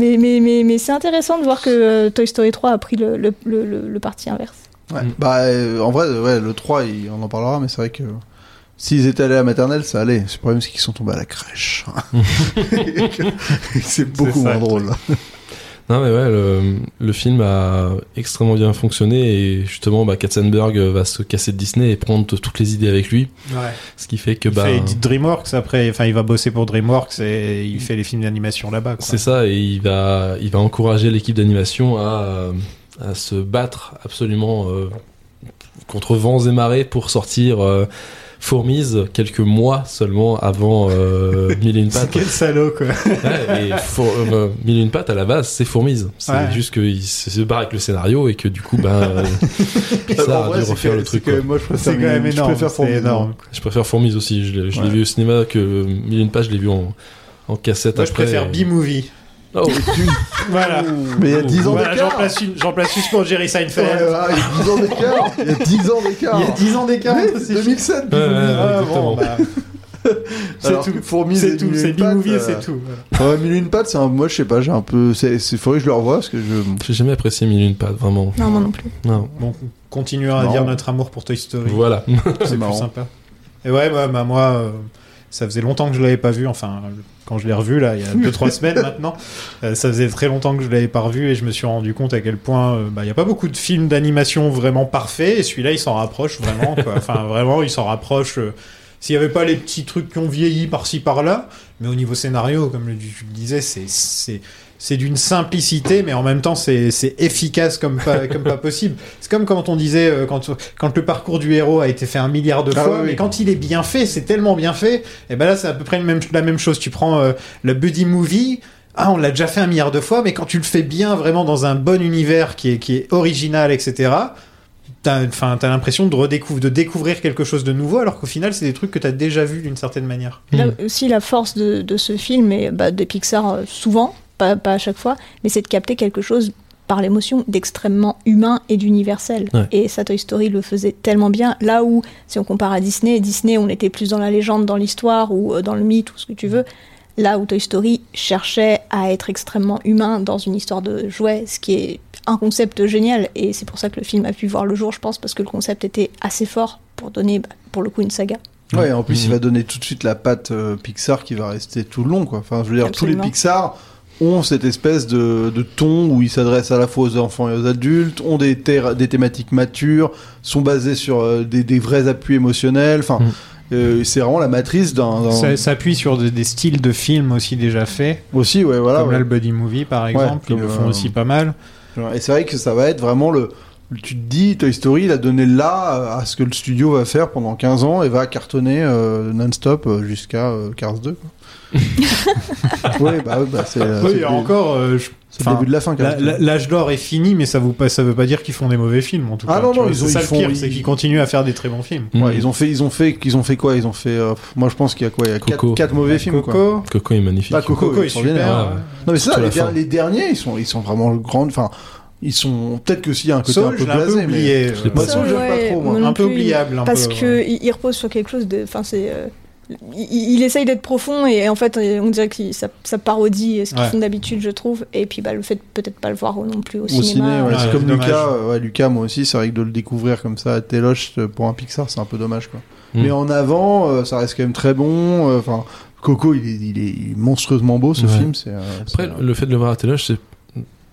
Mais, mais, mais, mais c'est intéressant de voir que euh, Toy Story 3 a pris le, le, le, le- le parti inverse. Ouais. Mm. Bah, euh, en vrai, ouais, le 3, il- on en parlera, mais c'est vrai que s'ils étaient allés à la maternelle, ça allait. Le problème, c'est qu'ils sont tombés à la crèche. [LAUGHS] [LAUGHS] c'est beaucoup moins le drôle. Non mais ouais, le, le film a extrêmement bien fonctionné et justement, bah, Katzenberg va se casser de Disney et prendre toutes les idées avec lui, ce qui fait que Il bah fait DreamWorks après, enfin il va bosser pour DreamWorks et il fait les films d'animation là-bas. c'est ça et il va il va encourager l'équipe d'animation à à se battre absolument euh, contre vents et marées pour sortir euh, Fourmise quelques mois seulement avant euh, [LAUGHS] Mille et une pattes. Quel salaud quoi. Ouais, et Four- euh, Mille et une pattes à la base c'est Fourmise. C'est Ouais. juste qu'il se barre avec le scénario et que du coup ben euh, [LAUGHS] En a dû refaire le truc. c'est que quoi. moi, je préfère, quand même je énorme. préfère C'est Fourmise, énorme. Je préfère Fourmise aussi. Je l'ai je Ouais. vu au cinéma que Mille et une pattes je l'ai vu en en cassette Moi je après. préfère B-Movie. Oh, Voilà. Mais il y a 10 ans Voilà, j'en d'écart. place une, j'en place une pour Jerry Ouais, Seinfeld. voilà, il y a 10 ans d'écart. Il y a 10 ans d'écart. Il y a 10 ans d'écart Oui, entre ces 2007. Ouais, ouais, Ah, bon, bah, c'est Alors tout. C'est et tout. C'est B-Movie et euh, c'est tout. voilà. Ouais, Mille une pattes, c'est un. Moi, je sais pas, j'ai un peu. C'est, c'est, faudrait que je le revoie parce que je. J'ai jamais apprécié Mille une pattes vraiment. Non, moi non plus. Non. Bon, on continuera à Non. dire notre amour pour Toy Story. Voilà. c'est plus sympa. Et ouais, bah, bah, moi, euh, ça faisait longtemps que je l'avais pas vu. Enfin, quand je l'ai revu là, il y a 2-3 [LAUGHS] semaines maintenant, euh, ça faisait très longtemps que je l'avais pas revu et je me suis rendu compte à quel point euh, bah, il y a pas beaucoup de films d'animation vraiment parfaits et celui-là il s'en rapproche vraiment. Quoi. [LAUGHS] Enfin, vraiment, il s'en rapproche. euh, S'il y avait pas les petits trucs qui ont vieilli par-ci par-là, mais au niveau scénario, comme le, tu le disais, c'est c'est d'une simplicité, mais en même temps c'est efficace comme pas [LAUGHS] comme pas possible. C'est comme quand on disait euh, quand quand le parcours du héros a été fait un milliard de Ah fois, oui, oui. mais quand il est bien fait, c'est tellement bien fait. Et ben là c'est à peu près le même, la même chose. Tu prends euh, le buddy movie. Ah, on l'a déjà fait un milliard de fois, mais quand tu le fais bien, vraiment dans un bon univers qui est, qui est original, etc., t'as, t'as l'impression de redécouvrir, de découvrir quelque chose de nouveau, alors qu'au final, c'est des trucs que t'as déjà vu d'une certaine manière. Là Mm. aussi, la force de, de ce film, et bah, de Pixar euh, souvent, pas, pas à chaque fois, mais c'est de capter quelque chose par l'émotion d'extrêmement humain et d'universel. Ouais. Et ça, Toy Story le faisait tellement bien. Là où, si on compare à Disney, Disney, on était plus dans la légende, dans l'histoire ou euh, dans le mythe, ou ce que tu veux. Là où Toy Story cherchait à être extrêmement humain dans une histoire de jouets, ce qui est un concept génial. Et c'est pour ça que le film a pu voir le jour, je pense, parce que le concept était assez fort pour donner, bah, pour le coup, une saga. Ouais, en plus, il Mhm. va donner tout de suite la patte euh, Pixar qui va rester tout le long, quoi. Enfin, je veux dire, Absolument. tous les Pixar ont cette espèce de, de ton où ils s'adressent à la fois aux enfants et aux adultes, ont des, thé- des thématiques matures, sont basés sur euh, des, des vrais appuis émotionnels. Enfin, Mhm. euh, c'est vraiment la matrice d'un. Ça s'appuie sur des, des styles de films aussi déjà faits, Aussi, ouais, voilà. comme ouais. là le buddy movie par exemple, ils comme, le font euh, aussi pas mal. Et c'est vrai que ça va être vraiment le. Tu te dis, Toy Story, il a donné là à ce que le studio va faire pendant 15 ans et va cartonner euh, non-stop jusqu'à euh, Cars 2. Quoi. [LAUGHS] oui, bah, ouais, bah c'est euh, Oui, encore, euh, je- c'est le début de la fin. la- Cars 2. la- l'âge d'or est fini, mais ça, vous, pas- ça veut pas dire qu'ils font des mauvais films en tout Ah cas. non, tu non, vois, ils ont- ça ils le font- pire, ils- c'est qu'ils continuent à faire des très bons films. Ouais, Mm. ils ont fait, ils ont fait, ils ont fait quoi? Ils ont fait. euh, moi, je pense qu'il y a quoi? Il y a Coco. quatre, quatre mauvais films. Quoi. Coco, Coco est magnifique. Ah, Coco, Coco est super. Ouais, ouais. Non, mais c'est ça. Les, der- les derniers, ils sont, ils sont vraiment grands. Enfin, ils sont peut-être que s'il y a un côté Saul, un peu blasé, mais. Je euh, pas Saul, j'aime pas trop, moi. non Un peu oubliable, un parce peu, que ouais. il, il repose sur quelque chose de. Enfin, c'est. Euh, il, il essaye d'être profond et en fait, on dirait que ça, ça parodie ce qu'ils Ouais. font d'habitude, je trouve. Et puis, bah, le fait de peut-être pas le voir non plus au, Au ciné, cinéma. ouais, Ouais, c'est comme. Lucas. euh, ouais, Lucas, moi aussi, c'est vrai que de le découvrir comme ça à Téloche euh, pour un Pixar, c'est un peu dommage, quoi. Mm. Mais en avant, euh, ça reste quand même très bon. euh, Enfin, Coco, il est, il est- il est monstrueusement beau, ce Ouais. film. C'est, euh, Après, c'est, euh, le fait de le voir à Téloche, c'est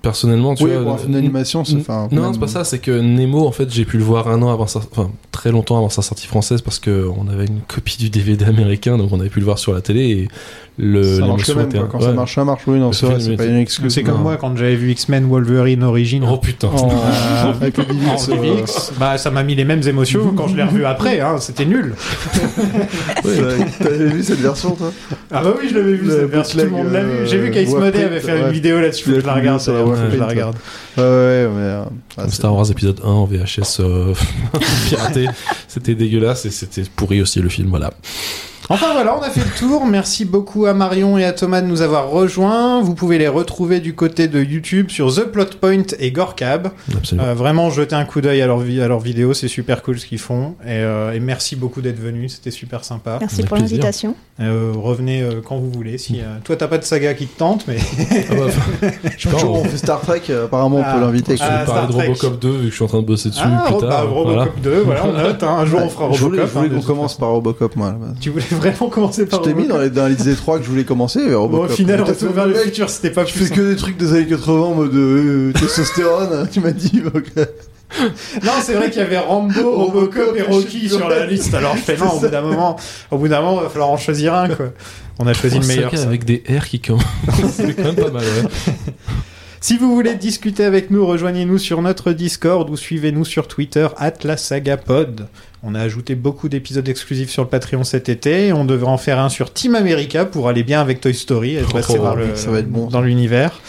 personnellement, tu oui, vois, pour un film d'animation, c'est enfin. Non, même- c'est pas ça, c'est que Nemo, en fait, j'ai pu le voir un an avant sa... Enfin, très longtemps avant sa sortie française parce que on avait une copie du DVD américain, donc on avait pu le voir sur la télé et le ça marche quand même, quoi. Quand ouais. ça marche, ça marche. Oui, non, c'est c'est pas une excuse. C'est comme moi quand j'avais vu X-Men Wolverine Origin. Oh putain. [LAUGHS] En- Euh, avec le en DivX, euh, bah ça m'a mis les mêmes émotions quand je l'ai revu après, hein, c'était nul. [LAUGHS] T'avais vu cette version, toi? Ah bah oui, je l'avais vu, Le cette version, tout le monde l'a vu. J'ai vu euh, qu'Ace Modé avait fait ouais. une vidéo là-dessus, je la regarde, je la regarde. Ouais, ouais, mais. euh, ah, Star Wars épisode 1 en VHS euh, [LAUGHS] piraté, c'était dégueulasse et c'était pourri aussi le film, voilà. Enfin voilà, on a fait le tour. Merci beaucoup à Marion et à Thomas de nous avoir rejoints. Vous pouvez les retrouver du côté de YouTube sur The Plot Point et Gorkab. Absolument. Euh, vraiment, jetez un coup d'œil à leurs vi- à leurs vidéos, c'est super cool ce qu'ils font. Et, euh, et merci beaucoup d'être venus, c'était super sympa. Merci pour l'invitation. Euh, revenez euh, quand vous voulez. Si, euh, toi, t'as pas de saga qui te tente, mais Ah bah, [LAUGHS] je Toujours, on on fait Star Trek, apparemment, on Ah. peut l'inviter. on Ah, peut parler de. Robocop 2 vu que je suis en train de bosser dessus ah, plus bah, tard. Robocop voilà. 2, voilà, on note. hein. Un jour, on fera Je voulais, Robocop. je voulais hein, toute commence façon. par Robocop, moi. Tu voulais vraiment commencer Je par t'ai mis dans les, dans les idées 3 que je voulais commencer, Bon, au final, Retour vers le mec, futur, c'était pas plus fais que des trucs des années 80 en mode euh, testostérone, tu m'as dit. donc, euh, Non, c'est vrai qu'il y avait Rambo, Robocop et Rocky sur la liste. Alors je fais non, au bout d'un moment, au bout d'un moment, il va falloir en choisir un quoi. On a choisi Oh, le meilleur. saga ça. avec des R qui commencent. [LAUGHS] c'est quand même pas mal, ouais. Si vous voulez discuter avec nous, rejoignez-nous sur notre Discord ou suivez-nous sur Twitter @lasagapod. On a ajouté beaucoup d'épisodes exclusifs sur le Patreon cet été et on devrait en faire un sur Team America pour aller bien avec Toy Story et passer Oh, le ça va être bon, dans l'univers.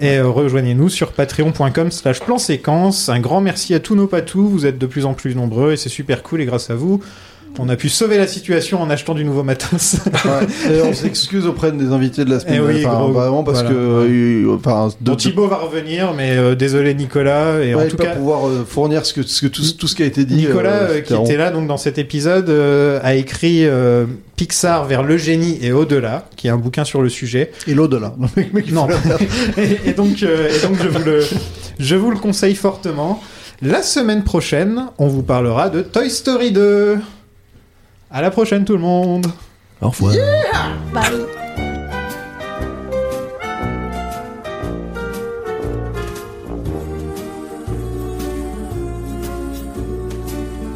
Et euh, rejoignez-nous sur patreon.com slash plan séquence. Un grand merci à tous nos patous, vous êtes de plus en plus nombreux et c'est super cool et grâce à vous, on a pu sauver la situation en achetant du nouveau matos. [LAUGHS] ouais. Et on s'excuse auprès des invités de la semaine. Eh oui, enfin, gros, vraiment parce voilà. que. enfin, de, Bon, Thibaut va revenir, mais euh, désolé Nicolas. Et Ouais, en tout cas, pouvoir euh, fournir ce que, ce que tout, tout ce qui a été dit. Nicolas, euh, qui était là donc dans cet épisode, a écrit Pixar vers le génie et au-delà, qui est un bouquin sur le sujet. Et l'au-delà. Non. [LAUGHS] et, et donc, et donc je, vous le, je vous le conseille fortement. La semaine prochaine, on vous parlera de Toy Story 2. À la prochaine tout le monde. Au revoir. Bye.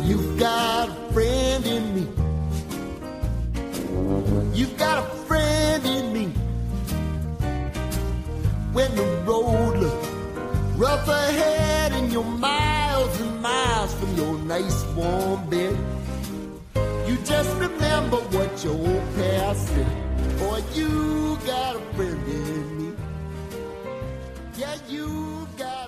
You've got a friend in me. You've got a friend in me. When the road looks rough ahead and you're miles and miles from your nice warm bed, just remember what your old past said. Boy, you got a friend in me. Yeah, you got